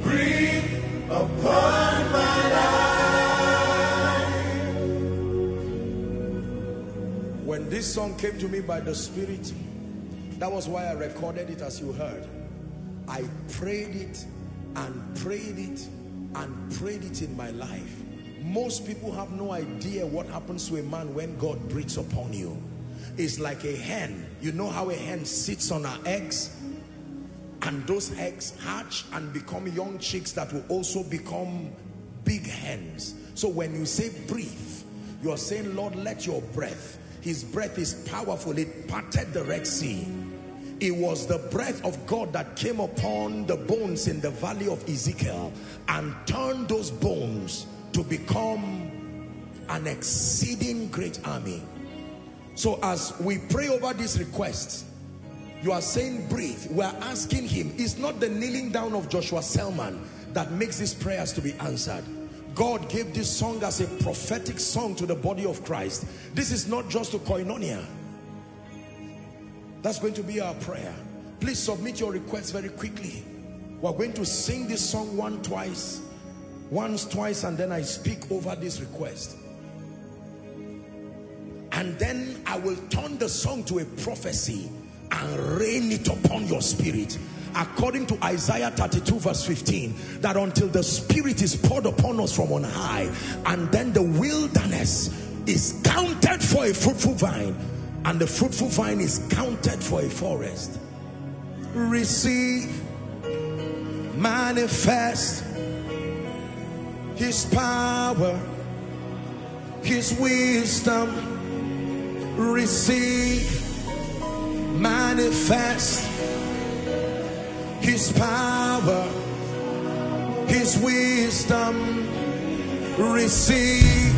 breathe upon my life. When this song came to me by the Spirit, that was why I recorded it as you heard. I prayed it and prayed it and prayed it in my life. Most people have no idea what happens to a man when God breathes upon you. It's like a hen. You know how a hen sits on her eggs? And those eggs hatch and become young chicks that will also become big hens. So when you say breathe, you are saying, Lord, let your breath. His breath is powerful. It parted the Red Sea. It was the breath of God that came upon the bones in the valley of Ezekiel and turned those bones to become an exceeding great army. So as we pray over these requests, you are saying breathe. We are asking him. It's not the kneeling down of Joshua Selman that makes these prayers to be answered. God gave this song as a prophetic song to the body of Christ. This is not just to koinonia. That's going to be our prayer. Please submit your requests very quickly. We're going to sing this song one twice, once, twice, and then I speak over this request. And then I will turn the song to a prophecy and rain it upon your spirit according to Isaiah 32 verse 15 that until the spirit is poured upon us from on high and then the wilderness is counted for a fruitful vine and the fruitful vine is counted for a forest receive manifest his power his wisdom receive manifest. His power his wisdom receive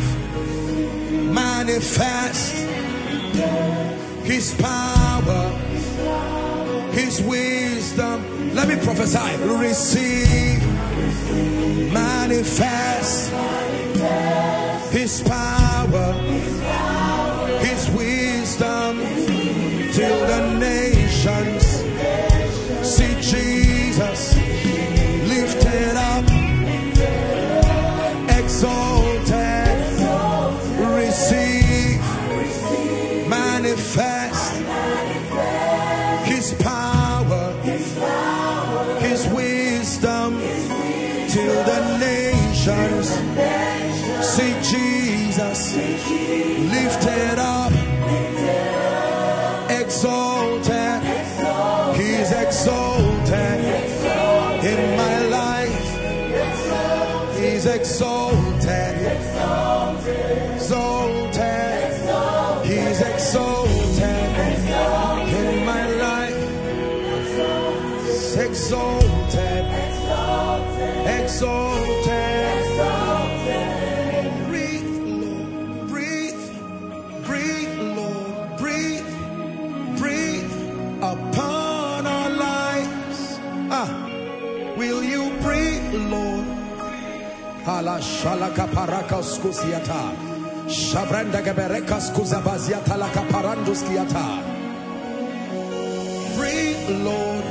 manifest. His power his wisdom. Let me prophesy. Receive manifest his power Hala shalaka parakas kusiata. Shavranda geberekas kuzabaziata la kaparandus kiata. Breathe, Lord.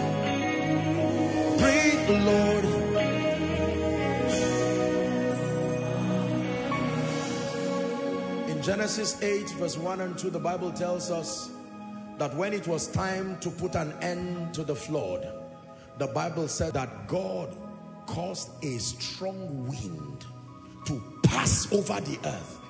Breathe, Lord. In Genesis 8 verse 1 and 2 the Bible tells us that when it was time to put an end to the flood the Bible said that God caused a strong wind to pass over the earth.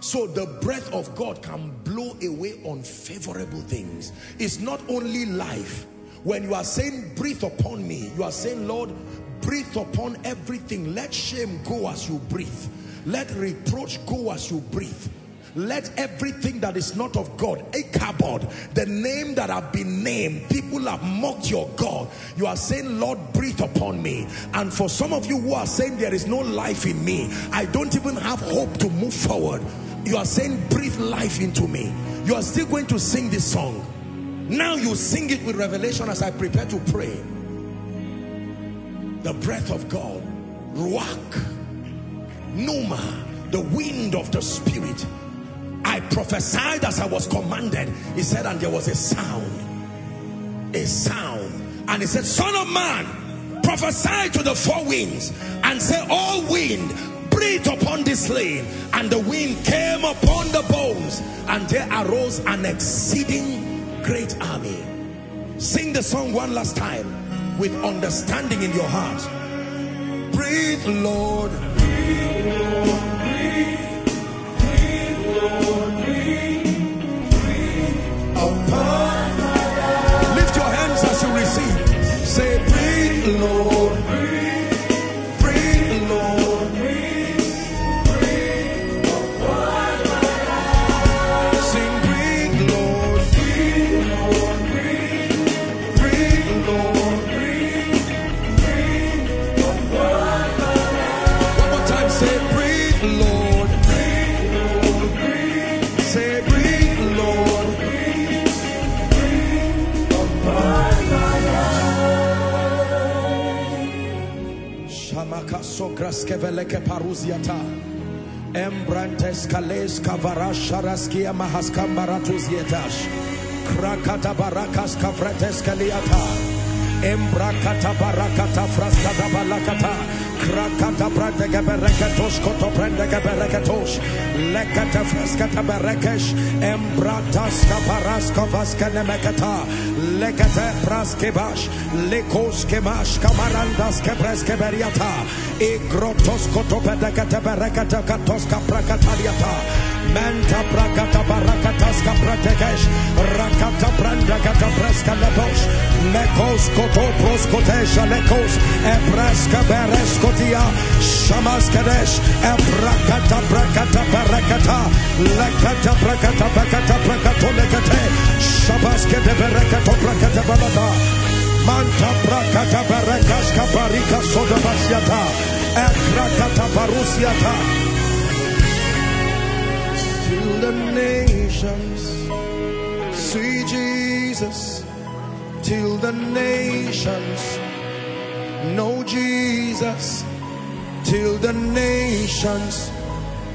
So the breath of God can blow away unfavorable things. It's not only life. When you are saying breathe upon me you are saying Lord breathe upon everything. Let shame go as you breathe. Let reproach go as you breathe let everything that is not of God, a cupboard, the name that have been named, people have mocked your God. You are saying, Lord, breathe upon me. And for some of you who are saying there is no life in me, I don't even have hope to move forward. You are saying, breathe life into me. You are still going to sing this song. Now you sing it with revelation as I prepare to pray. The breath of God, Ruach, Pneuma, the wind of the Spirit I prophesied as I was commanded. He said, and there was a sound. A sound. And he said, Son of man, prophesy to the four winds and say, All wind, breathe upon this land. And the wind came upon the bones, and there arose an exceeding great army. Sing the song one last time with understanding in your heart. Breathe, Lord. Breathe, Lord. Breathe. Lift your hands as you receive. Say, breathe, Lord. Breathe. Shamaka sokras keveleke paruziata. Embrantes kales kavarash sharaskia mahaskambaratus yetash. Krakata barakas kavretes kaliata. Embrakata barakata fraskata balakata. Krakata brande gebereketos koto brande gebereketos. Lekata fraskata berekesh. Embratas kaparaska vaskanemekata. Lekate praskevash. Lekos kemash kamarandas kepreske beriata. Igrotos koto pedekate berekate katos kaprakataliata. Manta prakata barakatas kapratekesh. Rakata branda kata preska leposh. Mekos koto proskotesha lekos. Epreska bereskotia. Shamas kadesh. Eprakata prakata barakata. Lekata prakata prakata prakato lekate. Shabas kete berekato prakata balata. Manta prakata barakas kabarika soda basyata. Ekrakata barusiata till the nations. See Jesus, till the nations know Jesus, till the nations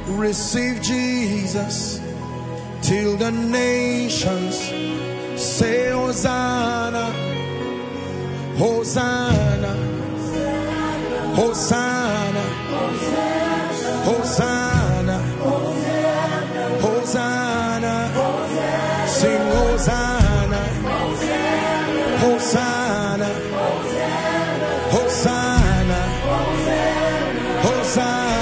receive Jesus, till the nations say Hosanna, Hosanna, Hosanna, Hosanna. Hosanna, sing Hosanna, Hosanna, Hosanna, Hosanna,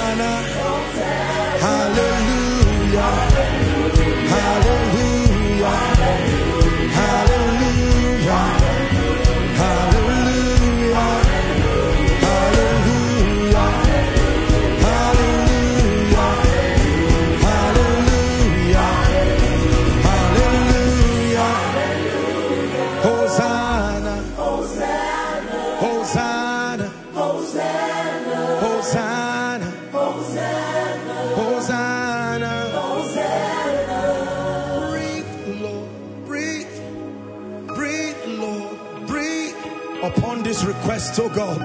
request, oh God.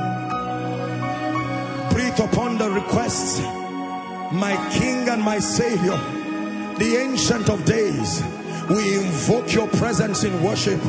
Breathe upon the request my King and my Savior, the Ancient of Days. We invoke your presence in worship.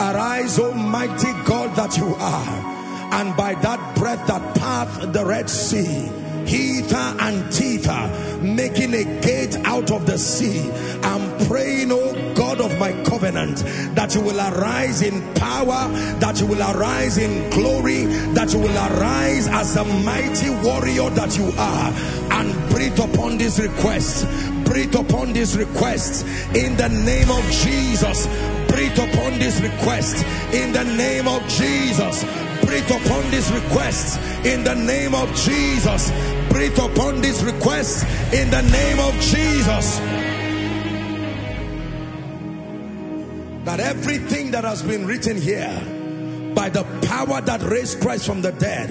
Arise, Almighty God, that you are. And by that breath that path the Red Sea, hither and thither, making a gate out of the sea. I'm praying, oh God of my covenant, that you will arise in power, that you will arise in glory, that you will arise as the mighty warrior that you are, and breathe upon this request. Breathe upon this request in the name of Jesus. Breathe upon this request in the name of Jesus. Breathe upon this request in the name of Jesus. Breathe upon this request in the name of Jesus. That everything that has been written here by the power that raised Christ from the dead,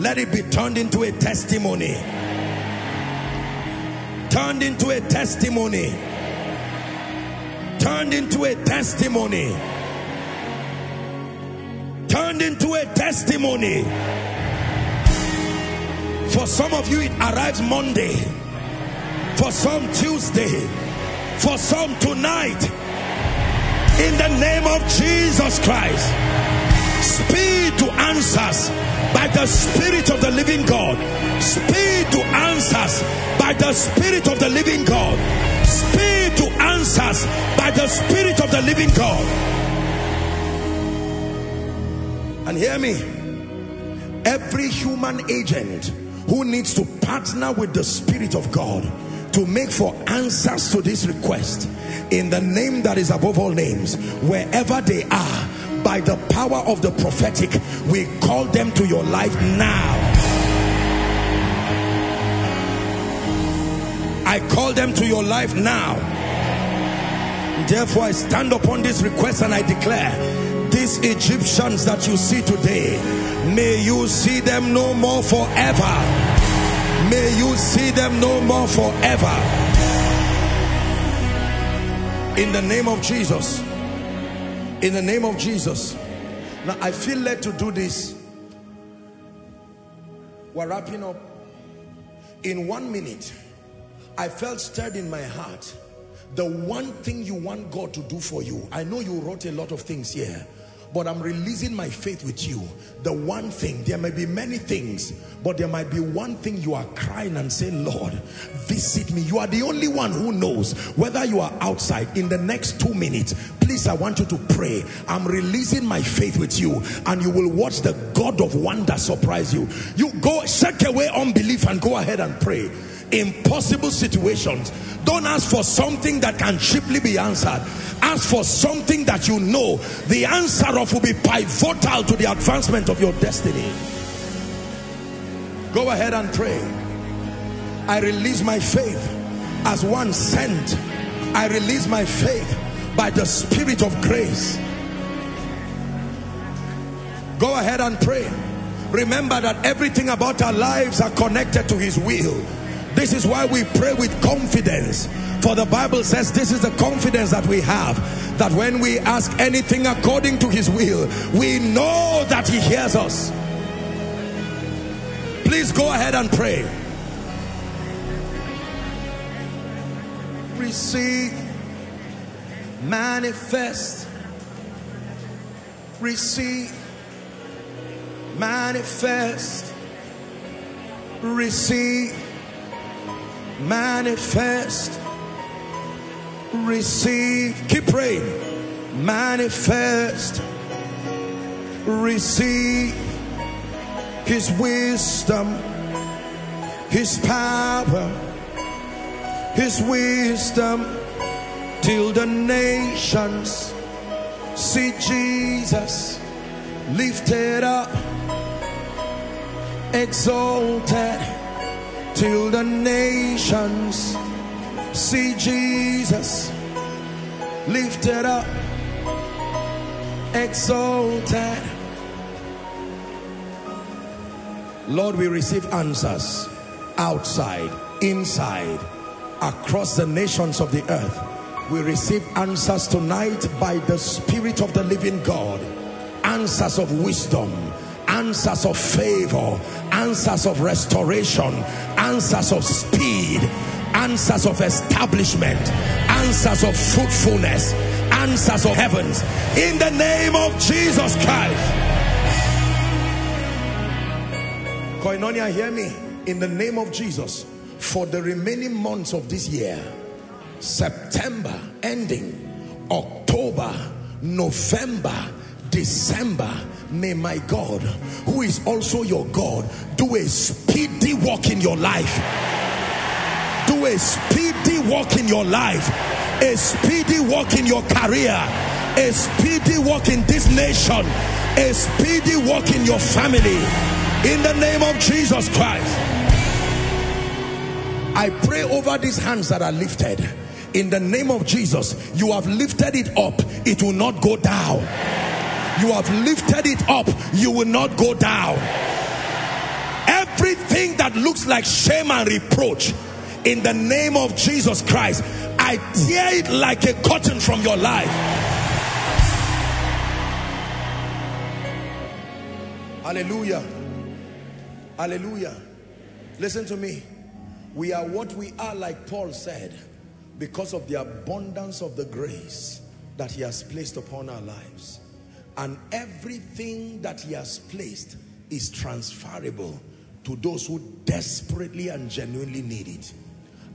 let it be turned into a testimony. Turned into a testimony. Turned into a testimony. Turned into a testimony. For some of you, it arrives Monday. For some, Tuesday. For some, tonight. In the name of Jesus Christ. Speed to answers by the Spirit of the living God. Speed to answers by the Spirit of the living God. Speed to answers by the Spirit of the living God. And hear me. Every human agent who needs to partner with the Spirit of God to make for answers to this request in the name that is above all names, wherever they are, by the power of the prophetic, we call them to your life now. I call them to your life now. Therefore, I stand upon this request and I declare these Egyptians that you see today, may you see them no more forever. May you see them no more forever. In the name of Jesus. In the name of Jesus. Now, I feel led to do this. We're wrapping up. In one minute, I felt stirred in my heart. The one thing you want God to do for you. I know you wrote a lot of things here but I'm releasing my faith with you. The one thing, there may be many things, but there might be one thing you are crying and saying, Lord, visit me. You are the only one who knows whether you are outside in the next two minutes. Please, I want you to pray. I'm releasing my faith with you, and you will watch the God of wonder surprise you. You go, shake away unbelief and go ahead and pray impossible situations. Don't ask for something that can cheaply be answered. Ask for something that you know the answer of will be pivotal to the advancement of your destiny. Go ahead and pray. I release my faith as one sent. I release my faith by the spirit of grace. Go ahead and pray. Remember that everything about our lives are connected to his will. This is why we pray with confidence. For the Bible says this is the confidence that we have. That when we ask anything according to his will, we know that he hears us. Please go ahead and pray. Receive, manifest, receive, manifest, receive manifest. Receive. Keep praying. Manifest. Receive his wisdom his power his wisdom till the nations see Jesus lifted up exalted till the nations see Jesus lifted up, exalted. Lord, we receive answers outside, inside, across the nations of the earth. We receive answers tonight by the Spirit of the living God, answers of wisdom answers of favor, answers of restoration, answers of speed, answers of establishment, answers of fruitfulness, answers of heavens. In the name of Jesus Christ. Koinonia, hear me. In the name of Jesus, for the remaining months of this year, September ending, October, November, December, may my God, who is also your God, do a speedy walk in your life. Do a speedy walk in your life, a speedy walk in your career, a speedy walk in this nation, a speedy walk in your family. In the name of Jesus Christ. I pray over these hands that are lifted. In the name of Jesus, you have lifted it up, it will not go down you have lifted it up, you will not go down. Everything that looks like shame and reproach, in the name of Jesus Christ, I tear it like a curtain from your life. Hallelujah. Hallelujah. Listen to me. We are what we are, like Paul said, because of the abundance of the grace that he has placed upon our lives and everything that he has placed is transferable to those who desperately and genuinely need it.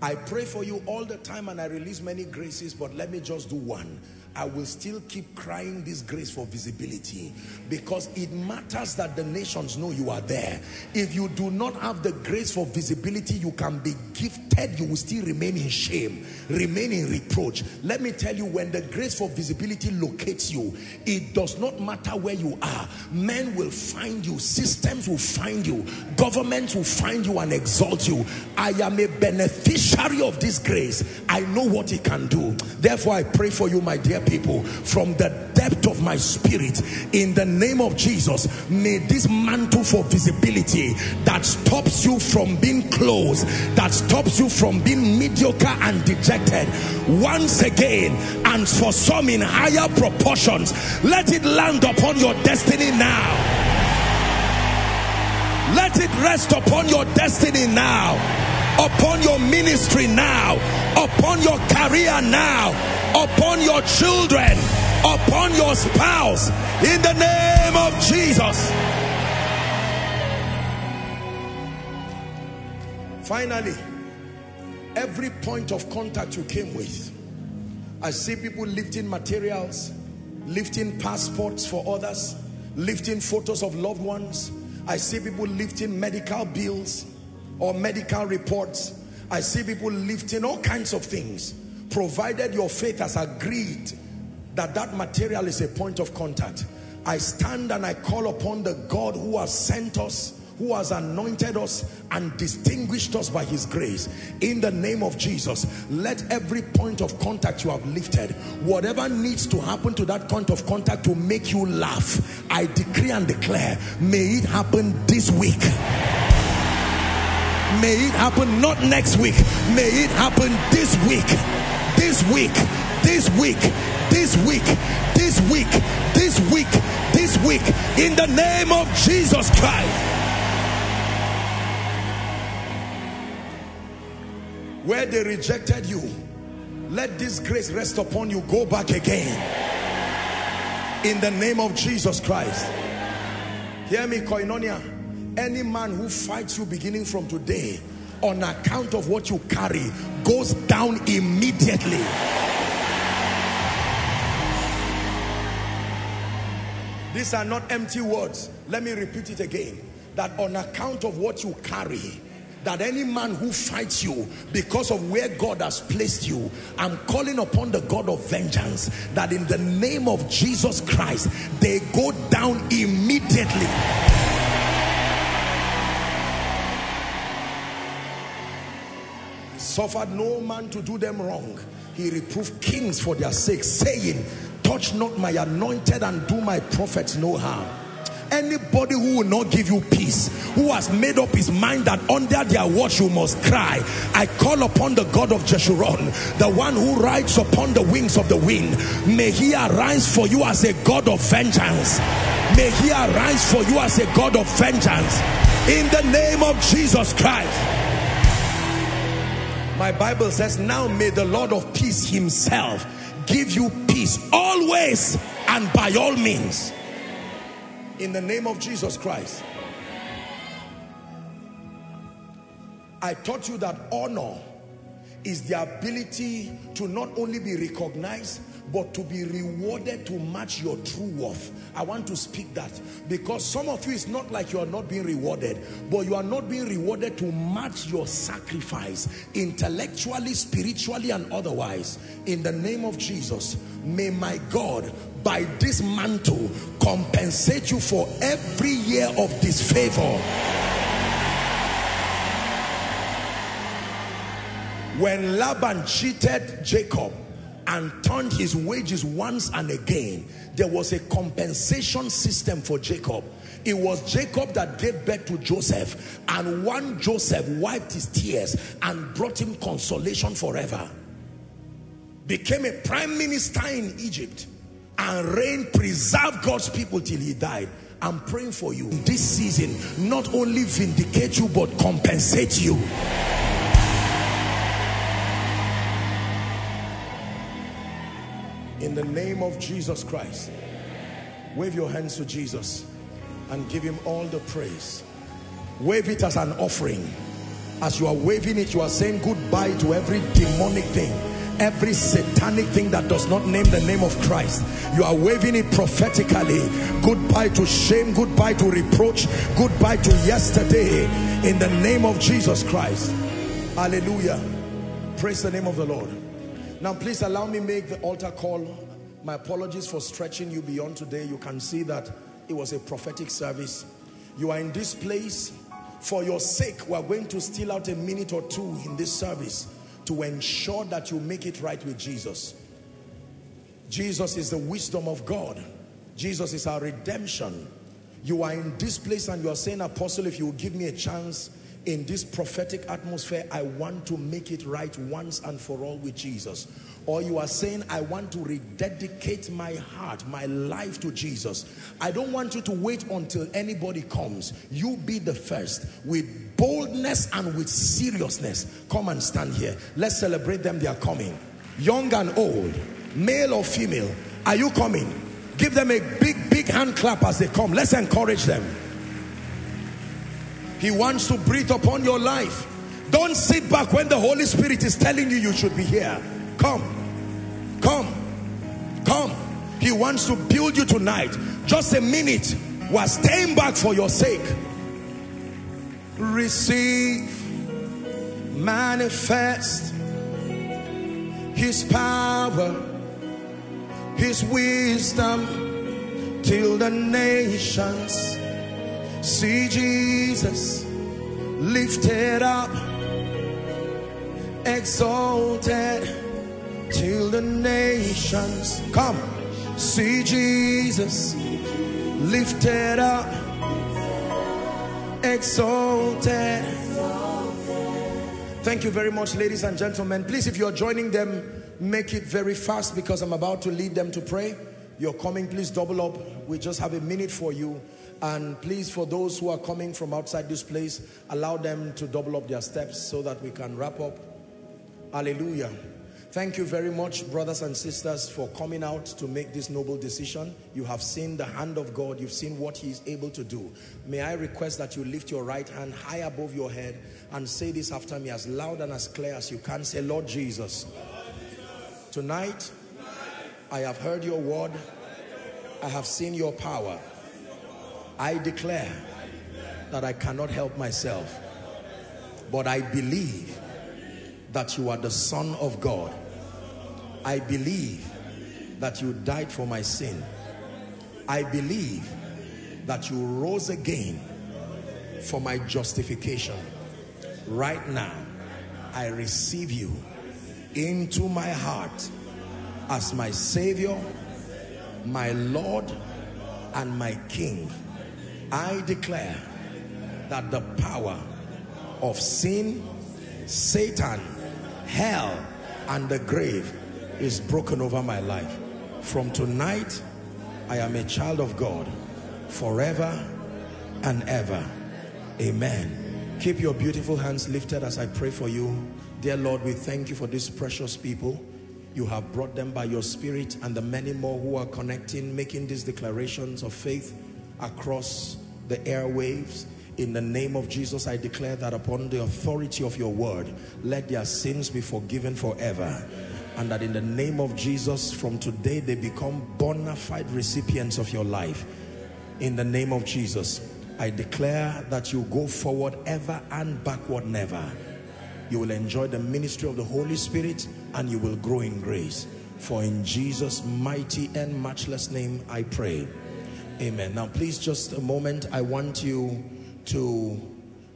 I pray for you all the time and I release many graces, but let me just do one. I will still keep crying this grace for visibility because it matters that the nations know you are there. If you do not have the grace for visibility, you can be gifted, you will still remain in shame, remain in reproach. Let me tell you, when the grace for visibility locates you, it does not matter where you are. Men will find you, systems will find you, governments will find you and exalt you. I am a beneficiary of this grace. I know what it can do. Therefore, I pray for you, my dear people, from the depth of my spirit, in the name of Jesus, may this mantle for visibility that stops you from being closed, that stops you from being mediocre and dejected, once again, and for some in higher proportions, let it land upon your destiny now. Let it rest upon your destiny now, upon your ministry now, upon your career now, upon your children, upon your spouse, in the name of Jesus. Finally, every point of contact you came with, I see people lifting materials, lifting passports for others, lifting photos of loved ones. I see people lifting medical bills or medical reports. I see people lifting all kinds of things, provided your faith has agreed that that material is a point of contact. I stand and I call upon the God who has sent us who has anointed us and distinguished us by his grace. In the name of Jesus let every point of contact you have lifted whatever needs to happen to that point of contact to make you laugh I decree and declare may it happen this week. May it happen not next week. May it happen this week this week this week this week this week this week this week in the name of Jesus Christ. Where they rejected you let this grace rest upon you. Go back again. In the name of Jesus Christ. Hear me koinonia. Any man who fights you beginning from today on account of what you carry goes down immediately. These are not empty words. Let me repeat it again. That on account of what you carry that any man who fights you because of where God has placed you, I'm calling upon the God of vengeance that in the name of Jesus Christ, they go down immediately. Suffered no man to do them wrong. He reproved kings for their sake, saying, touch not my anointed and do my prophets no harm. Anybody who will not give you peace who has made up his mind that under their watch you must cry I call upon the God of Jeshurun the one who rides upon the wings of the wind. May he arise for you as a God of vengeance. May he arise for you as a God of vengeance. In the name of Jesus Christ my Bible says now may the Lord of peace himself give you peace always and by all means in the name of Jesus Christ. I taught you that honor is the ability to not only be recognized but to be rewarded to match your true worth. I want to speak that because some of you it's not like you are not being rewarded but you are not being rewarded to match your sacrifice intellectually, spiritually and otherwise. In the name of Jesus, may my God by this mantle compensate you for every year of disfavor. When Laban cheated Jacob and turned his wages once and again, there was a compensation system for Jacob. It was Jacob that gave birth to Joseph and one Joseph wiped his tears and brought him consolation forever. Became a prime minister in Egypt and reigned, preserved God's people till he died. I'm praying for you this season, not only vindicate you, but compensate you. In the name of Jesus Christ, wave your hands to Jesus and give him all the praise. Wave it as an offering. As you are waving it, you are saying goodbye to every demonic thing every satanic thing that does not name the name of Christ. You are waving it prophetically. Goodbye to shame, goodbye to reproach, goodbye to yesterday in the name of Jesus Christ. Hallelujah. Praise the name of the Lord. Now please allow me make the altar call. My apologies for stretching you beyond today. You can see that it was a prophetic service. You are in this place for your sake. We are going to steal out a minute or two in this service to ensure that you make it right with Jesus. Jesus is the wisdom of God. Jesus is our redemption. You are in this place and you are saying, Apostle, if you will give me a chance in this prophetic atmosphere, I want to make it right once and for all with Jesus. Or you are saying, I want to rededicate my heart, my life to Jesus. I don't want you to wait until anybody comes. You be the first with boldness and with seriousness. Come and stand here. Let's celebrate them. They are coming. Young and old, male or female. Are you coming? Give them a big, big hand clap as they come. Let's encourage them. He wants to breathe upon your life. Don't sit back when the Holy Spirit is telling you you should be here. Come. Come. Come. He wants to build you tonight. Just a minute. We're staying back for your sake. Receive, manifest His power, His wisdom till the nations see Jesus lifted up, exalted till the nations come. See Jesus lifted up, exalted. Thank you very much, ladies and gentlemen. Please, if you're joining them, make it very fast because I'm about to lead them to pray. You're coming, please double up. We just have a minute for you. And please, for those who are coming from outside this place, allow them to double up their steps so that we can wrap up. Hallelujah. Thank you very much, brothers and sisters, for coming out to make this noble decision. You have seen the hand of God. You've seen what he is able to do. May I request that you lift your right hand high above your head and say this after me as loud and as clear as you can. Say, Lord Jesus, tonight I have heard your word. I have seen your power. I declare that I cannot help myself, but I believe that you are the Son of God. I believe that you died for my sin. I believe that you rose again for my justification. Right now, I receive you into my heart as my Savior, my Lord, and my King. I declare that the power of sin, Satan, hell, and the grave is broken over my life. From tonight, I am a child of God forever and ever. Amen. Keep your beautiful hands lifted as I pray for you. Dear Lord, we thank you for these precious people. You have brought them by your spirit and the many more who are connecting, making these declarations of faith across the airwaves. In the name of Jesus, I declare that upon the authority of your word, let their sins be forgiven forever. And that in the name of Jesus, from today, they become bona fide recipients of your life. In the name of Jesus, I declare that you go forward ever and backward never. You will enjoy the ministry of the Holy Spirit and you will grow in grace. For in Jesus' mighty and matchless name, I pray. Amen. Now, please, just a moment. I want you to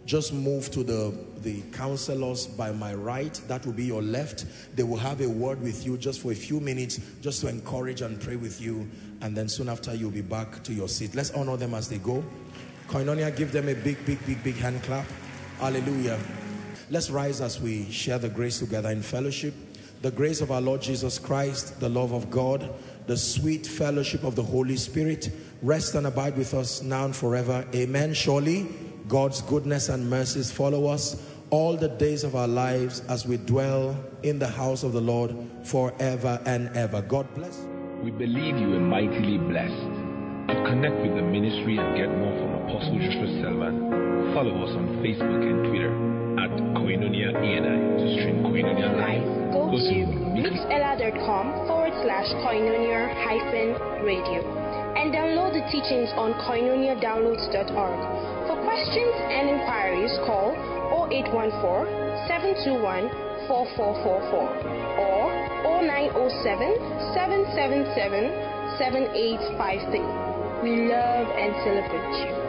just move to the, the counselors by my right. That will be your left. They will have a word with you just for a few minutes, just to encourage and pray with you. And then soon after, you'll be back to your seat. Let's honor them as they go. Koinonia, give them a big, big, big, big hand clap. Hallelujah. Let's rise as we share the grace together in fellowship. The grace of our Lord Jesus Christ, the love of God, the sweet fellowship of the Holy Spirit rest and abide with us now and forever. Amen. Surely God's goodness and mercies follow us all the days of our lives as we dwell in the house of the Lord forever and ever. God bless. We believe you are mightily blessed. To connect with the ministry and get more from Apostle Joshua Selman, follow us on Facebook and Twitter at Koinonia ENI. To stream Koinonia live, Go to mixlr.com forward slash koinonia hyphen radio and download the teachings on koinoniadownloads.org. For questions and inquiries, call 0814 721 4444 or 0907 777 7853. We love and celebrate you.